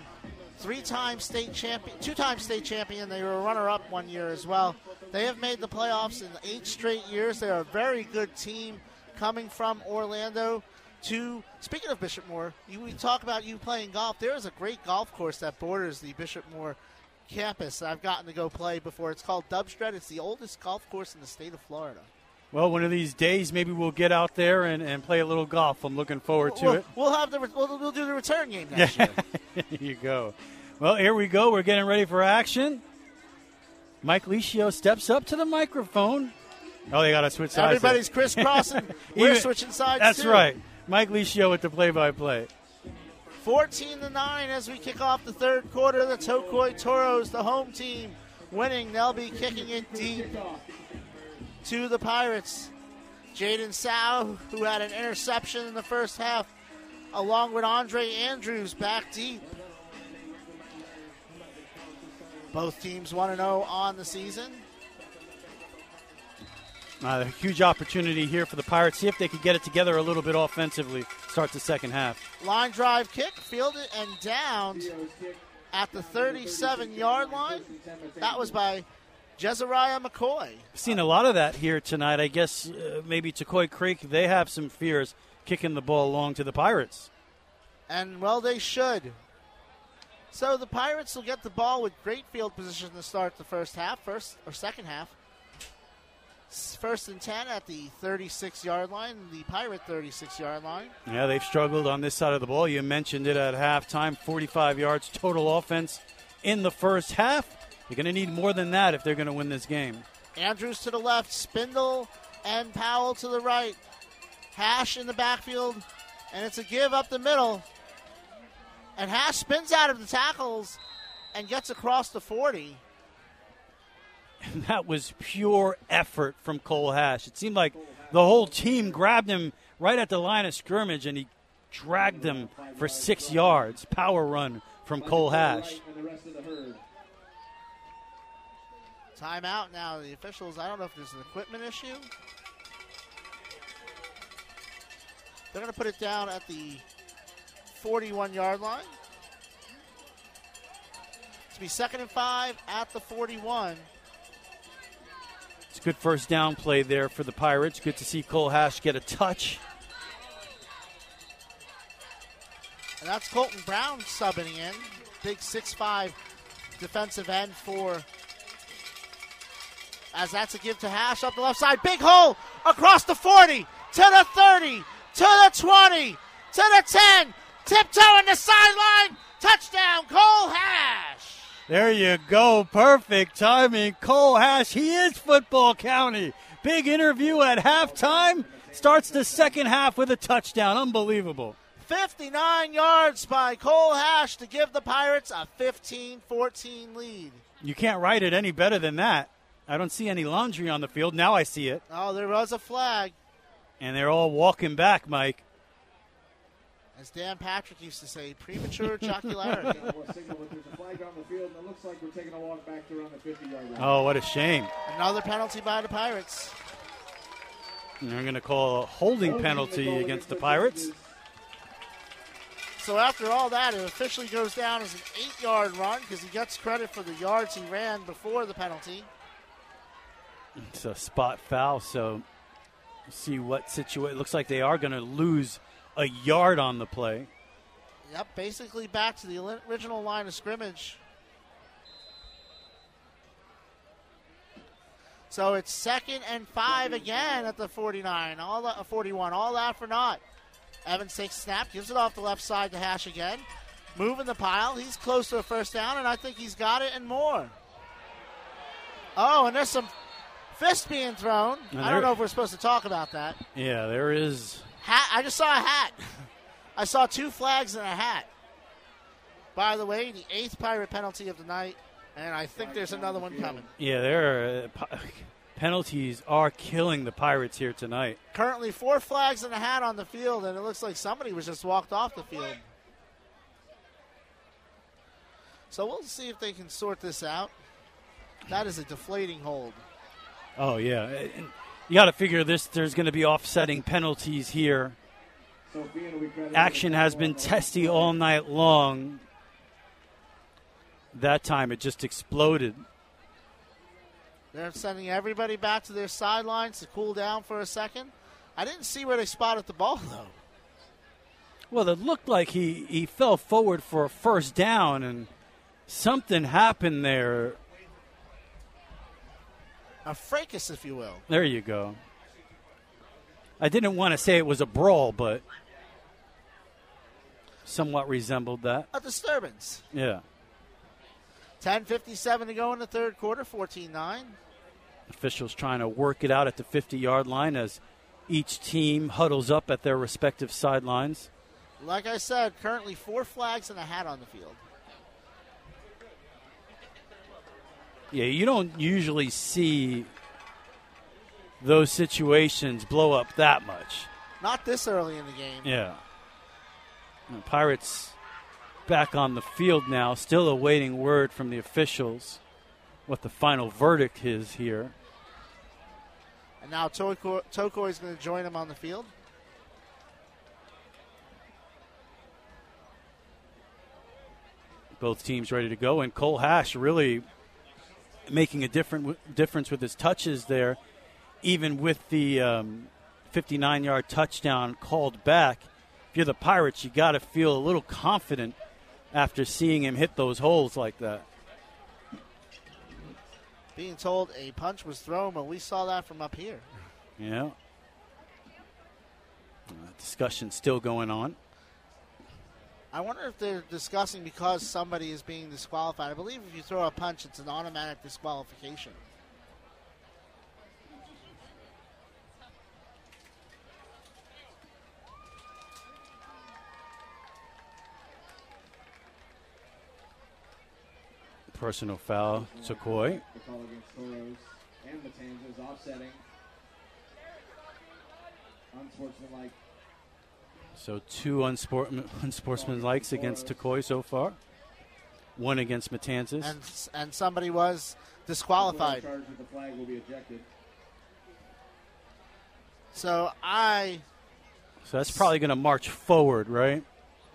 three-time state champion, two-time state champion. They were a runner-up one year as well. They have made the playoffs in eight straight years. They're a very good team coming from Orlando. To speaking of Bishop Moore, you we talk about you playing golf. There is a great golf course that borders the Bishop Moore campus. that I've gotten to go play before. It's called Dubsdread. It's the oldest golf course in the state of Florida. Well, one of these days, maybe we'll get out there and, and play a little golf. I'm looking forward to we'll, it. We'll have the we'll, we'll do the return game next year. there you go. Well, here we go. We're getting ready for action. Mike Licio steps up to the microphone. Oh, they got to switch sides. Everybody's crisscrossing. We're Even- switching sides. That's too. right. Mike Licio with the play-by-play. 14 to 9 as we kick off the third quarter. The Tocoi Toros, the home team, winning. They'll be kicking it deep to the Pirates. Jaden Sow, who had an interception in the first half, along with Andre Andrews back deep. Both teams 1 0 on the season. Uh, a huge opportunity here for the Pirates. See if they could get it together a little bit offensively. Start the second half. Line drive kick, fielded and downed at the 37 yard line. That was by Jezariah McCoy. Seen a lot of that here tonight. I guess uh, maybe Tocoi Creek they have some fears kicking the ball along to the Pirates. And, well, they should. So the Pirates will get the ball with great field position to start the first half, first or second half. First and 10 at the 36 yard line, the Pirate 36 yard line. Yeah, they've struggled on this side of the ball. You mentioned it at halftime 45 yards total offense in the first half. They're going to need more than that if they're going to win this game. Andrews to the left, Spindle and Powell to the right. Hash in the backfield, and it's a give up the middle. And Hash spins out of the tackles and gets across the 40. And that was pure effort from Cole Hash. It seemed like the whole team grabbed him right at the line of scrimmage and he dragged him for six yards. Power run from Cole Hash. And the rest of the herd. Timeout now. The officials, I don't know if there's an equipment issue. They're going to put it down at the 41 yard line. To be second and five at the 41. It's a good first down play there for the Pirates. Good to see Cole Hash get a touch. And that's Colton Brown subbing in. Big six-five defensive end for. As that's a give to Hash up the left side. Big hole across the 40 to the 30 to the 20 to the 10. Tiptoeing the sideline. Touchdown, Cole Hash. There you go. Perfect timing. Cole Hash, he is Football County. Big interview at halftime. Starts the second half with a touchdown. Unbelievable. 59 yards by Cole Hash to give the Pirates a 15 14 lead. You can't write it any better than that. I don't see any laundry on the field. Now I see it. Oh, there was a flag. And they're all walking back, Mike. As Dan Patrick used to say, premature jocularity. More signal that there's a flag on the field, and it looks like we're taking a walk back to around the 50 yard line. Oh, what a shame. Another penalty by the Pirates. And they're going to call a holding penalty against the Pirates. So after all that, it officially goes down as an eight-yard run because he gets credit for the yards he ran before the penalty. It's a spot foul, so see what situation. Looks like they are going to lose a yard on the play. Yep, basically back to the original line of scrimmage. So it's second and five again at the 49, all uh, 41, all that for naught. Evans takes snap, gives it off the left side to Hash again. Moving the pile, he's close to a first down, and I think he's got it and more. Oh, and there's some fist being thrown. And I don't know if we're supposed to talk about that. Yeah, there is. Hat. I just saw a hat. I saw two flags and a hat. By the way, the eighth pirate penalty of the night, and I think there's another one coming. Yeah, there are uh, penalties are killing the Pirates here tonight. Currently, four flags and a hat on the field, and it looks like somebody was just walked off the field. So we'll see if they can sort this out. That is a deflating hold. Oh yeah, you got to figure this. There's going to be offsetting penalties here. Action has been testy all night long. That time it just exploded. They're sending everybody back to their sidelines to cool down for a second. I didn't see where they spotted the ball though. Well, it looked like he, he fell forward for a first down, and something happened there. A fracas, if you will. There you go. I didn't want to say it was a brawl, but somewhat resembled that. A disturbance. Yeah. 10.57 to go in the third quarter, 14 9. Officials trying to work it out at the 50 yard line as each team huddles up at their respective sidelines. Like I said, currently four flags and a hat on the field. Yeah, you don't usually see those situations blow up that much. Not this early in the game. Yeah. The Pirates back on the field now, still awaiting word from the officials what the final verdict is here. And now Toko, Toko is going to join him on the field. Both teams ready to go, and Cole Hash really making a different difference with his touches there, even with the um, 59 yard touchdown called back. If you're the Pirates, you got to feel a little confident after seeing him hit those holes like that. Being told a punch was thrown, but we saw that from up here. Yeah. Uh, discussion still going on. I wonder if they're discussing because somebody is being disqualified. I believe if you throw a punch, it's an automatic disqualification. Personal foul, Tocoi. The call against Toros and Matanzas offsetting. Unsportsmanlike. So two unsport, unsportsmanlikes against Tocoi so far. One against Matanzas. And and somebody was disqualified. The flag will be ejected. So I So that's probably going to march forward, right,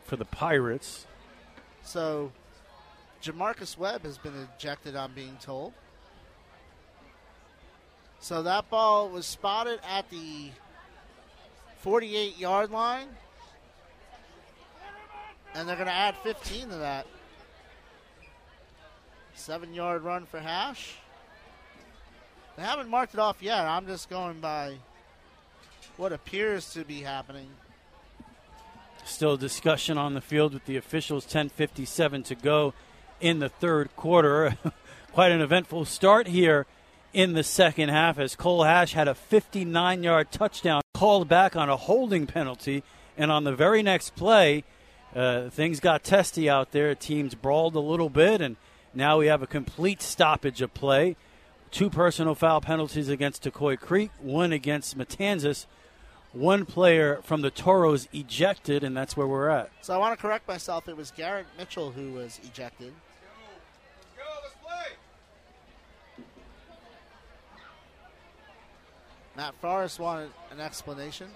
for the Pirates. so Jamarcus Webb has been ejected. I'm being told. So that ball was spotted at the 48 yard line, and they're going to add 15 to that. Seven yard run for Hash. They haven't marked it off yet. I'm just going by what appears to be happening. Still discussion on the field with the officials. 10:57 to go in the third quarter. Quite an eventful start here in the second half as Cole Hash had a 59-yard touchdown called back on a holding penalty, and on the very next play, uh, things got testy out there. Teams brawled a little bit, and now we have a complete stoppage of play. Two personal foul penalties against Tocoi Creek, one against Matanzas. One player from the Toros ejected, and that's where we're at. So I want to correct myself. It was Garrett Mitchell who was ejected. Matt Forrest wanted an explanation.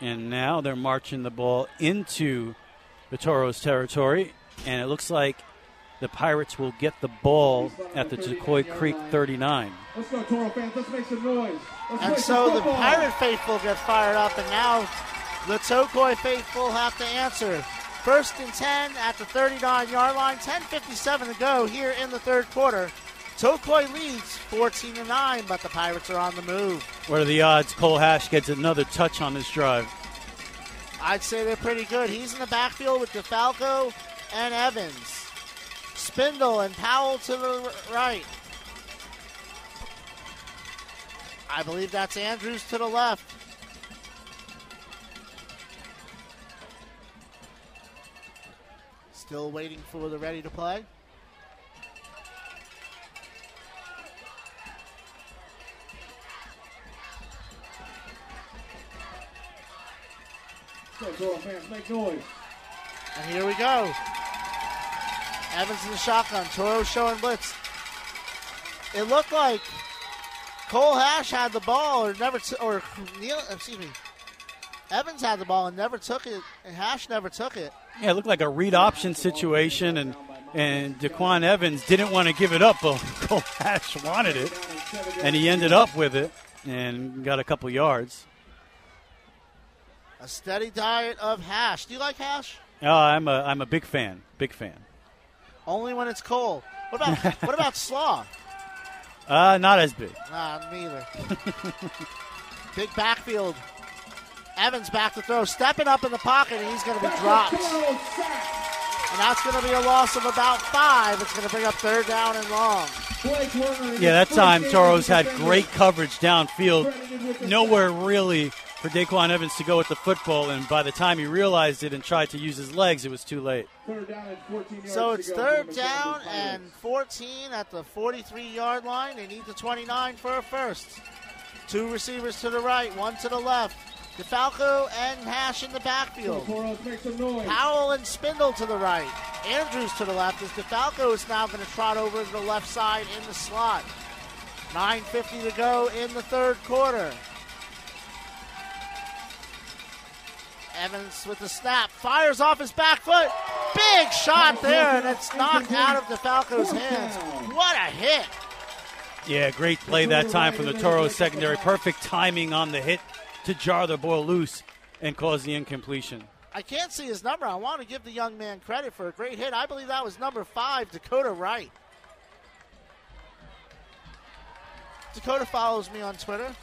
And now they're marching the ball into the Toros territory, and it looks like the Pirates will get the ball at the Tocoi Creek 39. Let's go, Toro fans. Let's make some noise. Let's And so the. Pirate faithful get fired up, and now the Tocoi faithful have to answer. First and 10 at the 39 yard line, 10.57 to go here in the third quarter. Tocoi leads 14 to 9, but the Pirates are on the move. What are the odds Cole Hash gets another touch on this drive? I'd say they're pretty good. He's in the backfield with DeFalco and Evans. Spindle and Powell to the right. I believe that's Andrews to the left. Still waiting for the ready to play. Go, Toro fans. Make noise. And here we go. Evans in the shotgun. Toro showing blitz. It looked like Cole Hash had the ball, or never, t- or Neil. Excuse me. Evans had the ball and never took it, and Hash never took it. Yeah, it looked like a read option situation, and and Daquan Evans didn't want to give it up, but Cole Hash wanted it, and he ended up with it and got a couple yards. A steady diet of hash. Do you like hash? Oh, I'm a I'm a big fan, big fan. Only when it's cold. What about what about slaw? Uh, not as big. Nah, neither. Big backfield. Evans back to throw, stepping up in the pocket, and he's going to be dropped. And that's going to be a loss of about five. It's going to bring up third down and long. Yeah, that time Toros had great coverage downfield. Nowhere really for Daquan Evans to go with the football, and by the time he realized it and tried to use his legs, it was too late. So it's third down and 14 at the 43 yard line. They need the 29 for a first. Two receivers to the right, one to the left. DeFalco and Hash in the backfield. Powell and Spindle to the right. Andrews to the left as DeFalco is now going to trot over to the left side in the slot. 9.50 to go in the third quarter. Evans with the snap, fires off his back foot. Big shot there, and it's knocked out of DeFalco's hands. What a hit! Yeah, great play that time from the Toros secondary. Perfect timing on the hit to jar the ball loose and cause the incompletion. I can't see his number. I want to give the young man credit for a great hit. I believe that was number five, Dakota Wright. Dakota follows me on Twitter.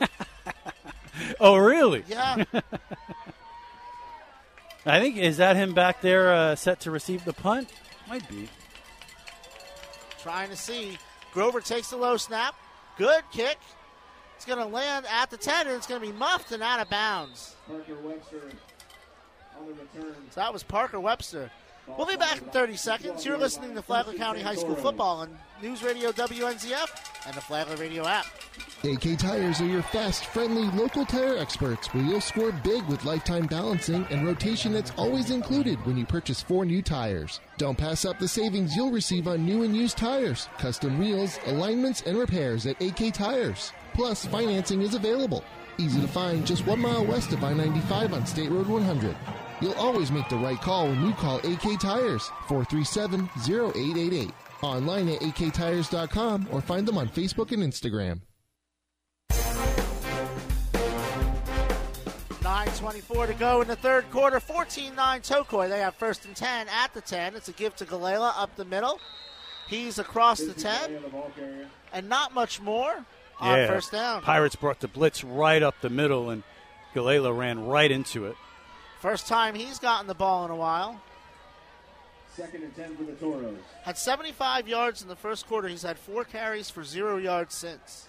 Oh, really? Yeah. I think is that him back there uh, set to receive the punt? Might be. Trying to see. Grover takes the low snap. Good kick. It's going to land at the 10, and it's going to be muffed and out of bounds. Parker Webster on the return. So that was Parker Webster. We'll be back in 30 seconds. You're listening to Flagler County High School football on News Radio WNZF and the Flagler Radio app. AK Tires are your fast, friendly, local tire experts where you'll score big with lifetime balancing and rotation that's always included when you purchase four new tires. Don't pass up the savings you'll receive on new and used tires, custom wheels, alignments, and repairs at AK Tires. Plus, financing is available. Easy to find just one mile west of I 95 on State Road 100. You'll always make the right call when you call AK Tires 437 0888. Online at aktires.com or find them on Facebook and Instagram. 9.24 to go in the third quarter. 14 9 Tocoi. They have first and 10 at the 10. It's a give to Galila up the middle. He's across the 10. And not much more yeah. first down. Pirates brought the blitz right up the middle, and Galela ran right into it. First time he's gotten the ball in a while. Second and 10 for the Toros. Had 75 yards in the first quarter. He's had four carries for zero yards since.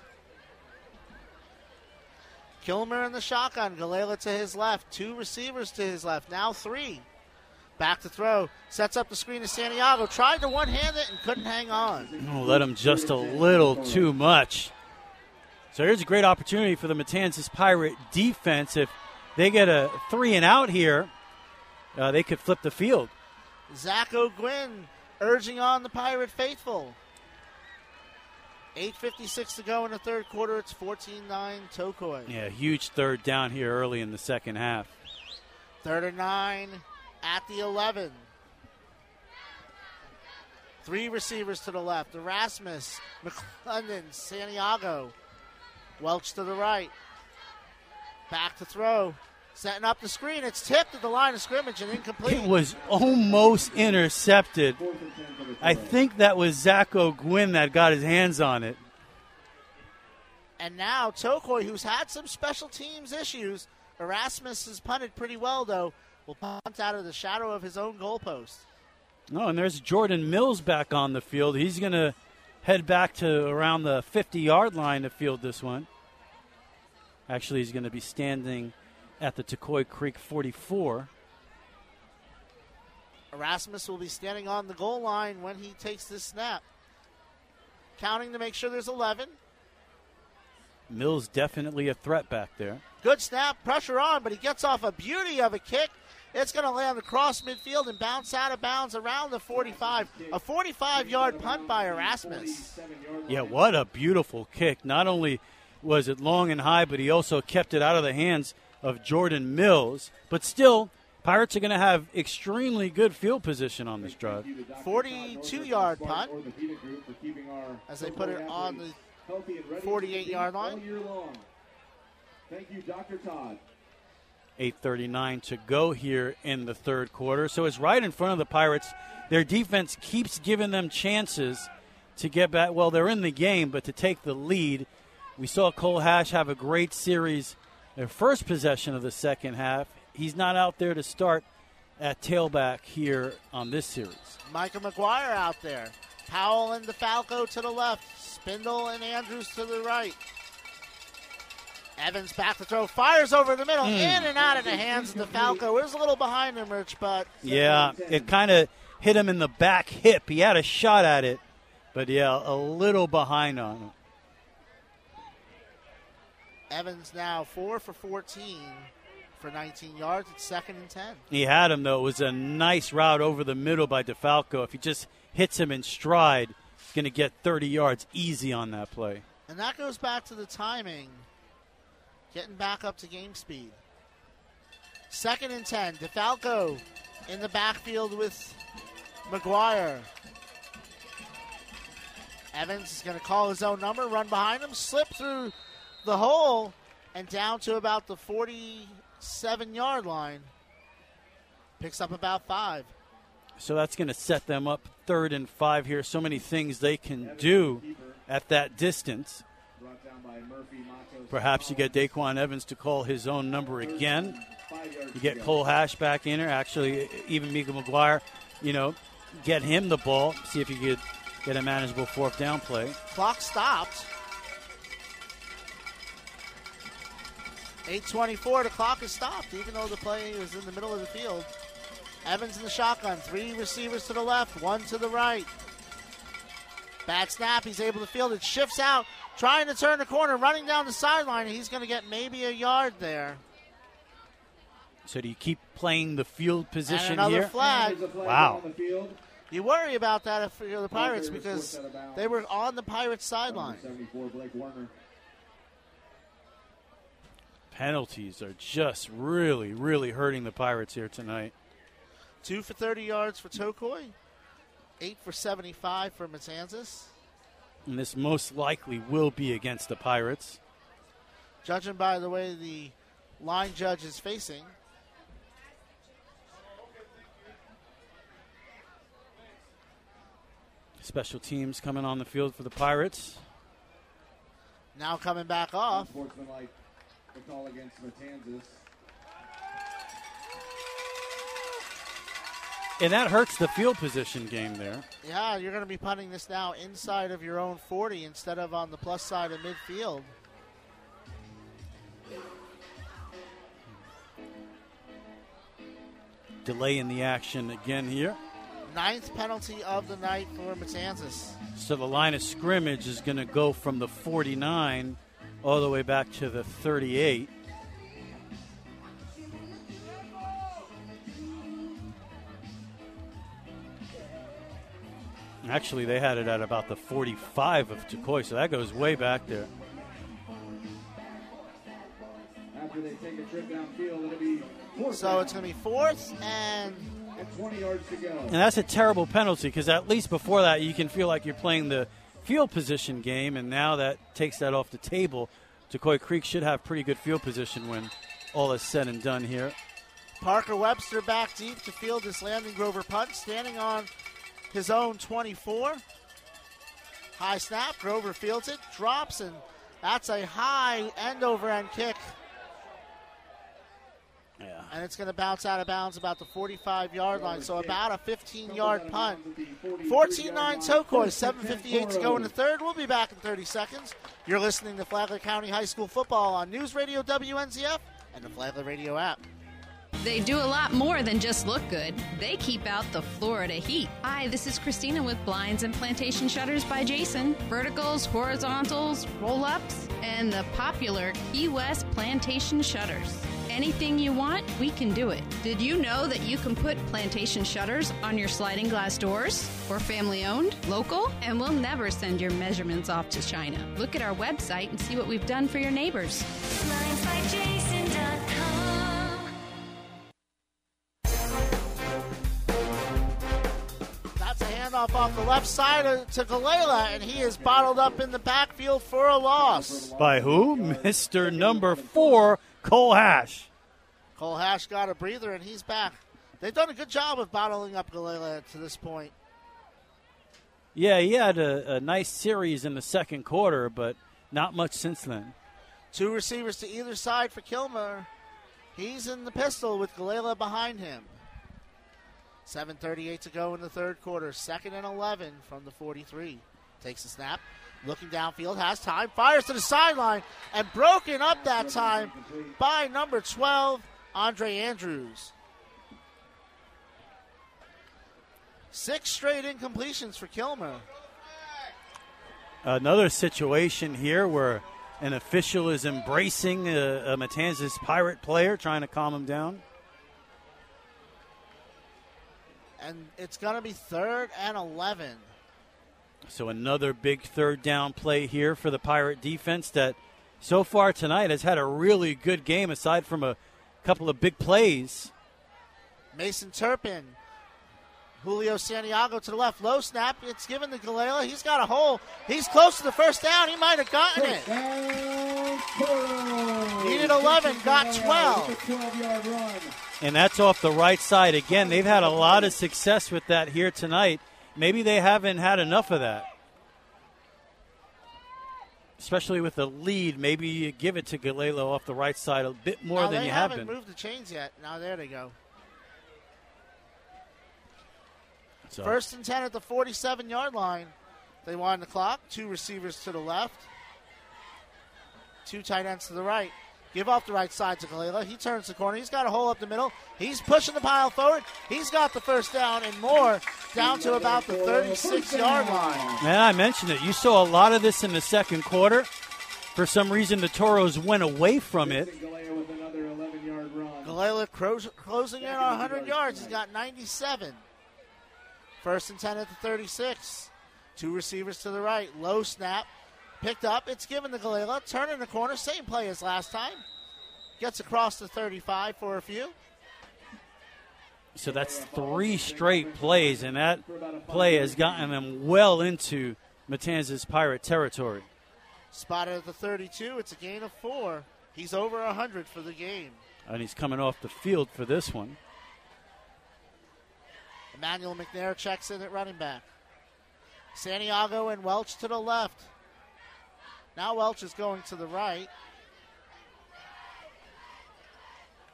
Kilmer in the shotgun. Galela to his left. Two receivers to his left. Now three. Back to throw. Sets up the screen to Santiago. Tried to one hand it and couldn't hang on. Oh, let him just a little too much. So here's a great opportunity for the Matanzas Pirate defense. If they get a three and out here, uh, they could flip the field. Zach O'Gwyn urging on the Pirate faithful. 8.56 to go in the third quarter. It's 14 9 Tocoi. Yeah, huge third down here early in the second half. Third and nine at the 11. Three receivers to the left Erasmus, McClendon, Santiago. Welch to the right. Back to throw. Setting up the screen. It's tipped at the line of scrimmage and incomplete. It was almost intercepted. I think that was Zach O'Gwyn that got his hands on it. And now Tocoi, who's had some special teams issues, Erasmus has punted pretty well, though, will punt out of the shadow of his own goalpost. Oh, and there's Jordan Mills back on the field. He's going to head back to around the 50 yard line to field this one. Actually, he's going to be standing at the Tocoi Creek 44. Erasmus will be standing on the goal line when he takes this snap. Counting to make sure there's 11. Mills definitely a threat back there. Good snap, pressure on, but he gets off a beauty of a kick. It's going to land across midfield and bounce out of bounds around the 45. A 45 yard punt by Erasmus. Yeah, what a beautiful kick. Not only was it long and high, but he also kept it out of the hands of Jordan Mills. But still, Pirates are going to have extremely good field position on this drive. 42 yard punt as they put it on the 48 yard line. Thank you, Dr. Todd. 8.39 to go here in the third quarter. So it's right in front of the Pirates. Their defense keeps giving them chances to get back. Well, they're in the game, but to take the lead. We saw Cole Hash have a great series, their first possession of the second half. He's not out there to start at tailback here on this series. Michael McGuire out there. Powell and DeFalco to the left. Spindle and Andrews to the right. Evans back to throw. Fires over the middle. Mm. In and out of the hands of DeFalco. It was a little behind him, Rich, but. Yeah, it kind of hit him in the back hip. He had a shot at it, but yeah, a little behind on him. Evans now 4 for 14 for 19 yards. It's second and 10. He had him though. It was a nice route over the middle by DeFalco. If he just hits him in stride, he's going to get 30 yards easy on that play. And that goes back to the timing, getting back up to game speed. Second and 10. DeFalco in the backfield with McGuire. Evans is going to call his own number, run behind him, slip through the hole, and down to about the 47 yard line. Picks up about five. So that's going to set them up third and five here. So many things they can do at that distance. Brought down by Murphy, Matos. Perhaps you get Daquan Evans to call his own number again. You get Cole Hash back in there. Actually, even Mika McGuire, you know, get him the ball. See if you could get a manageable fourth down play. Clock stopped. 8.24, the clock is stopped, even though the play was in the middle of the field. Evans in the shotgun, three receivers to the left, one to the right. Bad snap, he's able to field it, shifts out, trying to turn the corner, running down the sideline, and he's going to get maybe a yard there. So do you keep playing the field position and another here? flag. Wow. You worry about that if you're the Pirates because they were on the Pirates sideline. 74, Blake Warner. Penalties are just really, really hurting the Pirates here tonight. Two for 30 yards for Tocoi, eight for 75 for Matanzas. And this most likely will be against the Pirates. Judging by the way the line judge is facing, Special teams coming on the field for the Pirates. now coming back off. Unsportsmanlike the call against Matanzas. And that hurts the field position game there. Yeah, you're going to be punting this now inside of your own 40 instead of on the plus side of midfield. Delay in the action again here. Ninth penalty of the night for Matanzas. So the line of scrimmage is going to go from the 49 all the way back to the 38. Actually, they had it at about the 45 of Tocoi, so that goes way back there. After they take a trip downfield, it'll be fourth So it's going to be fourth and and 20 yards to go. And that's a terrible penalty because at least before that, you can feel like you're playing the field position game, and now that takes that off the table. Tocoi Creek should have pretty good field position when all is said and done here. Parker Webster back deep to field this landing Grover punt, standing on his own 24. High snap, Grover fields it, drops, and that's a high end over end kick. Yeah. And it's going to bounce out of bounds about the 45 yard line, so about a 15 yard punt. 14 9 Tocoi, 7.58 to go in the third. We'll be back in 30 seconds. You're listening to Flagler County High School football on News Radio WNZF and the Flagler Radio app. They do a lot more than just look good. They keep out the Florida heat. Hi, this is Christina with Blinds and Plantation Shutters by Jason. Verticals, horizontals, roll ups, and the popular Key West Plantation Shutters. anything you want, we can do it. Did you know that you can put plantation shutters on your sliding glass doors? We're family owned, local, and we'll never send your measurements off to China. Look at our website and see what we've done for your neighbors. BlindsByJason.com. off the left side to Galela, and he is bottled up in the backfield for a loss. By who? Mr. Number Four, Cole Hash. Cole Hash got a breather, and he's back. They've done a good job of bottling up Galela to this point. Yeah, he had a, a nice series in the second quarter, but not much since then. Two receivers to either side for Kilmer. He's in the pistol with Galela behind him. 7.38 to go in the third quarter. Second and 11 from the 43. Takes a snap. Looking downfield, has time, fires to the sideline, and broken up that time by number 12, Andre Andrews. Six straight incompletions for Kilmer. Another situation here where an official is embracing a, a Matanzas Pirate player, trying to calm him down. And it's going to be third and 11. So another big third down play here for the Pirate defense that so far tonight has had a really good game aside from a couple of big plays. Mason Turpin. Julio Santiago to the left. Low snap. It's given to Galela. He's got a hole. He's close to the first down. He might have gotten it. Needed 11, got 12. 12 yard run. And that's off the right side. Again, they've had a lot of success with that here tonight. Maybe they haven't had enough of that. Especially with the lead, maybe you give it to Galelo off the right side a bit more Now, than you have been. They haven't moved the chains yet. Now there they go. So- First and 10 at the 47 yard line. They wind the clock. Two receivers to the left. Two tight ends to the right. Give off the right side to Galila. He turns the corner. He's got a hole up the middle. He's pushing the pile forward. He's got the first down and more down to about the 36 yard line. Man, I mentioned it. You saw a lot of this in the second quarter. For some reason, the Toros went away from it. Galea with another 11 yard run. Galila cro- closing in on 100 yards. He's got 97. First and 10 at the 36. Two receivers to the right. Low snap. Picked up. It's given to Galila. Turning the corner. Same play as last time. Gets across the 35 for a few. So that's three straight plays, and that play has gotten them well into Matanzas Pirate territory. Spotted at the 32. It's a gain of four. He's over 100 for the game. And he's coming off the field for this one. Emmanuel McNair checks in at running back. Santiago and Welch to the left. Now Welch is going to the right.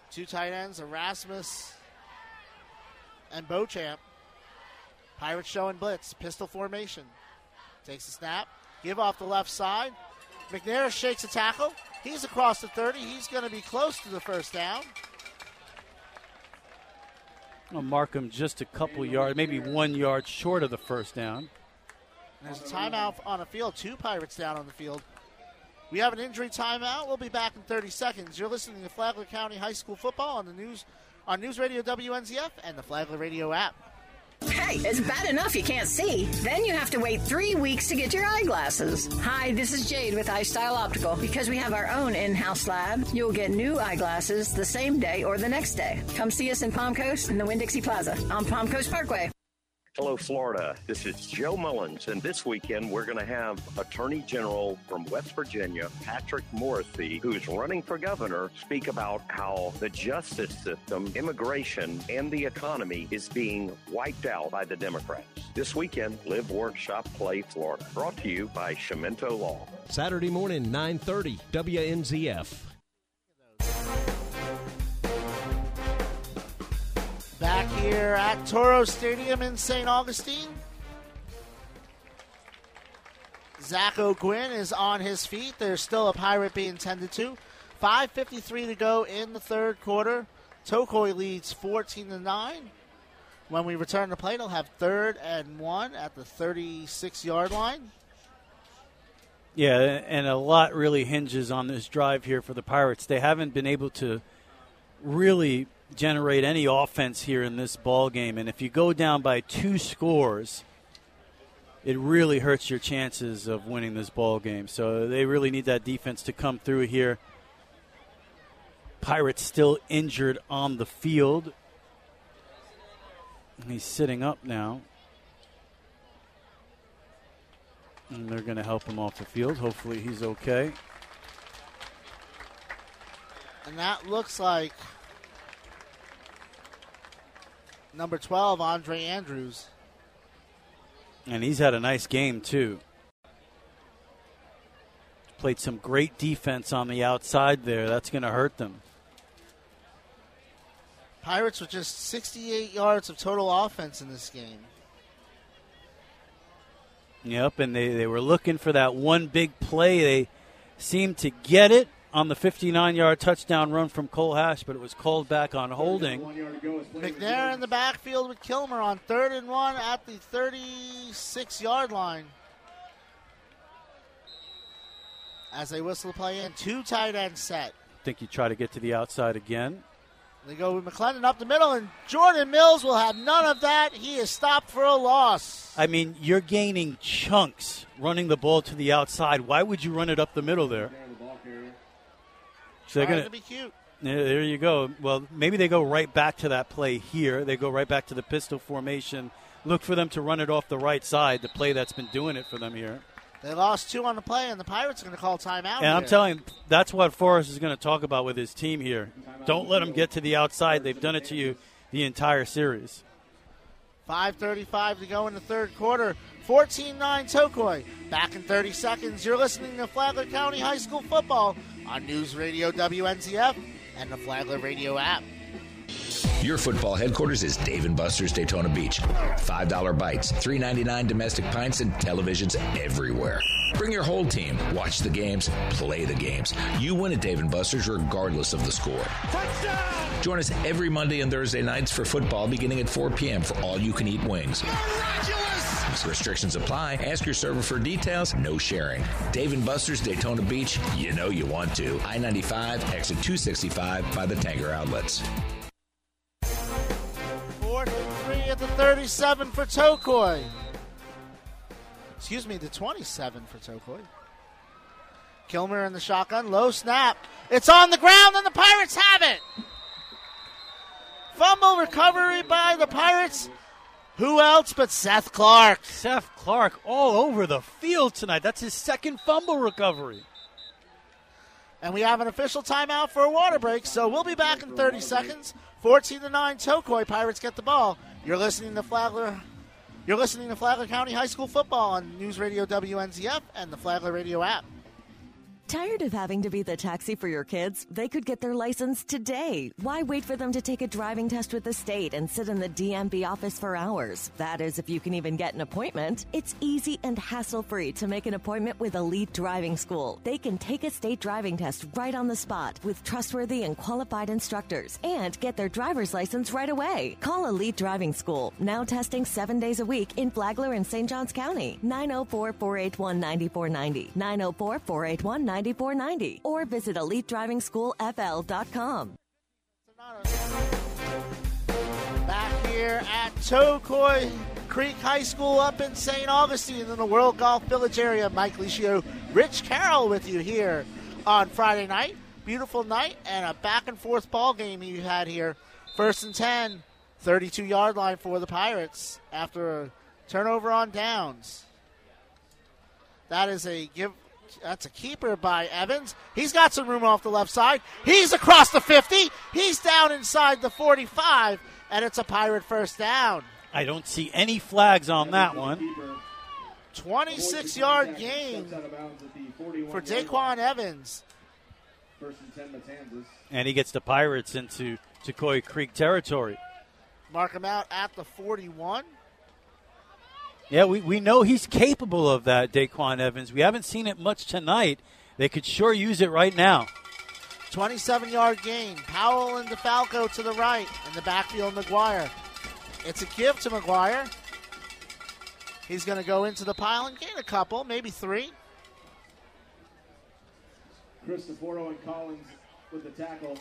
Two tight ends, Erasmus and Beauchamp. Pirates showing blitz, pistol formation. Takes a snap, give off the left side. McNair shakes a tackle. He's across the 30. He's going to be close to the first down. I'll mark him just a couple yards, maybe one yard short of the first down. And there's a timeout on the field. Two Pirates down on the field. We have an injury timeout. We'll be back in 30 seconds. You're listening to Flagler County High School football on the news on News Radio WNZF and the Flagler Radio app. Hey, it's bad enough you can't see. Then you have to wait three weeks to get your eyeglasses. Hi, this is Jade with iStyle Optical. Because we have our own in-house lab, you'll get new eyeglasses the same day or the next day. Come see us in Palm Coast in the Winn-Dixie Plaza on Palm Coast Parkway. Hello, Florida. This is Joe Mullins, and this weekend we're going to have Attorney General from West Virginia, Patrick Morrisey, who's running for governor, speak about how the justice system, immigration, and the economy is being wiped out by the Democrats. This weekend, Live, workshop, Play, Florida. Brought to you by Chiumento Law. Saturday morning, 9:30, WNZF. Here at Toro Stadium in St. Augustine. Zach O'Gwyn is on his feet. There's still a pirate being tended to. 5.53 to go in the third quarter. Tocoi leads 14 to 9. When we return to play, they'll have third and one at the 36 yard line. Yeah, and a lot really hinges on this drive here for the Pirates. They haven't been able to really generate any offense here in this ball game. And if you go down by two scores, it really hurts your chances of winning this ball game. So they really need that defense to come through here. Pirates still injured on the field. He's sitting up now. And they're going to help him off the field. Hopefully, he's okay. And that looks like number 12, Andre Andrews. And he's had a nice game, too. Played some great defense on the outside there. That's going to hurt them. Pirates with just 68 yards of total offense in this game. Yep, and they, they were looking for that one big play. They seemed to get it on the 59 yard touchdown run from Cole Hash, but it was called back on holding. McNair in the backfield with Kilmer on third and one at the 36 yard line. As they whistle the play in, two tight end set. I think you try to get to the outside again. They go with McClendon up the middle, and Jordan Mills will have none of that. He is stopped for a loss. I mean, you're gaining chunks running the ball to the outside. Why would you run it up the middle there? So they're gonna, be cute. There you go. Well, maybe they go right back to that play here. They go right back to the pistol formation. Look for them to run it off the right side, the play that's been doing it for them here. They lost two on the play, and the Pirates are going to call timeout. And I'm telling you, that's what Forrest is going to talk about with his team here. Don't let them get to the outside. They've done it to you the entire series. 5.35 to go in the third quarter. 14 9 Tocoi. Back in 30 seconds. You're listening to Flagler County High School football on News Radio WNZF and the Flagler Radio app. Your football headquarters is Dave and Buster's Daytona Beach. $5 bites, $3.99 domestic pints, and televisions everywhere. Bring your whole team. Watch the games, play the games. You win at Dave and Buster's regardless of the score. Touchdown! Join us every Monday and Thursday nights for football beginning at 4 p.m. for all you can eat wings. Restrictions apply. Ask your server for details. No sharing. Dave and Buster's Daytona Beach. You know you want to. I 95, exit 265 by the Tanger outlets. Fourth and three at the 37 for Tocoi. Excuse me, the 27 for Tocoi. Kilmer in the shotgun, low snap. It's on the ground, and the Pirates have it. Fumble recovery by the Pirates. Who else but Seth Clark? Seth Clark all over the field tonight. That's his second fumble recovery. And we have an official timeout for a water break, so we'll be back in 30 seconds. 14 to 9, Tocoi Pirates get the ball. You're listening to Flagler. You're listening to Flagler County High School football on News Radio WNZF and the Flagler Radio app. Tired of having to be the taxi for your kids? They could get their license today. Why wait for them to take a driving test with the state and sit in the DMV office for hours? That is, if you can even get an appointment. It's easy and hassle free to make an appointment with Elite Driving School. They can take a state driving test right on the spot with trustworthy and qualified instructors and get their driver's license right away. Call Elite Driving School, now testing seven days a week in Flagler and St. Johns County. 904 481 9490. 904 481 9490. Or visit EliteDrivingSchoolFL.com. Back here at Tocoi Creek High School up in St. Augustine in the World Golf Village area. Mike Licio, Rich Carroll with you here on Friday night. Beautiful night and a back and forth ball game you had here. First and 10, 32 yard line for the Pirates after a turnover on downs. That is a give. That's a keeper by Evans. He's got some room off the left side. He's across the 50. He's down inside the 45, and it's a Pirate first down. I don't see any flags on that one. 26 yard gain for Daquan Evans. And 10 Matanzas. And he gets the Pirates into Tocoi Creek territory. Mark him out at the 41. Yeah, we, we know he's capable of that, Daquan Evans. We haven't seen it much tonight. They could sure use it right now. 27 yard gain. Powell and DeFalco to the right. In the backfield, McGuire. It's a give to McGuire. He's going to go into the pile and gain a couple, maybe three. Chris Sapporo and Collins with the tackle.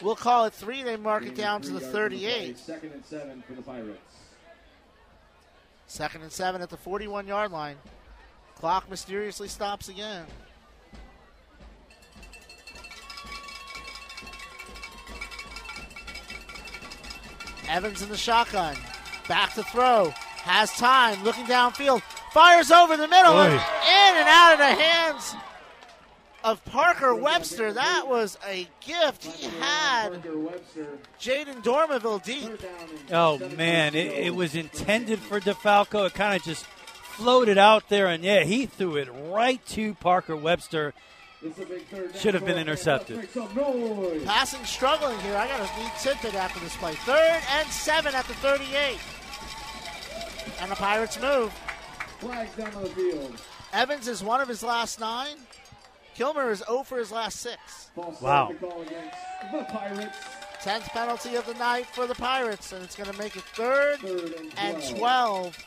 We'll call it three. They mark it down to the 38. Second and seven for the Pirates. Second and seven at the 41 yard line. Clock mysteriously stops again. Evans in the shotgun. Back to throw. Has time. Looking downfield. Fires over the middle. and in and out of the hands of Parker Webster. That was a gift. He had Jaden Dormaville deep. Oh man, it, it was intended for DeFalco. It kind of just floated out there, and yeah, he threw it right to Parker Webster. Should have been intercepted. Passing struggling here. I got a neat tidbit after this play. Third and seven at the 38. And the Pirates move. Flags down the field. Evans is one of his last nine. Kilmer is 0 for his last six. Wow. start to call against the Pirates. 10th penalty of the night for the Pirates, and it's going to make it third and 12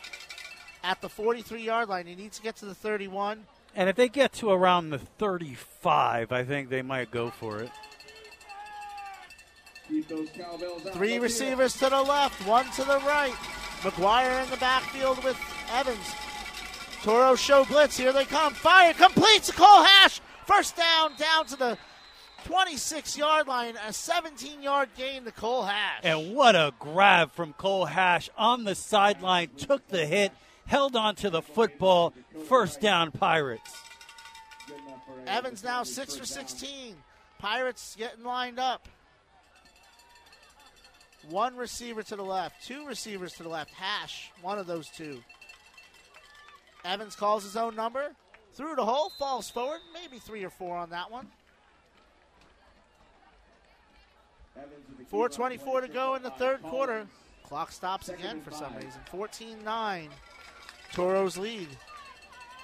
at the 43 yard line. He needs to get to the 31. And if they get to around the 35, I think they might go for it. Keep those cowbells out. Three receivers to the left, one to the right. McGuire in the backfield with Evans. Toro show blitz. Here they come. Fire completes to Cole Hash. First down, down to the 26 yard line. A 17 yard gain to Cole Hash. And what a grab from Cole Hash on the sideline, took the hit, held on to the football. First down, Pirates. Evans now 6 for 16. Pirates getting lined up. One receiver to the left, two receivers to the left. Hash, one of those two. Evans calls his own number. Through the hole, falls forward. Maybe three or four on that one. 4.24 to go in the third quarter. Clock stops again for some reason. 14 9. Toros lead.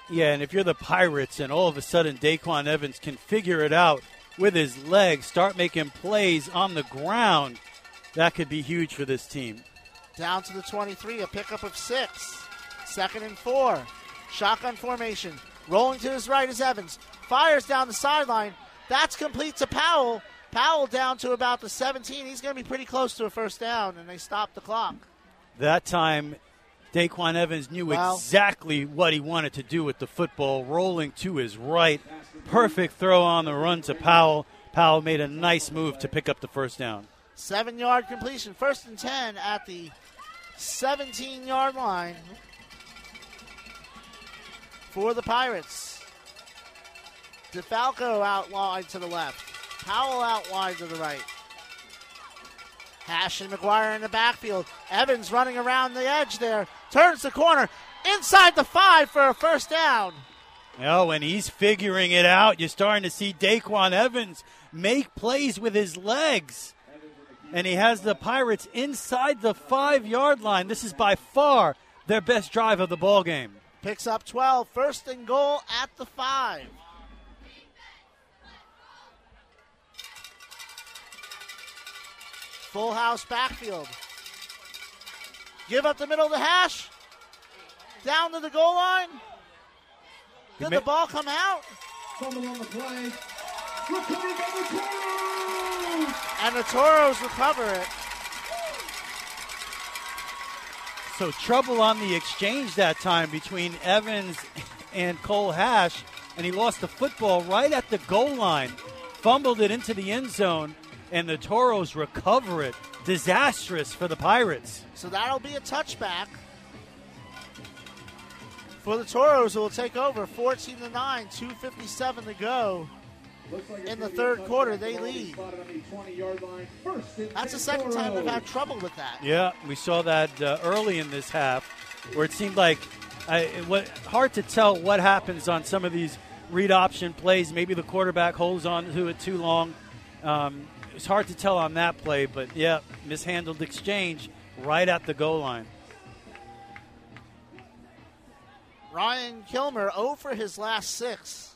Yeah, and if you're the Pirates and all of a sudden Daquan Evans can figure it out with his legs, start making plays on the ground, that could be huge for this team. Down to the 23, a pickup of six. Second and four. Shotgun formation. Rolling to his right is Evans. Fires down the sideline. That's complete to Powell. Powell down to about the 17. He's going to be pretty close to a first down, and they stop the clock. That time, Daquan Evans knew Wow. exactly what he wanted to do with the football, rolling to his right. Perfect throw on the run to Powell. Powell made a nice move to pick up the first down. Seven yard completion. First and 10 at the 17 yard line for the Pirates. DeFalco out wide to the left. Powell out wide to the right. Hash and McGuire in the backfield. Evans running around the edge there. Turns the corner. Inside the five for a first down. Oh, and he's figuring it out. You're starting to see Daquan Evans make plays with his legs. And he has the Pirates inside the five yard line. This is by far their best drive of the ball game. Picks up 12. First and goal at the five. Full house backfield. Give up the middle of the hash. Down to the goal line. Did the ball come out? Fumble on the play. Recovered by the Toros. And the Toros recover it. So trouble on the exchange that time between Evans and Cole Hash, and he lost the football right at the goal line, fumbled it into the end zone, and the Toros recover it. Disastrous for the Pirates. So that'll be a touchback for the Toros who will take over 14 to 9, 257 to go. In the third quarter, they lead. That's the second time they've had trouble with that. Yeah, we saw that uh, early in this half, where it seemed like I, it, what hard to tell what happens on some of these read option plays. Maybe the quarterback holds on to it too long. Um, it's hard to tell on that play, but yeah, mishandled exchange right at the goal line. Ryan Kilmer 0 for his last six.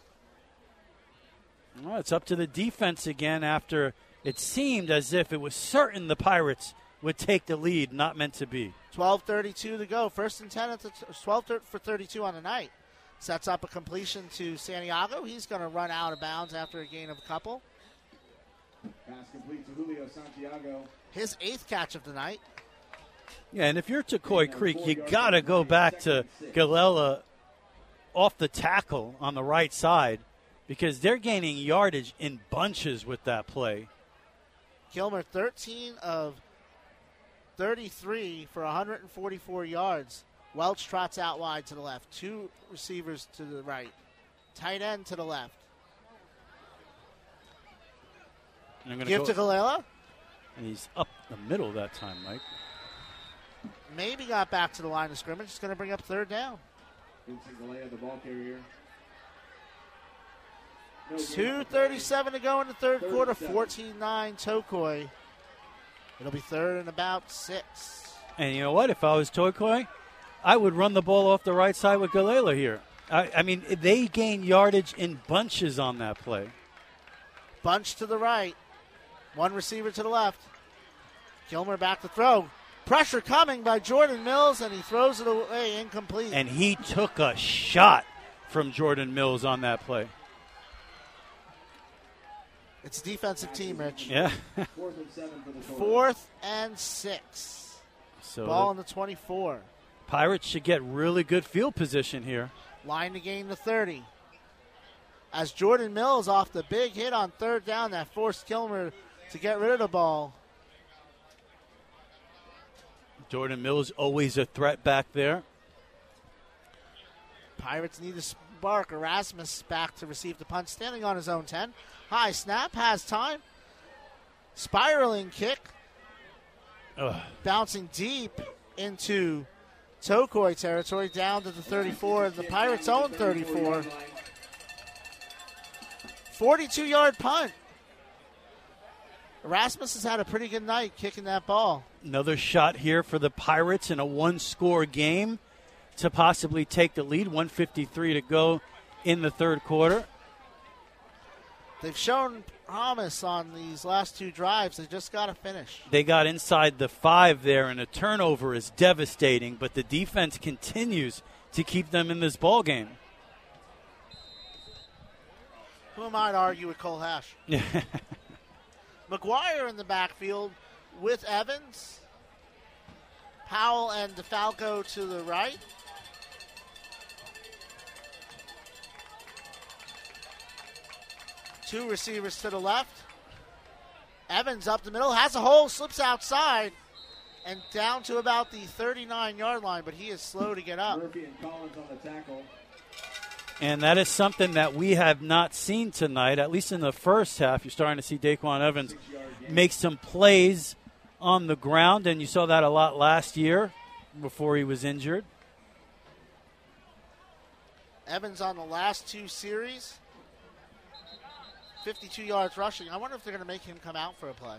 Well, it's up to the defense again after it seemed as if it was certain the Pirates would take the lead, not meant to be. 12:32 to go. First and 10 at the 12 thir- for 32 on the night. Sets up a completion to Santiago. He's going to run out of bounds after a gain of a couple. Pass complete to Julio Santiago. His eighth catch of the night. Yeah, and if you're Tocoi Creek, you got to go back to Galella off the tackle on the right side because they're gaining yardage in bunches with that play. Kilmer 13 of 33 for 144 yards. Welch trots out wide to the left. Two receivers to the right. Tight end to the left. And I'm gonna Give go- to Galella. And he's up the middle that time, Mike. Maybe got back to the line of scrimmage. It's going to bring up third down. Vincent Galea, the ball carrier. No, 2.37 to go in the third quarter. and seven. 14 9 Tocoi. It'll be third and about six. And you know what? If I was Tocoi, I would run the ball off the right side with Galela here. I, I mean, they gain yardage in bunches on that play. Bunch to the right. One receiver to the left. Kilmer back to throw. Pressure coming by Jordan Mills, and he throws it away incomplete. And he took a shot from Jordan Mills on that play. It's a defensive team, Rich. Yeah. Fourth and seven for the Toros. Fourth and six. So Ball the on the 24. Pirates should get really good field position here. Line to gain the 30. As Jordan Mills off the big hit on third down that forced Kilmer to get rid of the ball. Jordan Mills always a threat back there. Pirates need to spark. Erasmus back to receive the punt, standing on his own 10. High snap, has time. Spiraling kick, Ugh. bouncing deep into Tocoi territory, down to the 34, the Pirates' own 34. 42 yard punt. Erasmus has had a pretty good night kicking that ball. Another shot here for the Pirates in a one score game to possibly take the lead. 153 to go in the third quarter. They've shown promise on these last two drives. They just got to finish. They got inside the five there, and a turnover is devastating, but the defense continues to keep them in this ball game. Who am I to argue with Cole Hash? McGuire in the backfield with Evans. Powell and DeFalco to the right. Two receivers to the left. Evans up the middle, has a hole, slips outside, and down to about the 39 yard line, but he is slow to get up. And Collins on the tackle. And that is something that we have not seen tonight, at least in the first half. You're starting to see Daquan Evans make some plays on the ground, and you saw that a lot last year before he was injured. Evans on the last two series, 52 yards rushing. I wonder if they're going to make him come out for a play.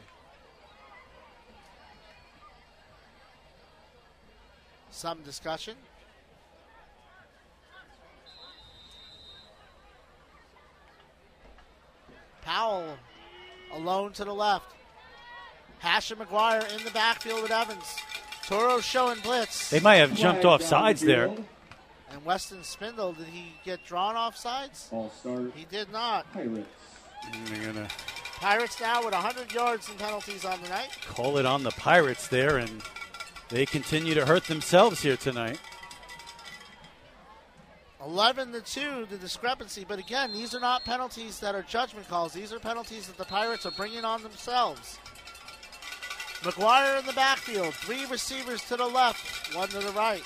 Some discussion. Powell alone to the left. Hash and McGuire in the backfield with Evans. Toro showing blitz. They might have jumped off sides there. And Weston Spindle, did he get drawn off sides? All start. He did not. Pirates. They're to Pirates now with 100 yards and penalties on the night. call it on the Pirates there, and they continue to hurt themselves here tonight. 11 to 2, the discrepancy. But again, these are not penalties that are judgment calls. These are penalties that the Pirates are bringing on themselves. McGuire in the backfield. Three receivers to the left, one to the right.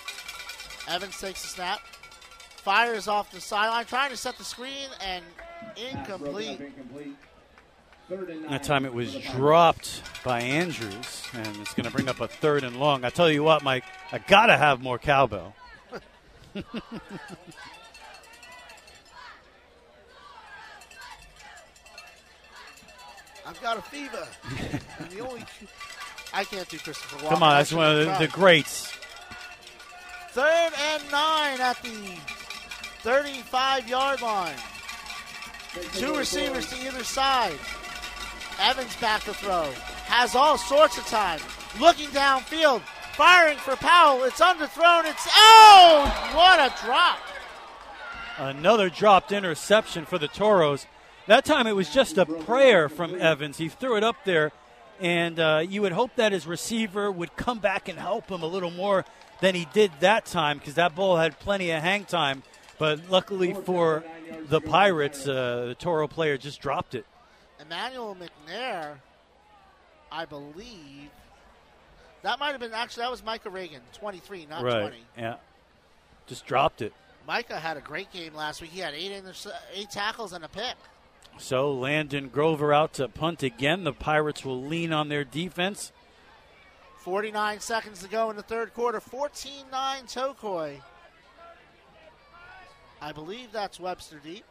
Evans takes a snap. Fires off the sideline, trying to set the screen, and Pass broken up, incomplete. incomplete. Third and. That time it was for the Pirates. dropped by Andrews, and it's going to bring up a third and long. I tell you what, Mike, I got to have more cowbell. I've got a fever. and the only. I can't do Christopher Walken. Come on, that's one of the, the greats. Third and nine at the 35 yard line. Two receivers to either side. Evans back to throw. Has all sorts of time. Looking downfield. Firing for Powell. It's underthrown. It's. Oh! What a drop. Another dropped interception for the Toros. That time it was just a prayer from Evans. He threw it up there, and uh, you would hope that his receiver would come back and help him a little more than he did that time because that ball had plenty of hang time. But luckily for the Pirates, uh, the Toro player just dropped it. Emmanuel McNair, I believe. That might have been actually that was Micah Reagan, 23, not right. 20. Yeah. Just dropped it. Micah had a great game last week. He had eight inter- eight tackles and a pick. So Landon Grover out to punt again. The Pirates will lean on their defense. 49 seconds to go in the third quarter. 14 9 Tocoi. I believe that's Webster deep.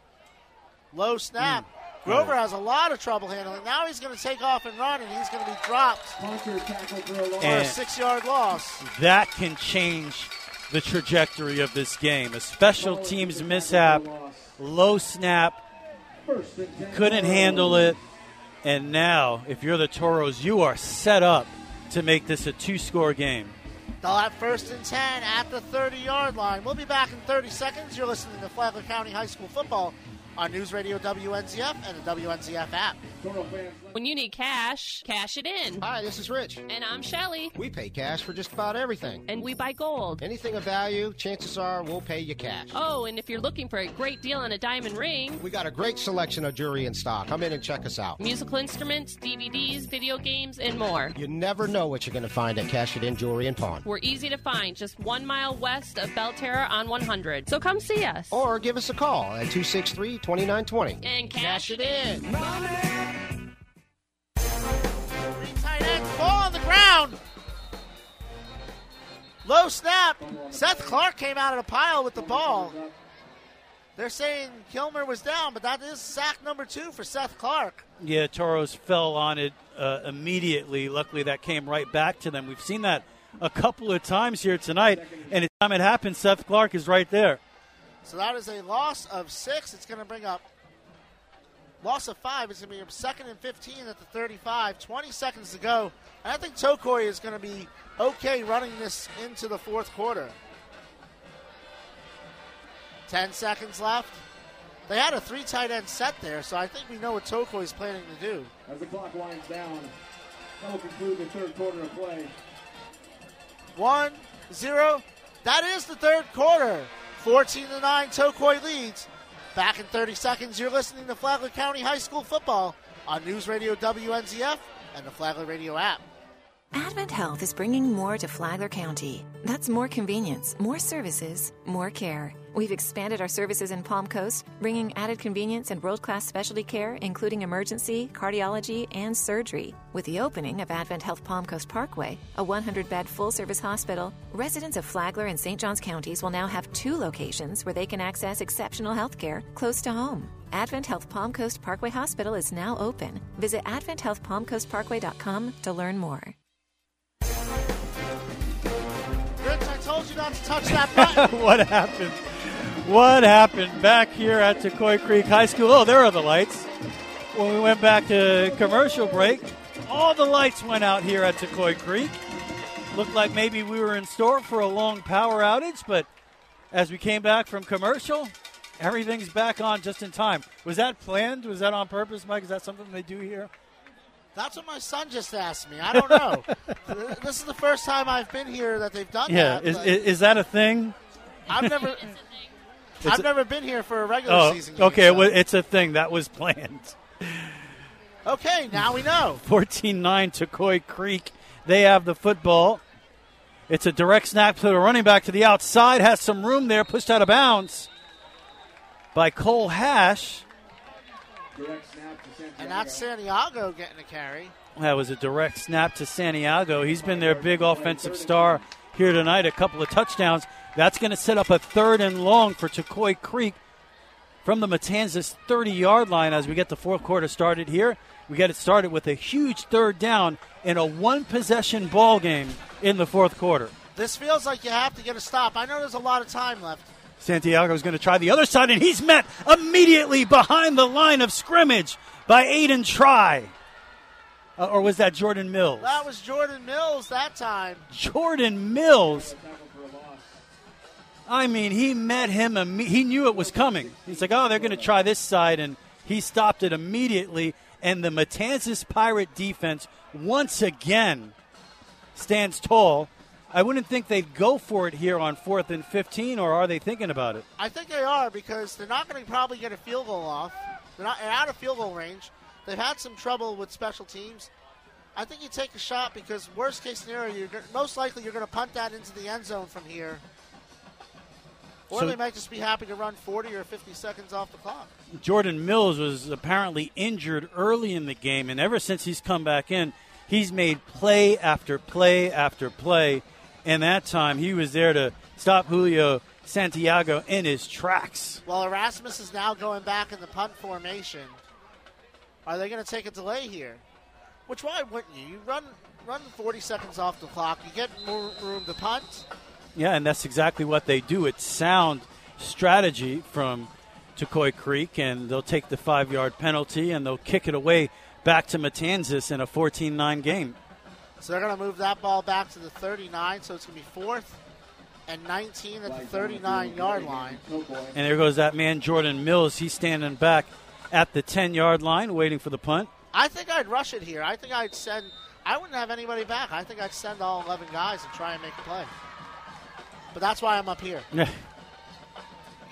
Low snap. Hmm. Grover has a lot of trouble handling. Now he's going to take off and run, and he's going to be dropped Sponsor for a loss. for a And- six yard loss. That can change the trajectory of this game. A special teams mishap, low snap, First and 10. couldn't handle it. And now, if you're the Toros, you are set up to make this a two score game. They'll have first and 10 at the 30 yard line. We'll be back in 30 seconds. You're listening to Flagler County High School football on News Radio WNZF and the WNZF app. Toro fans, When you need cash, cash it in. Hi, this is Rich. And I'm Shelly. We pay cash for just about everything. And we buy gold. Anything of value, chances are we'll pay you cash. Oh, and if you're looking for a great deal on a diamond ring, We got a great selection of jewelry in stock. Come in and check us out. musical instruments, DVDs, video games, and more. You never know what you're going to find at Cash It In Jewelry and Pawn. We're easy to find, just one mile west of Belle Terre on 100. So come see us. Or give us a call at 263 2920. and cash it in. Three tight ball on the ground. Low snap. Seth Clark came out of the pile with the ball. They're saying Kilmer was down, but that is sack number two for Seth Clark. Yeah, Toros fell on it uh, immediately. Luckily, that came right back to them. We've seen that a couple of times here tonight, and the time it happened, Seth Clark is right there. So that is a loss of six. It's going to bring up loss of five. is going to be second and 15 at the 35. 20 seconds to go. And I think Tocoi is going to be okay running this into the fourth quarter. 10 seconds left. They had a three tight end set there, so I think we know what Tocoi is planning to do. As the clock winds down, that will conclude the third quarter of play. One, zero. That is the third quarter. 14 to 9, Tocoi leads. Back in 30 seconds, you're listening to Flagler County High School football on News Radio WNZF and the Flagler Radio app. Advent Health is bringing more to Flagler County. That's more convenience, more services, more care. We've expanded our services in Palm Coast, bringing added convenience and world class specialty care, including emergency, cardiology, and surgery. With the opening of Advent Health Palm Coast Parkway, a 100 bed full service hospital, residents of Flagler and St. Johns counties will now have two locations where they can access exceptional health care close to home. Advent Health Palm Coast Parkway Hospital is now open. Visit adventhealthpalmcoastparkway.com to learn more. Rich, I told you not to touch that button. what happened? What happened back here at Tocoi Creek High School? Oh, there are the lights. When we went back to commercial break, all the lights went out here at Tocoi Creek. Looked like maybe we were in store for a long power outage, but as we came back from commercial, everything's back on just in time. Was that planned? Was that on purpose, Mike? Is that something they do here? That's what my son just asked me. I don't know. this is the first time I've been here that they've done Yeah. that. Is, but is, is that a thing? I've never. It's I've a- never been here for a regular Oh, season. game, okay. so- Well, it's a thing that was planned. Okay, now we know. 14 9 Tocoi Creek. They have the football. It's a direct snap to the running back to the outside. Has some room there. Pushed out of bounds by Cole Hash. Direct snap to Santiago. And that's Santiago getting a carry. That was a direct snap to Santiago. He's been their big offensive star here tonight. A couple of touchdowns. That's going to set up a third and long for Tocoi Creek from the Matanzas 30 yard line as we get the fourth quarter started here. We get it started with a huge third down in a one possession ball game in the fourth quarter. This feels like you have to get a stop. I know there's a lot of time left. Santiago's going to try the other side, and he's met immediately behind the line of scrimmage by Aiden Try. Uh, or was that Jordan Mills? That was Jordan Mills that time. Jordan Mills. I mean, he met him. imme- He knew it was coming. He's like, "Oh, they're going to try this side," and He stopped it immediately, and the Matanzas Pirate defense once again stands tall. I wouldn't think they'd go for it here on fourth and 15, or are they thinking about it? I think they are because they're not going to probably get a field goal off. They're not they're out of field goal range. They've had some trouble with special teams. I think you take a shot because worst case scenario, you're most likely you're going to punt that into the end zone from here, or So- they might just be happy to run 40 or 50 seconds off the clock. Jordan Mills was apparently injured early in the game, and ever since he's come back in, he's made play after play after play. And that time, he was there to stop Julio Santiago in his tracks. Well, Erasmus is now going back in the punt formation. Are they going to take a delay here? Which why wouldn't you? You run run 40 seconds off the clock. You get more room to punt. Yeah, and that's exactly what they do. It's sound strategy from Tocoi Creek, and they'll take the five yard penalty and they'll kick it away back to Matanzas in a 14 9 game. So they're going to move that ball back to the 39. So it's going to be fourth and 19 at the 39 yard line. And there goes that man, Jordan Mills. He's standing back at the 10 yard line waiting for the punt. I think I'd rush it here. I think I'd send. I wouldn't have anybody back. I think I'd send all 11 guys and try and make a play. But that's why I'm up here.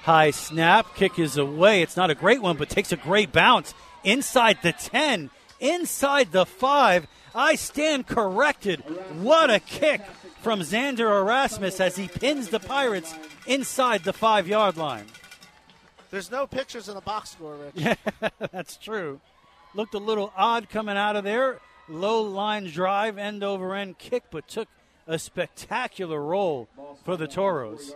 High snap, kick is away. It's not a great one, but takes a great bounce inside the 10, inside the 5. I stand corrected. What a kick from Xander Erasmus as he pins the Pirates inside the 5 yard line. There's no pictures in the box score, Rich. Yeah, that's true. Looked a little odd coming out of there. Low line drive, end over end kick, but took a spectacular roll for the Toros.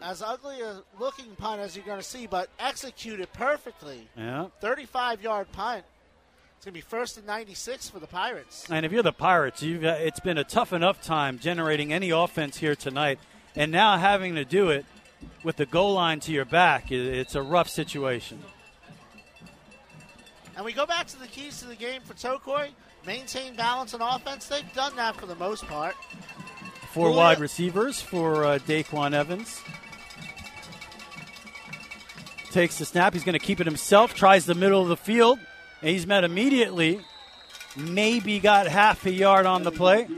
As ugly a looking punt as you're going to see, but executed perfectly. Yeah. 35 yard punt. It's going to be first and 96 for the Pirates. And if you're the Pirates, you've got, it's been a tough enough time generating any offense here tonight, and now having to do it with the goal line to your back, it's a rough situation. And we go back to the keys to the game for Tocoi. Maintain balance on offense. They've done that for the most part. Four wide receivers for uh, Daquan Evans. Takes the snap. He's going to keep it himself. Tries the middle of the field. And he's met immediately. Maybe got half a yard on the play.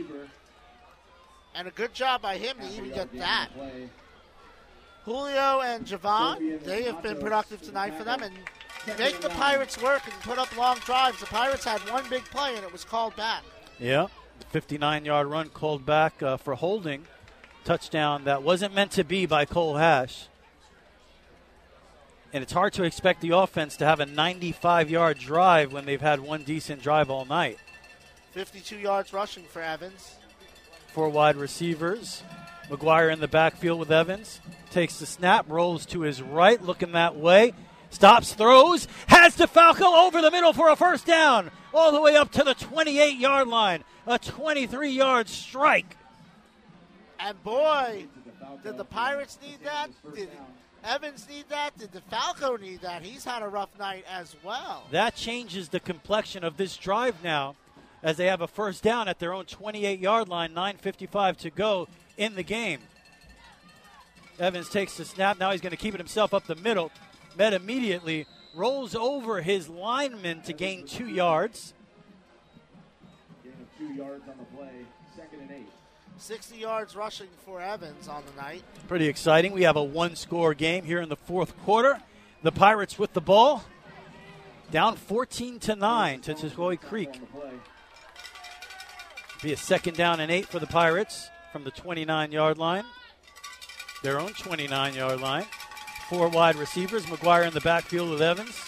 And a good job by him to even get that. Julio and Javon, they have been productive tonight for them and make the Pirates work and put up long drives. The Pirates had one big play and it was called back. Yeah. 59 yard run called back uh, for holding. Touchdown that wasn't meant to be by Cole Hash. And it's hard to expect the offense to have a 95 yard drive when they've had one decent drive all night. 52 yards rushing for Evans. Four wide receivers. McGuire in the backfield with Evans. Takes the snap, rolls to his right, looking that way. Stops, throws, has DeFalco over the middle for a first down, all the way up to the 28 yard line. A 23 yard strike. And boy, did the Pirates need that? Did Evans need that? Did DeFalco need that? He's had a rough night as well. That changes the complexion of this drive now as they have a first down at their own 28 yard line, 9.55 to go in the game. Evans takes the snap. Now he's going to keep it himself up the middle. Met immediately, rolls over his lineman to gain two yards. Gain of two yards on the play. Second and eight. 60 yards rushing for Evans on the night. Pretty exciting. We have a one score game here in the fourth quarter. The Pirates with the ball. Down 14 to 9 to Tuskegee Creek. Be a second down and eight for the Pirates from the 29 yard line. Their own 29 yard line. Four wide receivers. McGuire in the backfield with Evans.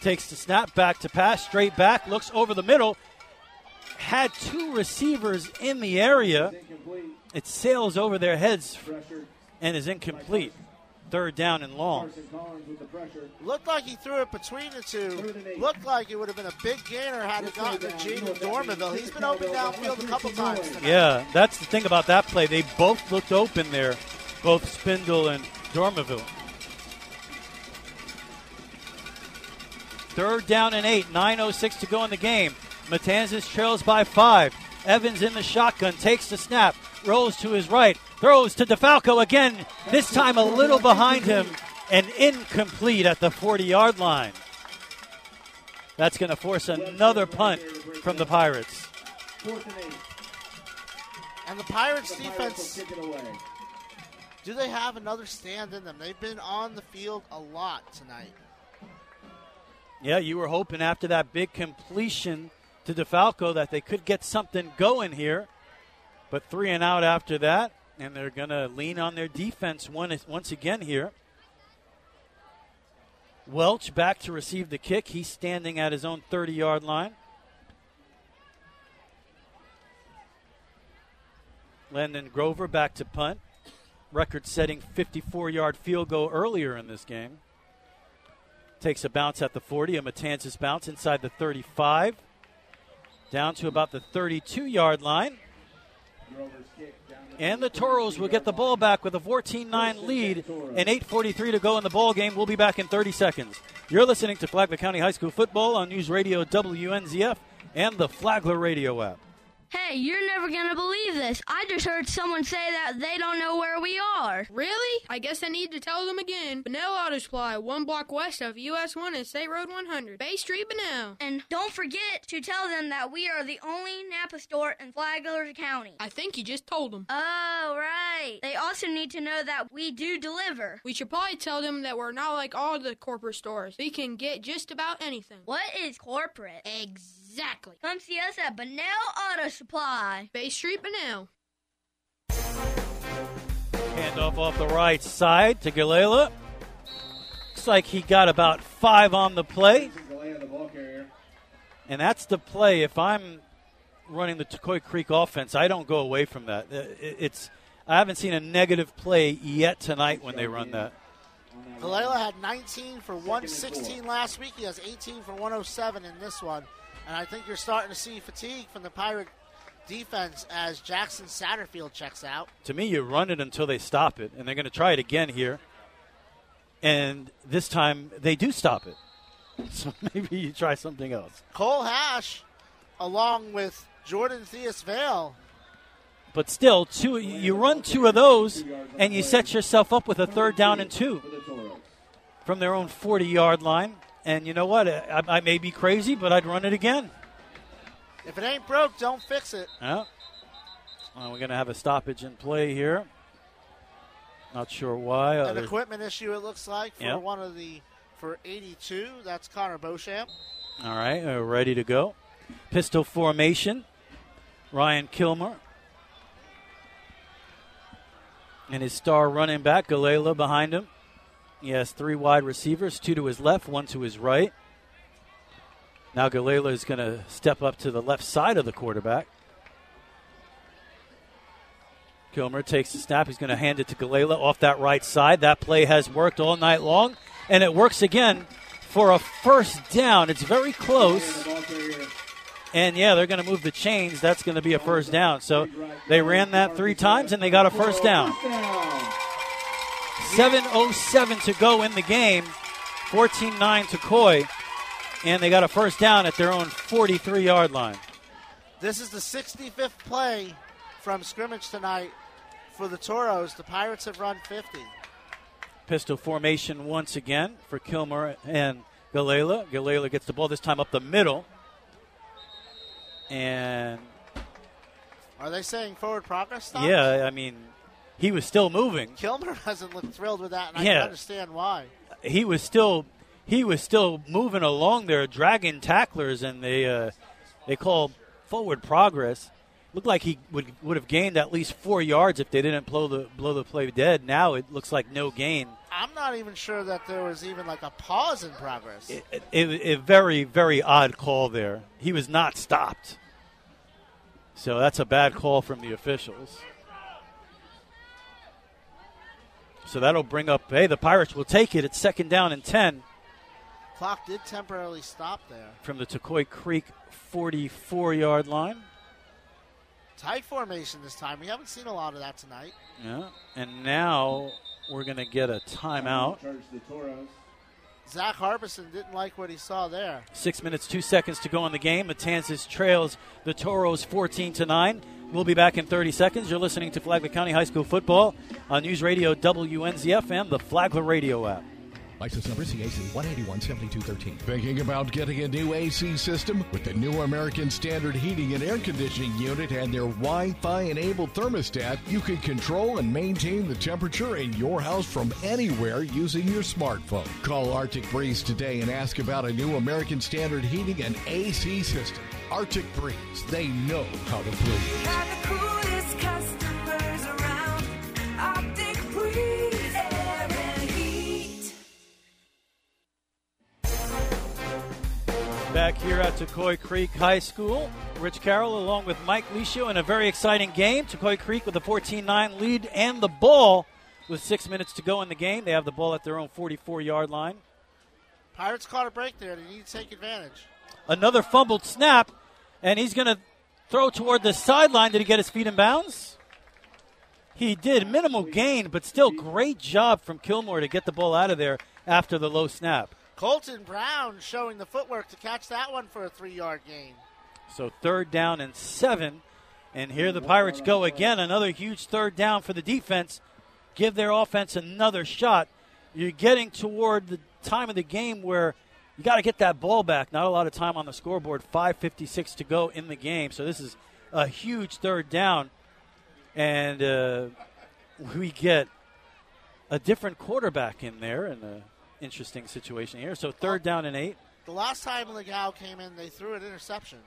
Takes the snap back to pass, straight back, looks over the middle. Had two receivers in the area. It sails over their heads and is incomplete. Third down and long. Looked like he threw it between the two. Looked like it would have been a big gainer had it gotten to Jaden Dormaville. He's been open downfield a couple times tonight. Yeah, that's the thing about that play. They both looked open there, both Spindle and Dormaville. Third down and eight, 9.06 to go in the game. Matanzas trails by five. Evans in the shotgun, takes the snap, rolls to his right, throws to DeFalco again, this time a little behind him, and incomplete at the 40 yard line. That's going to force another punt from the Pirates. Fourth and eight. And the Pirates defense, will kick it away. do they have another stand in them? They've been on the field a lot tonight. Yeah, you were hoping after that big completion to DeFalco that they could get something going here. But three and out after that, and they're going to lean on their defense one, once again here. Welch back to receive the kick. He's standing at his own 30 yard line. Landon Grover back to punt. Record setting 54 yard field goal earlier in this game. Takes a bounce at the 40, a Matanzas bounce inside the 35. Down to about the 32 yard line. And the Toros will get the ball back with a 14 9 lead and 8.43 to go in the ball game. We'll be back in 30 seconds. You're listening to Flagler County High School football on News Radio WNZF and the Flagler Radio app. Hey, you're never gonna believe this. I just heard someone say that they don't know where we are. Really? I guess I need to tell them again. Bunnell Auto Supply, one block west of US 1 and State Road 100. Bay Street, Bunnell. And don't forget to tell them that we are the only Napa store in Flagler County. I think you just told them. Oh, right. They also need to know that we do deliver. We should probably tell them that we're not like all the corporate stores. We can get just about anything. What is corporate? Exactly. Come see us at Bunnell Auto Supply. Bay Street, Bunnell. Handoff off the right side to Galila. Looks like he got about five on the play. Galea, the ball carrier. And that's the play. If I'm running the Tocoi Creek offense, I don't go away from that. Uh, It's I haven't seen a negative play yet tonight when they run that. Galila had 19 for 116 last week. He has 18 for 107 in this one. And I think you're starting to see fatigue from the Pirate defense as Jackson Satterfield checks out. To me, you run it until they stop it, and they're going to try it again here. And this time they do stop it. So maybe you try something else. Cole Hash, along with Jordan Theus Vale, But still, two you run two of those, and you set yourself up with a third down and two from their own 40 yard line. And you know what? I, I may be crazy, but I'd run it again. if it ain't broke, don't fix it. Yeah. Well, we're going to have a stoppage in play here. Not sure why. An there's- equipment issue, it looks like, for Yeah. one of the for 82. That's Connor Beauchamp. All right, uh, ready to go. Pistol formation. Ryan Kilmer. And his star running back, Galela, behind him. He has three wide receivers, two to his left, one to his right. Now Galela is going to step up to the left side of the quarterback. Kilmer takes the snap. He's going to hand it to Galela off that right side. That play has worked all night long, and it works again for a first down. It's very close. And yeah, they're going to move the chains. That's going to be a first down. So they ran that three times and they got a first down. 7.07 to go in the game. 14 9 Tocoi. And they got a first down at their own 43 yard line. This is the 65th play from scrimmage tonight for the Toros. The Pirates have run 50. Pistol formation once again for Kilmer and Galela. Galela gets the ball this time up the middle. And Are they saying forward progress? Stops? yeah, I mean, he was still moving. Kilmer doesn't look thrilled with that, and I Yeah. can understand why. he was still he was still moving along there, dragging tacklers, and they uh, they call forward progress. Looked like he would would have gained at least four yards if they didn't blow the blow the play dead. Now it looks like no gain. I'm not even sure that there was even like a pause in progress. It, it, very very odd call there. He was not stopped. So that's a bad call from the officials. So that'll bring up. Hey, the Pirates will take it. It's second down and ten. Clock did temporarily stop there. from the Tocoi Creek 44 yard line. Tight formation this time. We haven't seen a lot of that tonight. Yeah. And now we're going to get a timeout. Charge the Toros. Zach Harbison didn't like what he saw there. Six minutes, two seconds to go in the game. Matanzas trails the Toros 14 to 9. We'll be back in 30 seconds. You're listening to Flagler County High School football on News Radio WNZF and the Flagler Radio app. License number CAC 1817213. Thinking about getting a new AC system? With the new American Standard Heating and Air Conditioning Unit and their Wi Fi enabled thermostat, you can control and maintain the temperature in your house from anywhere using your smartphone. Call Arctic Breeze today and ask about a new American Standard Heating and AC system. Arctic Breeze, they know how to breathe. Back here at Tocoi Creek High School, Rich Carroll along with Mike Licio in a very exciting game. Tocoi Creek with a 14 9 lead and the ball with six minutes to go in the game. They have the ball at their own 44 yard line. Pirates caught a break there. They need to take advantage. Another fumbled snap, and he's going to throw toward the sideline. Did he get his feet in bounds? He did. Minimal gain, but still great job from Kilmer to get the ball out of there after the low snap. Colton Brown showing the footwork to catch that one for a three yard gain. So third down and seven. And here the Pirates go again. Another huge third down for the defense. Give their offense another shot. You're getting toward the time of the game where you got to get that ball back. Not a lot of time on the scoreboard. 5.56 to go in the game. So this is a huge third down. And uh, we get a different quarterback in there in an interesting situation here. So third down and eight. The last time Legau came in, they threw an interception.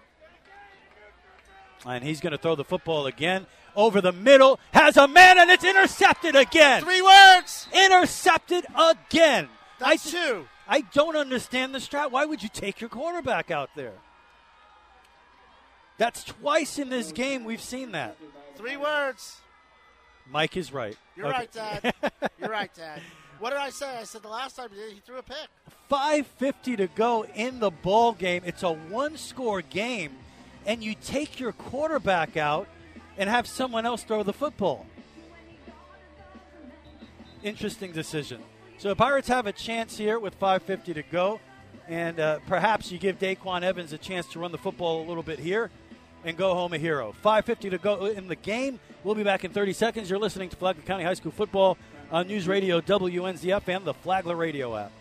And he's going to throw the football again over the middle. Has a man, and it's intercepted again. Three words. Intercepted again. That's I, two. I don't understand the strat. Why would you take your quarterback out there? That's twice in this game we've seen that. Three words. Mike is right. You're Okay. right, Dad. You're right, Dad. What did I say? I said the last time he did, he threw a pick. 5.50 to go in the ball game. It's a one score game, and you take your quarterback out and have someone else throw the football. Interesting decision. So the Pirates have a chance here with 5.50 to go, and uh, perhaps you give Daquan Evans a chance to run the football a little bit here and go home a hero. 5.50 to go in the game. We'll be back in 30 seconds. You're listening to Flagler County High School football on News Radio WNZF and the Flagler Radio app.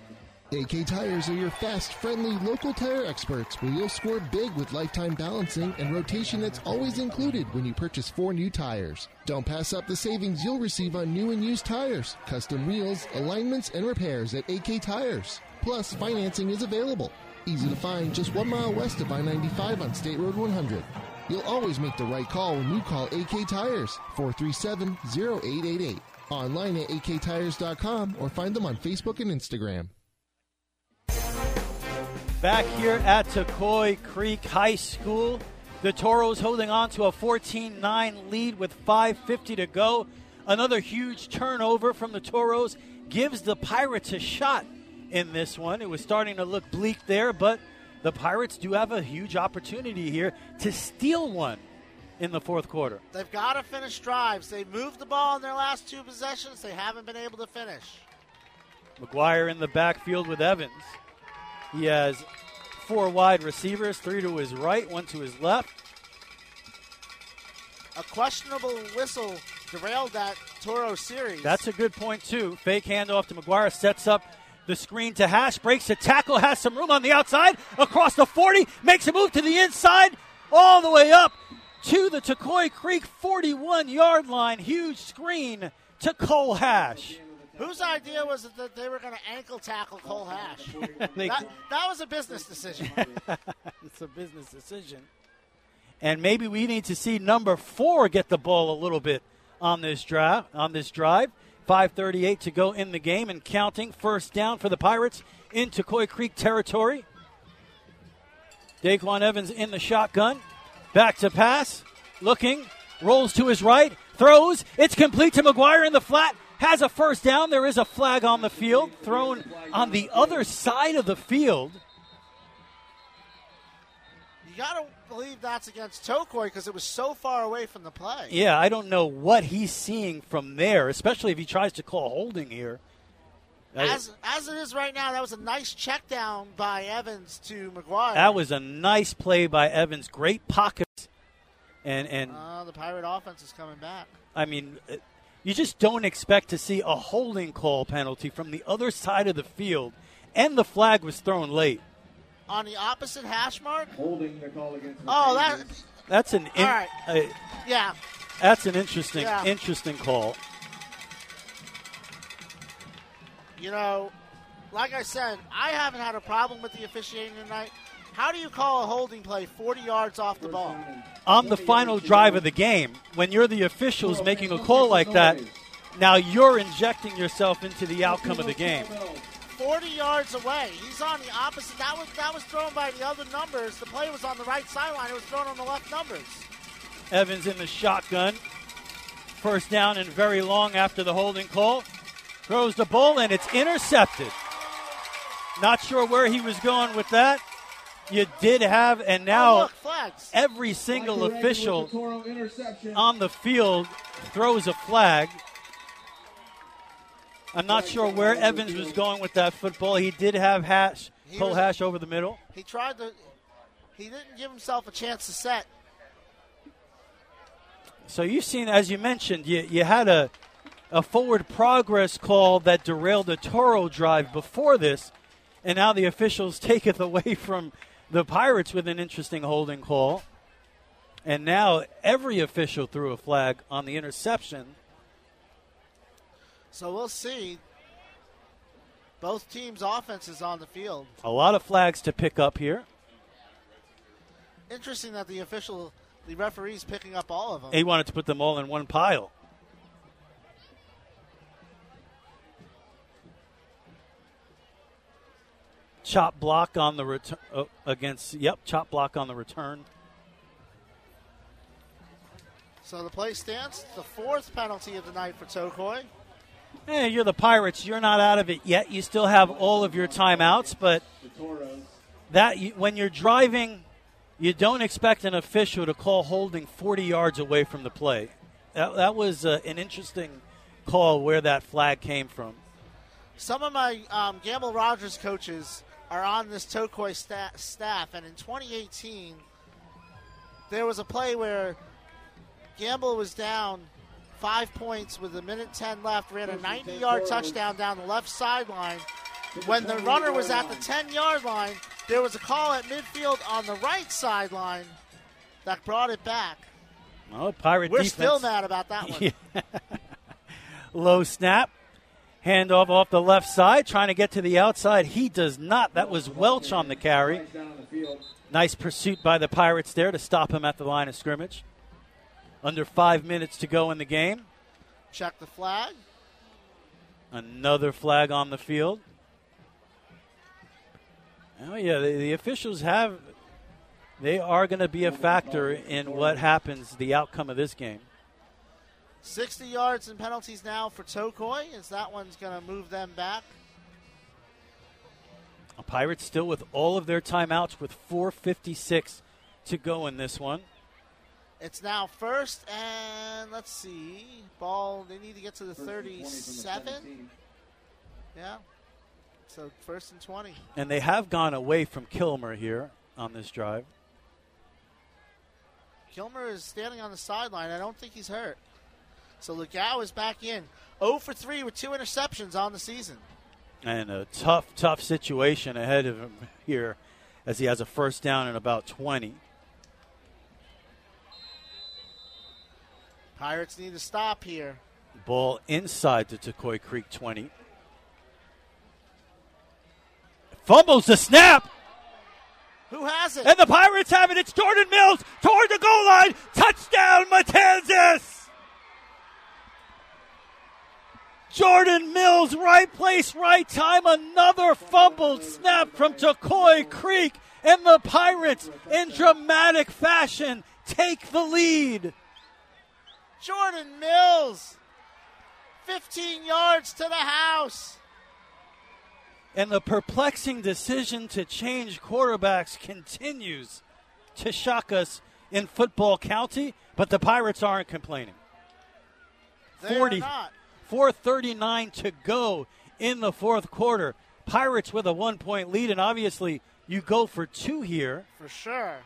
AK Tires are your fast, friendly, local tire experts where you'll score big with lifetime balancing and rotation that's always included when you purchase four new tires. Don't pass up the savings you'll receive on new and used tires, custom wheels, alignments, and repairs at AK Tires. Plus, financing is available. Easy to find just one mile west of I 95 on State Road 100. You'll always make the right call when you call AK Tires 437 0888. Online at aktires.com or find them on Facebook and Instagram. Back here at Tocoi Creek High School, the Toros holding on to a 14 9 lead with 5.50 to go. Another huge turnover from the Toros gives the Pirates a shot in this one. It was starting to look bleak there, but the Pirates do have a huge opportunity here to steal one in the fourth quarter. They've got to finish drives. They moved the ball in their last two possessions. They haven't been able to finish. McGuire in the backfield with Evans. He has four wide receivers, three to his right, one to his left. A questionable whistle derailed that Toro series. That's a good point, too. Fake handoff to McGuire sets up the screen to Hash, breaks the tackle, has some room on the outside, across the 40, makes a move to the inside, all the way up to the Tocoi Creek 41 yard line. Huge screen to Cole Hash. Whose idea was it that they were going to ankle tackle Cole Hash? That, that was a business decision. it's a business decision. And maybe we need to see number four get the ball a little bit on this drive. On this drive, 5:38 to go in the game and counting. First down for the Pirates into Coy Creek territory. Daquan Evans in the shotgun, back to pass, looking, rolls to his right, throws. It's complete to McGuire in the flat. Has a first down. There is a flag on the field, thrown on the other side of the field. you got to believe that's against Tocoi because it was so far away from the play. Yeah, I don't know what he's seeing from there, especially if he tries to call holding here. As as it is right now, that was a nice check down by Evans to McGuire. That was a nice play by Evans. Great pockets. And and Uh, the Pirate offense is coming back. I mean, uh, you just don't expect to see a holding call penalty from the other side of the field, and the flag was thrown late. On the opposite hash mark. Holding the call against the Oh, that That's an in, All right. uh, yeah. that's an interesting Yeah. interesting call. You know, like I said, I haven't had a problem with the officiating tonight. How do you call a holding play 40 yards off the ball? On the final drive of the game, when you're the officials making a call like that, now you're injecting yourself into the outcome of the game. 40 yards away. He's on the opposite. That was that was thrown by the other numbers. The play was on the right sideline. It was thrown on the left numbers. Evans in the shotgun. First down and very long after the holding call. Throws the ball and it's intercepted. Not sure where he was going with that. You did have, and Oh, now look, every single Michael official the on the field throws a flag. I'm not sure where Evans was going with that football. He did have hash, He pull was- hash over the middle. He tried to. He didn't give himself a chance to set. So you've seen, as you mentioned, you, you had a, a forward progress call that derailed a Toro drive before this, and now the officials take it away from the Pirates with an interesting holding call. And now every official threw a flag on the interception. So we'll see. Both teams' offenses on the field. A lot of flags to pick up here. Interesting that the official, the referee's picking up all of them. He wanted to put them all in one pile. Chop block on the return oh, against. Yep, chop block on the return. So the play stands. The fourth penalty of the night for Tocoi. Hey, you're the Pirates. You're not out of it yet. You still have all of your timeouts, but that when you're driving, you don't expect an official to call holding 40 yards away from the play. That, that was uh, an interesting call where that flag came from. Some of my um, Gamble Rogers coaches are on this Tocoi sta- staff, and in 2018, there was a play where Gamble was down five points with a minute 10 left, ran a 90 yard touchdown down the left sideline. When the runner was at the 10 yard line, there was a call at midfield on the right sideline that brought it back. Oh, Pirate We're defense. still mad about that one. Yeah. Low snap. Handoff off the left side, trying to get to the outside. He does not. That was Welch on the carry. Down on the field. Nice pursuit by the Pirates there to stop him at the line of scrimmage. Under five minutes to go in the game. Check the flag. Another flag on the field. Oh, yeah, the, the officials have. They are going to be a factor in what happens, the outcome of this game. 60 yards and penalties now for Tocoi, as that one's going to move them back. The Pirates still with all of their timeouts with 4.56 to go in this one. It's now first, and let's see. Ball, they need to get to the First and 20 from the 37. Yeah. So first and 20. And they have gone away from Kilmer here on this drive. Kilmer is standing on the sideline. I don't think he's hurt. So Legau is back in. 0 for 3 with two interceptions on the season. And a tough, tough situation ahead of him here as he has a first down in about 20. Pirates need to stop here. Ball inside the Tocoi Creek 20. Fumbles the snap, Who has it? and the Pirates have it. It's Jordan Mills toward the goal line. Touchdown, Matanzas! Jordan Mills, right place, right time. Another fumbled snap from Tocoi Creek, and the Pirates, in dramatic fashion, take the lead. Jordan Mills. 15 yards to the house. And the perplexing decision to change quarterbacks continues to shock us in football county, but the Pirates aren't complaining. They are 40, not. 439 to go in the fourth quarter. Pirates with a one point lead, and obviously you go for two here. For sure.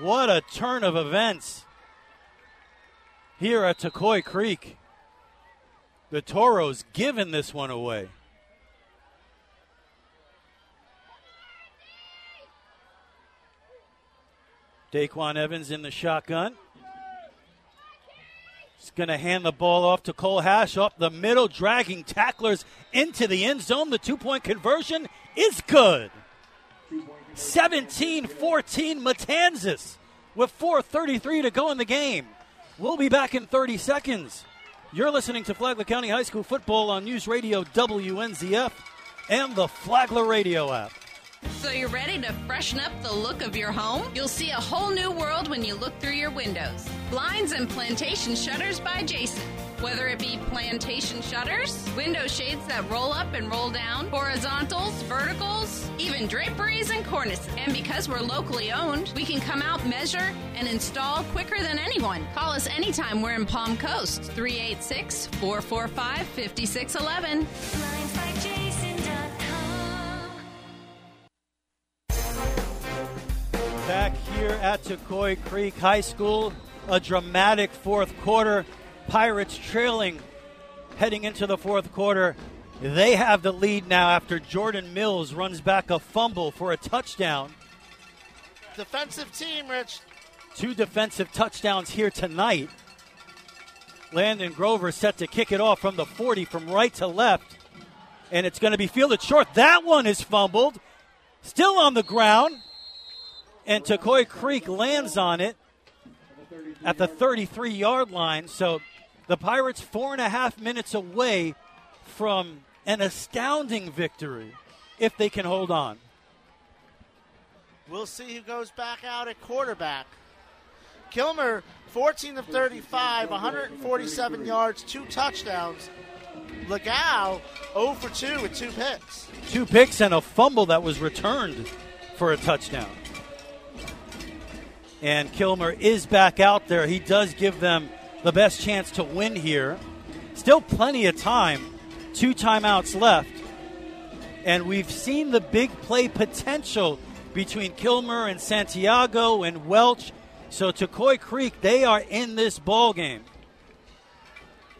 What a turn of events here at Tocoi Creek. The Toros giving this one away. Daquan Evans in the shotgun. He's going to hand the ball off to Cole Hash up the middle, dragging tacklers into the end zone. The two point conversion is good. 17 14 Matanzas with 4.33 to go in the game. We'll be back in 30 seconds. You're listening to Flagler County High School football on News Radio WNZF and the Flagler Radio app. So you're ready to freshen up the look of your home? You'll see a whole new world when you look through your windows. Blinds and plantation shutters by Jason. Whether it be plantation shutters, window shades that roll up and roll down, horizontals, verticals, even draperies and cornices. And because we're locally owned, we can come out, measure, and install quicker than anyone. Call us anytime we're in Palm Coast. 386 445 5611. Back here at Tocoi Creek High School, a dramatic fourth quarter. Pirates trailing heading into the fourth quarter. They have the lead now after Jordan Mills runs back a fumble for a touchdown. Defensive team, Rich. Two defensive touchdowns here tonight. Landon Grover set to kick it off from the 40 from right to left. And it's going to be fielded short. That one is fumbled. Still on the ground. And Tocoi Creek lands on it at the 33 yard line. So the Pirates four and a half minutes away from an astounding victory if they can hold on. We'll see who goes back out at quarterback. Kilmer, 14 of 35, 147 yards, two touchdowns. Legau, 0 for 2 with two picks. Two picks and a fumble that was returned for a touchdown. And Kilmer is back out there. He does give them the best chance to win here. Still plenty of time. Two timeouts left. And we've seen the big play potential between Kilmer and Santiago and Welch. So Tocoi Creek, they are in this ball game.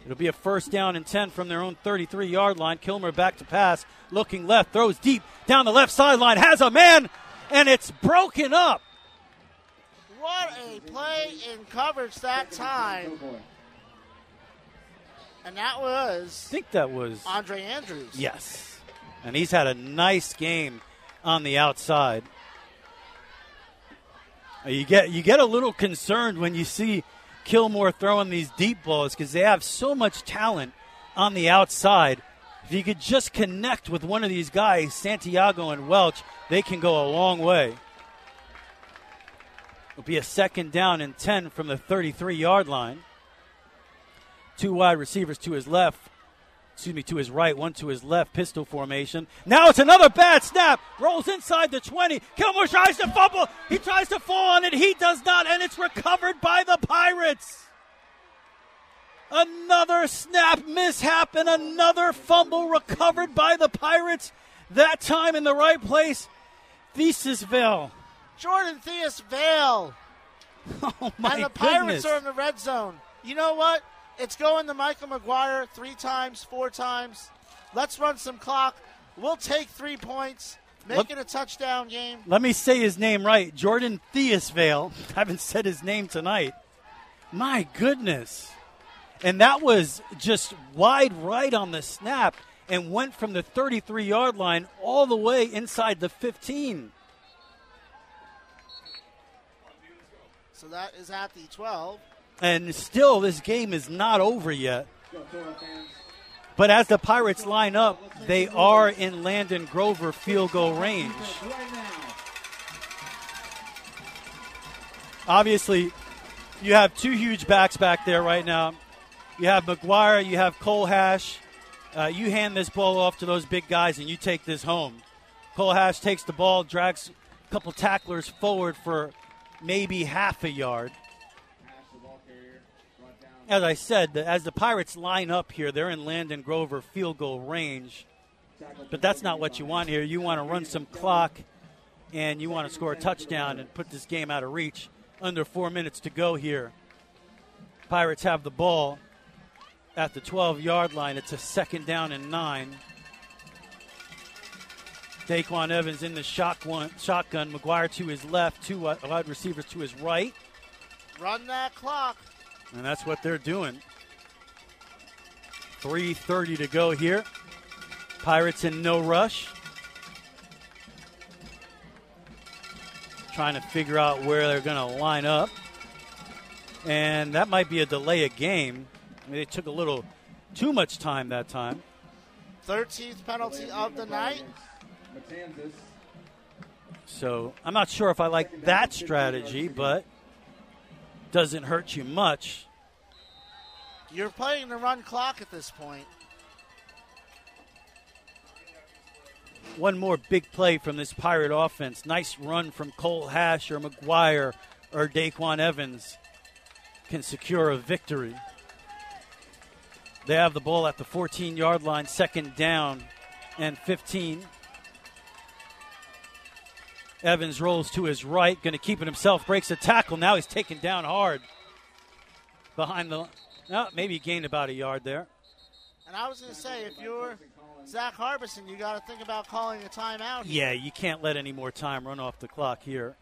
It'll be a first down and 10 from their own 33 yard line. Kilmer back to pass, looking left, throws deep down the left sideline, has a man, and it's broken up. What a play in coverage that time. And that was I think that was Andre Andrews. Yes. And he's had a nice game on the outside. You get you get a little concerned when you see Kilmer throwing these deep balls because they have so much talent on the outside. If you could just connect with one of these guys, Santiago and Welch, they can go a long way. It'll be a second down and 10 from the 33 yard line. Two wide receivers to his left. Excuse me, to his right, one to his left, pistol formation. Now it's another bad snap. Rolls inside the 20. Kilmer tries to fumble. He tries to fall on it. He does not, and it's recovered by the Pirates. Another snap mishap and another fumble recovered by the Pirates. That time in the right place. Thesisville. Jordan Theus Vale. Oh, my and the Pirates goodness. are in the red zone. You know what? It's going to Michael McGuire three times, four times. Let's run some clock. We'll take three points. Make Let- it a touchdown game. Let me say his name right. Jordan Theusvale. I haven't said his name tonight. My goodness. And that was just wide right on the snap and went from the 33 yard line all the way inside the 15. So that is at the 12. And still, this game is not over yet. But as the Pirates line up, they are in Landon Grover field goal range. Obviously, you have two huge backs back there right now. You have McGuire, you have Cole Hash. Uh, you hand this ball off to those big guys and you take this home. Cole Hash takes the ball, drags a couple tacklers forward for maybe half a yard. as I said, the- as the Pirates line up here, they're in Landon Grover field goal range. But that's not what you want here. You want to run some clock and you want to score a touchdown and put this game out of reach. Under four minutes to go here. Pirates have the ball at the 12 yard line. It's a second down and nine. Daquan Evans in the shotgun, shotgun. McGuire to his left, two wide receivers to his right. Run that clock. And that's what they're doing. 3.30 to go here. Pirates in no rush. Trying to figure out where they're going to line up. And that might be a delay of game. I mean, they took a little too much time that time. 13th penalty of the night. So I'm not sure if I like that strategy, but doesn't hurt you much. You're playing the run clock at this point. One more big play from this Pirate offense. Nice run from Cole Hash or McGuire or Daquan Evans can secure a victory. They have the ball at the 14 yard line, second down and 15. Evans rolls to his right, going to keep it himself, breaks a tackle. Now he's taken down hard behind the. No, maybe he gained about a yard there. And I was going to say, if you're Zach Harbison, you got to think about calling a timeout. Yeah, you can't let any more time run off the clock here.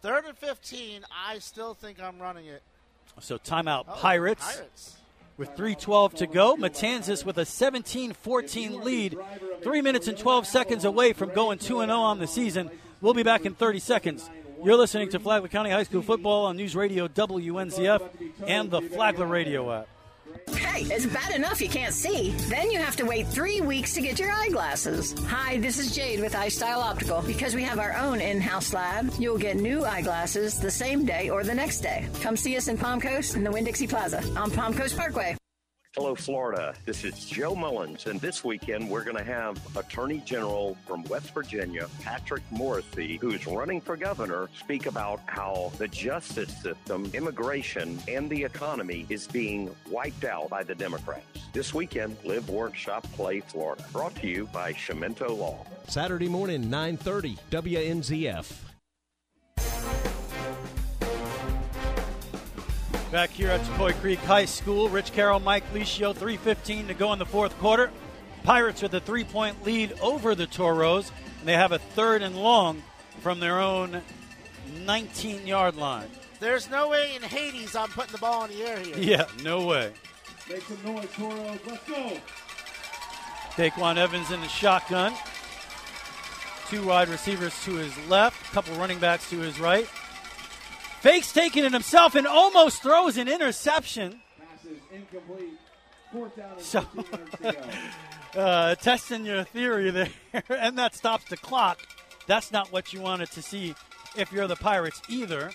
Third and 15, I still think I'm running it. So timeout Oh, Pirates. Pirates. With 3.12 to go, Matanzas with a 17 14 lead. Three minutes and 12 seconds away from going 2 0 on the season. We'll be back in 30 seconds. You're listening to Flagler County High School football on News Radio WNZF and the Flagler Radio app. Hey, it's bad enough you can't see. Then you have to wait three weeks to get your eyeglasses. Hi, this is Jade with iStyle Optical. Because we have our own in-house lab, you'll get new eyeglasses the same day or the next day. Come see us in Palm Coast in the Winn-Dixie Plaza on Palm Coast Parkway. Hello, Florida. This is Joe Mullins, and this weekend we're going to have Attorney General from West Virginia, Patrick Morrisey, who's running for governor, speak about how the justice system, immigration, and the economy is being wiped out by the Democrats. This weekend, Live, Workshop, Play, Florida. Brought to you by Chiumento Law. Saturday morning, 9:30, WNZF. Back here at Tocoi Creek High School, Rich Carroll, Mike Licio, 3.15 to go in the fourth quarter. Pirates with a three point lead over the Toros, and they have a third and long from their own 19 yard line. There's no way in Hades I'm putting the ball in the air here. Yeah, no way. Make some noise, Toros. Let's go. Daquan Evans in the shotgun. Two wide receivers to his left, a couple running backs to his right. Fakes taking it himself and almost throws an interception. Passes incomplete. Fourth down So, 15 yards to go. uh, testing your theory there, and that stops the clock. That's not what you wanted to see if you're the Pirates either.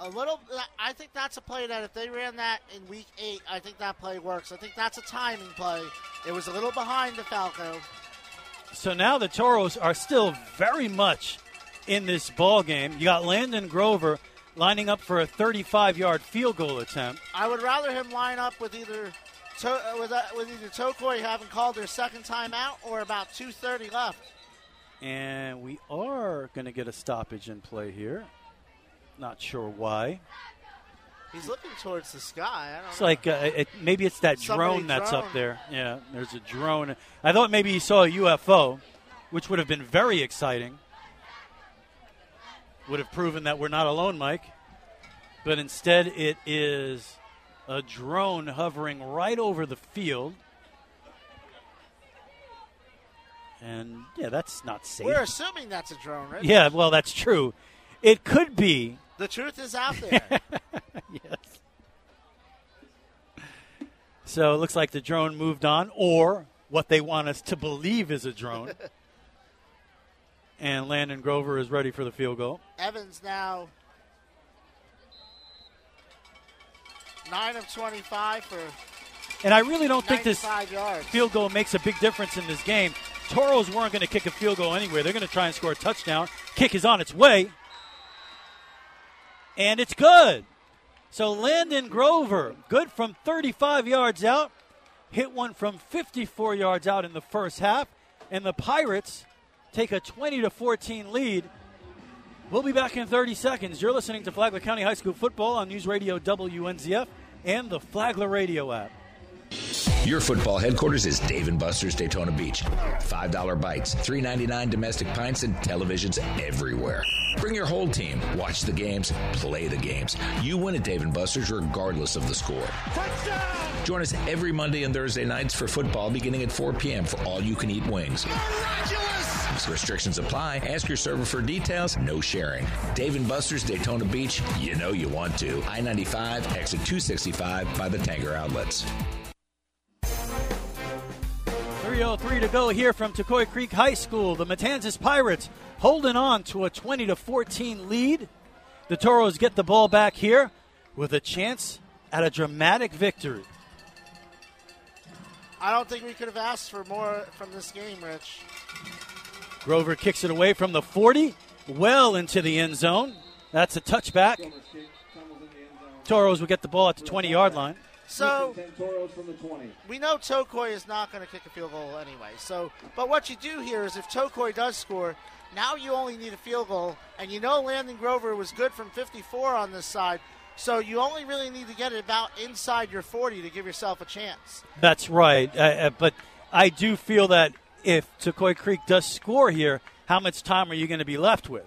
A little, I think that's a play that if they ran that in week eight, I think that play works. I think that's a timing play. It was a little behind DeFalco. So now the Toros are still very much in this ball game. You got Landon Grover lining up for a 35-yard field goal attempt. I would rather him line up with either to, uh, with, uh, with either Tocoi having called their second time out or about 2:30 left. And we are going to get a stoppage in play here. Not sure why. He's looking towards the sky. I don't It's know. like uh, it, maybe it's that Somebody drone that's drone. up there. Yeah, there's a drone. I thought maybe he saw a UFO, which would have been very exciting. Would have proven that we're not alone, Mike. But instead, it is a drone hovering right over the field. And yeah, that's not safe. We're assuming that's a drone, right? Yeah, well, that's true. It could be. The truth is out there. yes. So it looks like the drone moved on, or what they want us to believe is a drone. and Landon Grover is ready for the field goal. Evans now nine of 25 for And I really don't think this yards. field goal makes a big difference in this game. Toros weren't going to kick a field goal anyway. They're going to try and score a touchdown. Kick is on its way. And it's good. So Landon Grover, good from 35 yards out, hit one from 54 yards out in the first half, and the Pirates take a 20 to 14 lead. We'll be back in 30 seconds. You're listening to Flagler County High School football on News Radio WNZF and the Flagler Radio app. Your football headquarters is Dave and Buster's Daytona Beach. $5 bites, $3.99 domestic pints, and televisions everywhere. Bring your whole team. Watch the games, play the games. You win at Dave and Buster's regardless of the score. Touchdown! Join us every Monday and Thursday nights for football beginning at 4 p.m. for all you can eat wings. Restrictions apply. Ask your server for details. No sharing. Dave and Buster's Daytona Beach. You know you want to. I 95, exit 265 by the Tanger outlets. 303 to go here from Tocoi Creek High School. The Matanzas Pirates holding on to a 20 to 14 lead. The Toros get the ball back here with a chance at a dramatic victory. I don't think we could have asked for more from this game, Rich. Grover kicks it away from the 40, well into the end zone. That's a touchback. Toros will get the ball at the 20 yard line. So Toros from the 20. we know Tocoi is not going to kick a field goal anyway. So, but what you do here is if Tocoi does score, now you only need a field goal, and you know Landon Grover was good from 54 on this side. So you only really need to get it about inside your 40 to give yourself a chance. That's right. Uh, uh, but I do feel that if Tocoi Creek does score here, how much time are you going to be left with?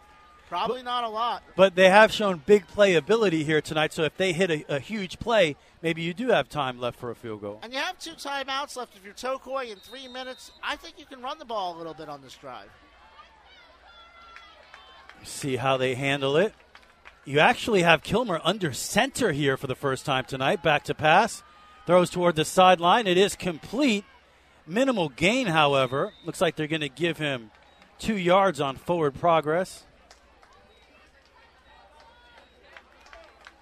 Probably not a lot. But they have shown big playability here tonight, so if they hit a, a huge play, maybe you do have time left for a field goal. And you have two timeouts left. If you're Tocoi in three minutes, I think you can run the ball a little bit on this drive. See how they handle it. You actually have Kilmer under center here for the first time tonight. Back to pass. Throws toward the sideline. It is complete. Minimal gain, however. Looks like they're going to give him two yards on forward progress.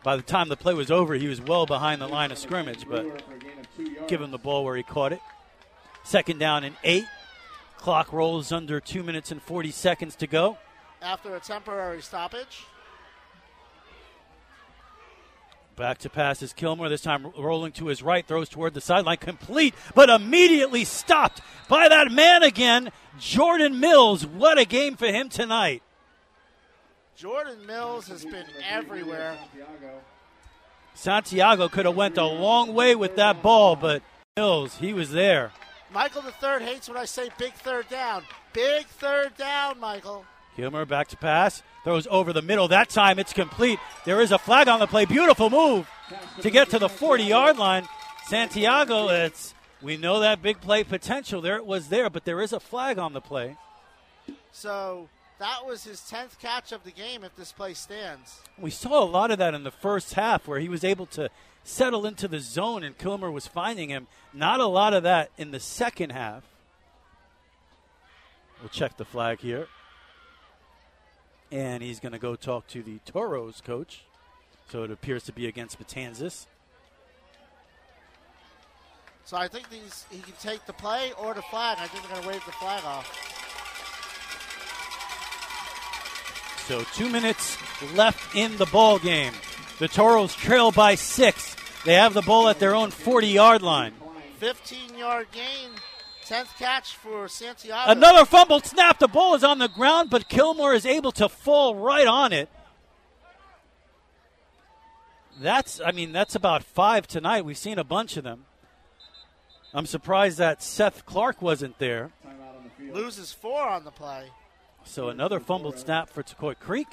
By the time the play was over, he was well behind the line of scrimmage, but give him the ball where he caught it. Second down and eight. Clock rolls under two minutes and 40 seconds to go. After a temporary stoppage, Back to pass is Kilmer. This time rolling to his right, throws toward the sideline, complete, but immediately stopped by that man again, Jordan Mills. What a game for him tonight. Jordan Mills has been everywhere. Santiago could have went a long way with that ball, but Mills, he was there. Michael the third hates when I say big third down. Big third down, Michael. Kilmer back to pass, throws over the middle. That time it's complete. There is a flag on the play. Beautiful move to get to the 40 yard line. Santiago, it's we know that big play potential there. It was there, but there is a flag on the play. So that was his 10th catch of the game if this play stands. We saw a lot of that in the first half where he was able to settle into the zone and Kilmer was finding him. Not a lot of that in the second half. We'll check the flag here. And he's going to go talk to the Toros coach. So it appears to be against Matanzas. So I think these he can take the play or the flag. I think they're going to wave the flag off. So two minutes left in the ball game. The Toros trail by six. They have the ball at their own 40 yard line. 15 yard gain. 10th catch for Santiago. Another fumbled snap. The ball is on the ground, but Kilmer is able to fall right on it. That's, I mean, that's about five tonight. We've seen a bunch of them. I'm surprised that Seth Clark wasn't there. Loses four on the play. So another fumbled snap for Tocoi Creek.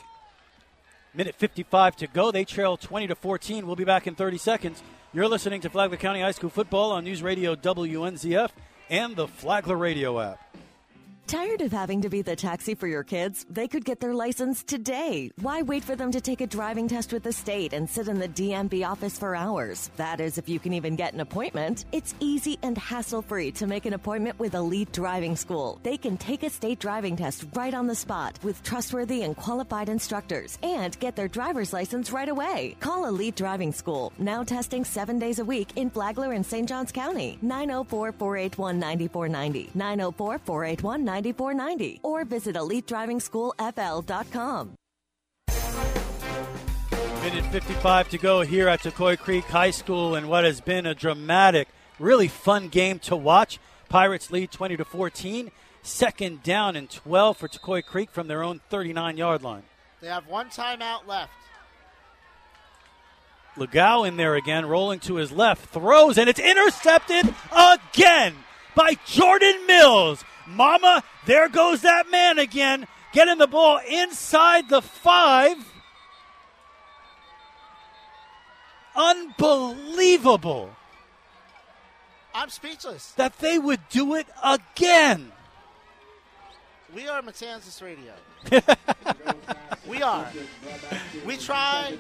Minute 55 to go. They trail 20 to 14. We'll be back in 30 seconds. You're listening to Flagler County High School football on News Radio WNZF and the Flagler Radio app. Tired of having to be the taxi for your kids? They could get their license today. Why wait for them to take a driving test with the state and sit in the DMV office for hours? That is, if you can even get an appointment. It's easy and hassle free to make an appointment with Elite Driving School. They can take a state driving test right on the spot with trustworthy and qualified instructors and get their driver's license right away. Call Elite Driving School, now testing seven days a week in Flagler and St. Johns County. 904 481 9490. 904 481 9490. Or visit EliteDrivingSchoolFL.com. Minute 55 to go here at Tocoi Creek High School in what has been a dramatic, really fun game to watch. Pirates lead 20 to 14. Second down and 12 for Tocoi Creek from their own 39 yard line. They have one timeout left. Legau in there again, rolling to his left, throws, and it's intercepted again by Jordan Mills. Mama, there goes that man again, getting the ball inside the five. Unbelievable I'm speechless. that they would do it again. We are Matanzas Radio. we are. We try.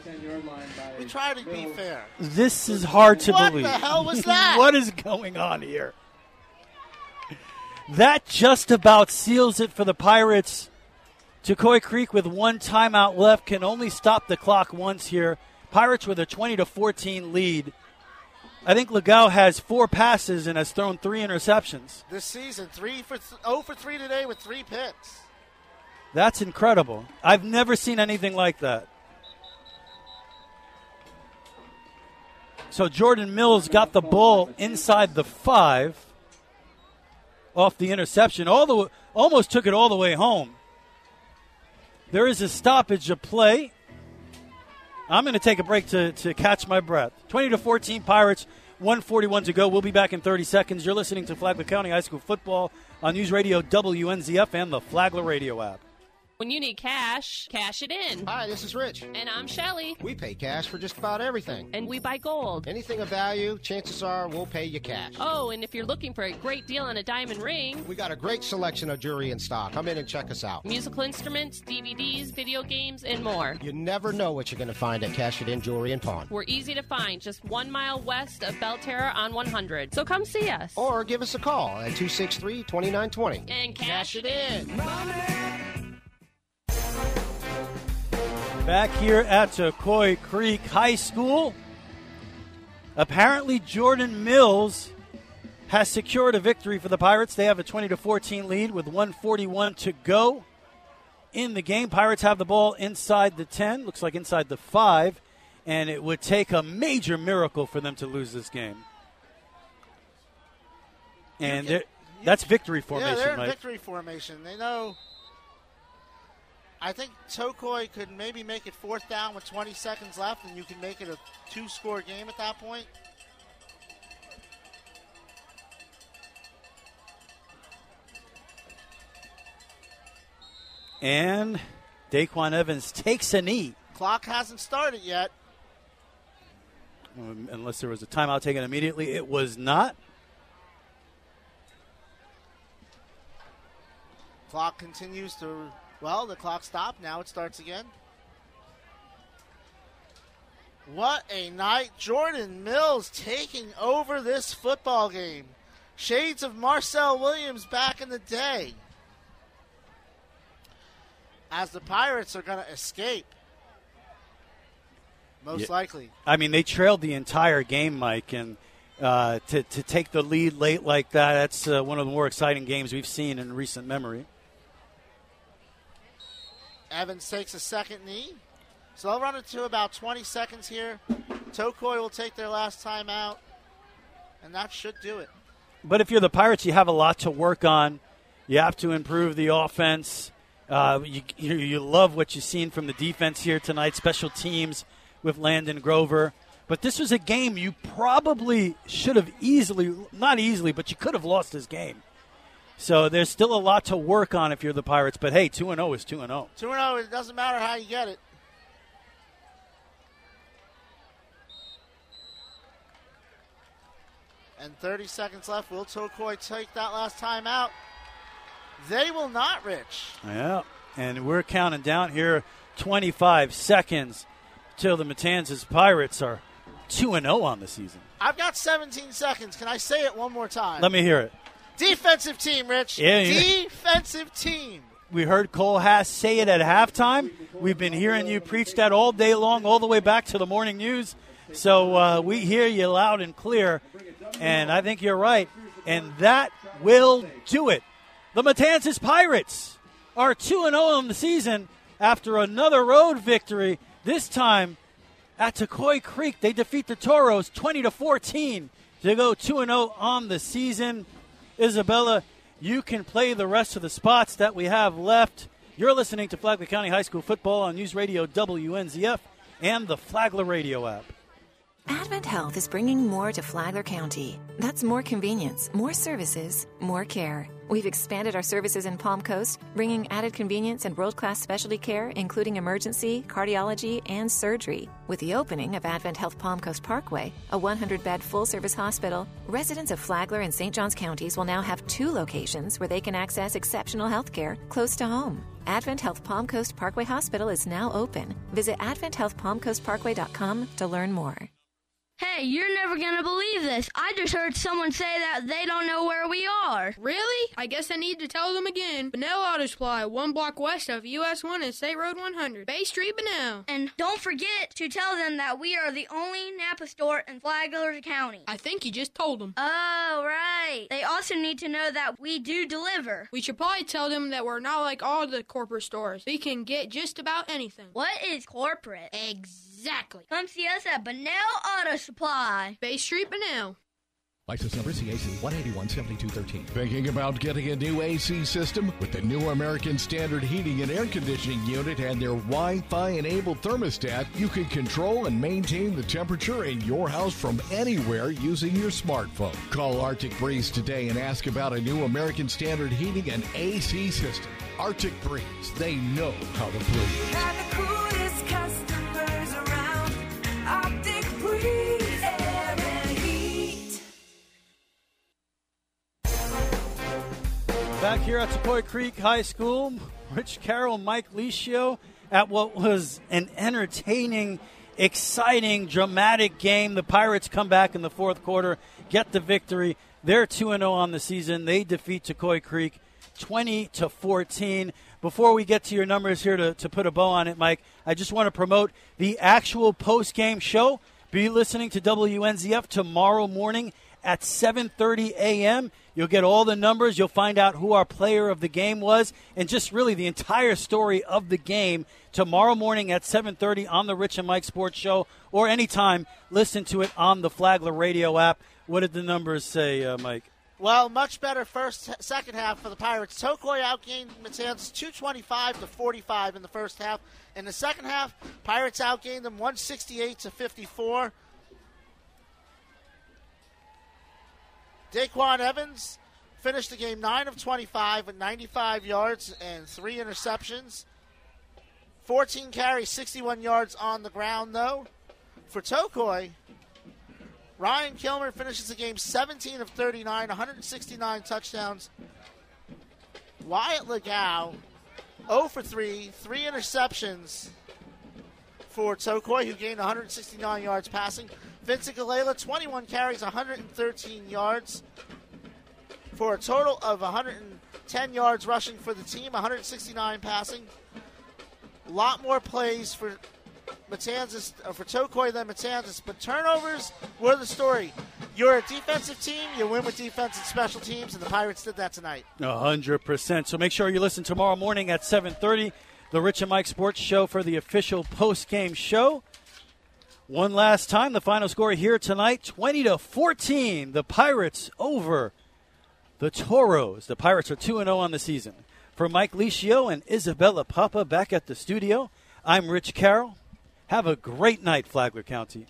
We try to be fair. This is hard to What believe. What the hell was that? what is going on here? That just about seals it for the Pirates. Tocoi Creek with one timeout left can only stop the clock once here. Pirates with a 20 to 14 lead. I think Legau has four passes and has thrown three interceptions. This season, three for th- 0 for three today with three picks. That's incredible. I've never seen anything like that. So Jordan Mills got the ball inside the five off the interception. All the almost took it all the way home. There is a stoppage of play. I'm going to take a break to, to catch my breath. 20 to 14 Pirates, 141 to go. We'll be back in 30 seconds. You're listening to Flagler County High School football on News Radio WNZF and the Flagler Radio app. When you need cash, cash it in. Hi, this is Rich. And I'm Shelly. We pay cash for just about everything. And we buy gold. Anything of value, chances are we'll pay you cash. Oh, and if you're looking for a great deal on a diamond ring, We got a great selection of jewelry in stock. Come in and check us out. musical instruments, DVDs, video games, and more. You never know what you're going to find at Cash It In Jewelry and Pawn. We're easy to find, just one mile west of Belle Terre on 100. So come see us. Or give us a call at 263 2920. And cash it in. Back here at Tocoi Creek High School, apparently Jordan Mills has secured a victory for the Pirates. They have a 20 to 14 lead with 141 to go in the game. Pirates have the ball inside the 10, looks like inside the 5, and it would take a major miracle for them to lose this game. And that's victory formation, yeah, they're in Mike. victory formation. They know. I think Tocoi could maybe make it fourth down with 20 seconds left, and you can make it a two-score game at that point. And Daquan Evans takes a knee. Clock hasn't started yet. Um, unless there was a timeout taken immediately. It was not. Clock continues to. Well, the clock stopped. Now it starts again. What a night. Jordan Mills taking over this football game. Shades of Marcel Williams back in the day. As the Pirates are going to escape. Most Yeah. likely. I mean, they trailed the entire game, Mike, and uh, to, to take the lead late like that, that's uh, one of the more exciting games we've seen in recent memory. Evans takes a second knee. So they'll run it to about 20 seconds here. Tocoi will take their last time out. And that should do it. But if you're the Pirates, you have a lot to work on. You have to improve the offense. Uh, you, you, you love what you've seen from the defense here tonight, special teams with Landon Grover. But this was a game you probably should have easily, not easily, but you could have lost this game. So there's still a lot to work on if you're the Pirates. But hey, 2 0 is 2 0. 2 0, it doesn't matter how you get it. And 30 seconds left. Will Tocoi take that last time out? They will not, Rich. Yeah, and we're counting down here 25 seconds till the Matanzas Pirates are 2 0 on the season. I've got 17 seconds. Can I say it one more time? Let me hear it. Defensive team, Rich. Yeah, yeah. Defensive team. We heard Cole Haas say it at halftime. We've been hearing you preach that all day long, all the way back to the morning news. So uh, we hear you loud and clear, and I think you're right. And that will do it. The Matanzas Pirates are 2 0 on the season after another road victory, this time At Tocoi Creek, they defeat the Toros 20 to 14 to go 2 0 on the season. Isabella, you can play the rest of the spots that we have left. You're listening to Flagler County High School football on News Radio WNZF and the Flagler Radio app. Advent Health is bringing more to Flagler County. That's more convenience, more services, more care. We've expanded our services in Palm Coast, bringing added convenience and world class specialty care, including emergency, cardiology, and surgery. With the opening of Advent Health Palm Coast Parkway, a 100 bed full service hospital, residents of Flagler and St. Johns counties will now have two locations where they can access exceptional health care close to home. Advent Health Palm Coast Parkway Hospital is now open. Visit adventhealthpalmcoastparkway.com to learn more. Hey, you're never gonna believe this. I just heard someone say that they don't know where we are. Really? I guess I need to tell them again. Bunnell Auto Supply, one block west of US 1 and State Road 100. Bay Street, Bunnell. And don't forget to tell them that we are the only Napa store in Flagler County. I think you just told them. Oh, right. They also need to know that we do deliver. We should probably tell them that we're not like all the corporate stores. We can get just about anything. What is corporate? Exactly. Come see us at Bunnell Auto Supply. Bay Street, Bunnell. License number CAC 1817213. Thinking about getting a new AC system? With the new American Standard Heating and Air Conditioning Unit and their Wi Fi enabled thermostat, you can control and maintain the temperature in your house from anywhere using your smartphone. Call Arctic Breeze today and ask about a new American Standard Heating and AC system. Arctic Breeze, they know how to breathe. Back here at Tocoi Creek High School, Rich Carroll, Mike Licio at what was an entertaining, exciting, dramatic game. The Pirates come back in the fourth quarter, get the victory. They're 2 0 on the season. They defeat Tocoi Creek 20 to 14. Before we get to your numbers here to, to put a bow on it, Mike, I just want to promote the actual post game show. Be listening to WNZF tomorrow morning at 7:30 a.m. You'll get all the numbers. You'll find out who our player of the game was, and just really the entire story of the game tomorrow morning at 7:30 on the Rich and Mike Sports Show, or anytime. Listen to it on the Flagler Radio app. What did the numbers say, uh, Mike? Well, much better first second half for the Pirates. Tocoi outgained Matanzas 225 to 45 in the first half. In the second half, Pirates outgained them 168 to 54. Daquan Evans finished the game 9 of 25 with 95 yards and 3 interceptions. 14 carries, 61 yards on the ground, though. For Tocoi, Ryan Kilmer finishes the game 17 of 39, 169 touchdowns. Wyatt Legau, 0 for 3, 3 interceptions for Tocoi, who gained 169 yards passing. Vincent Gallela, 21 carries, 113 yards for a total of 110 yards rushing for the team, 169 passing. A lot more plays for Matanzas, uh, for Tocoi than Matanzas, but turnovers were the story. You're a defensive team, you win with defense and special teams, and the Pirates did that tonight. Hundred percent. So make sure you listen tomorrow morning at seven thirty, the Rich and Mike Sports Show for the official post game show. One last time, the final score here tonight: twenty to fourteen. The Pirates over the Toros. The Pirates are two and zero on the season. For Mike Licio and Isabella Papa back at the studio, I'm Rich Carroll. Have a great night, Flagler County.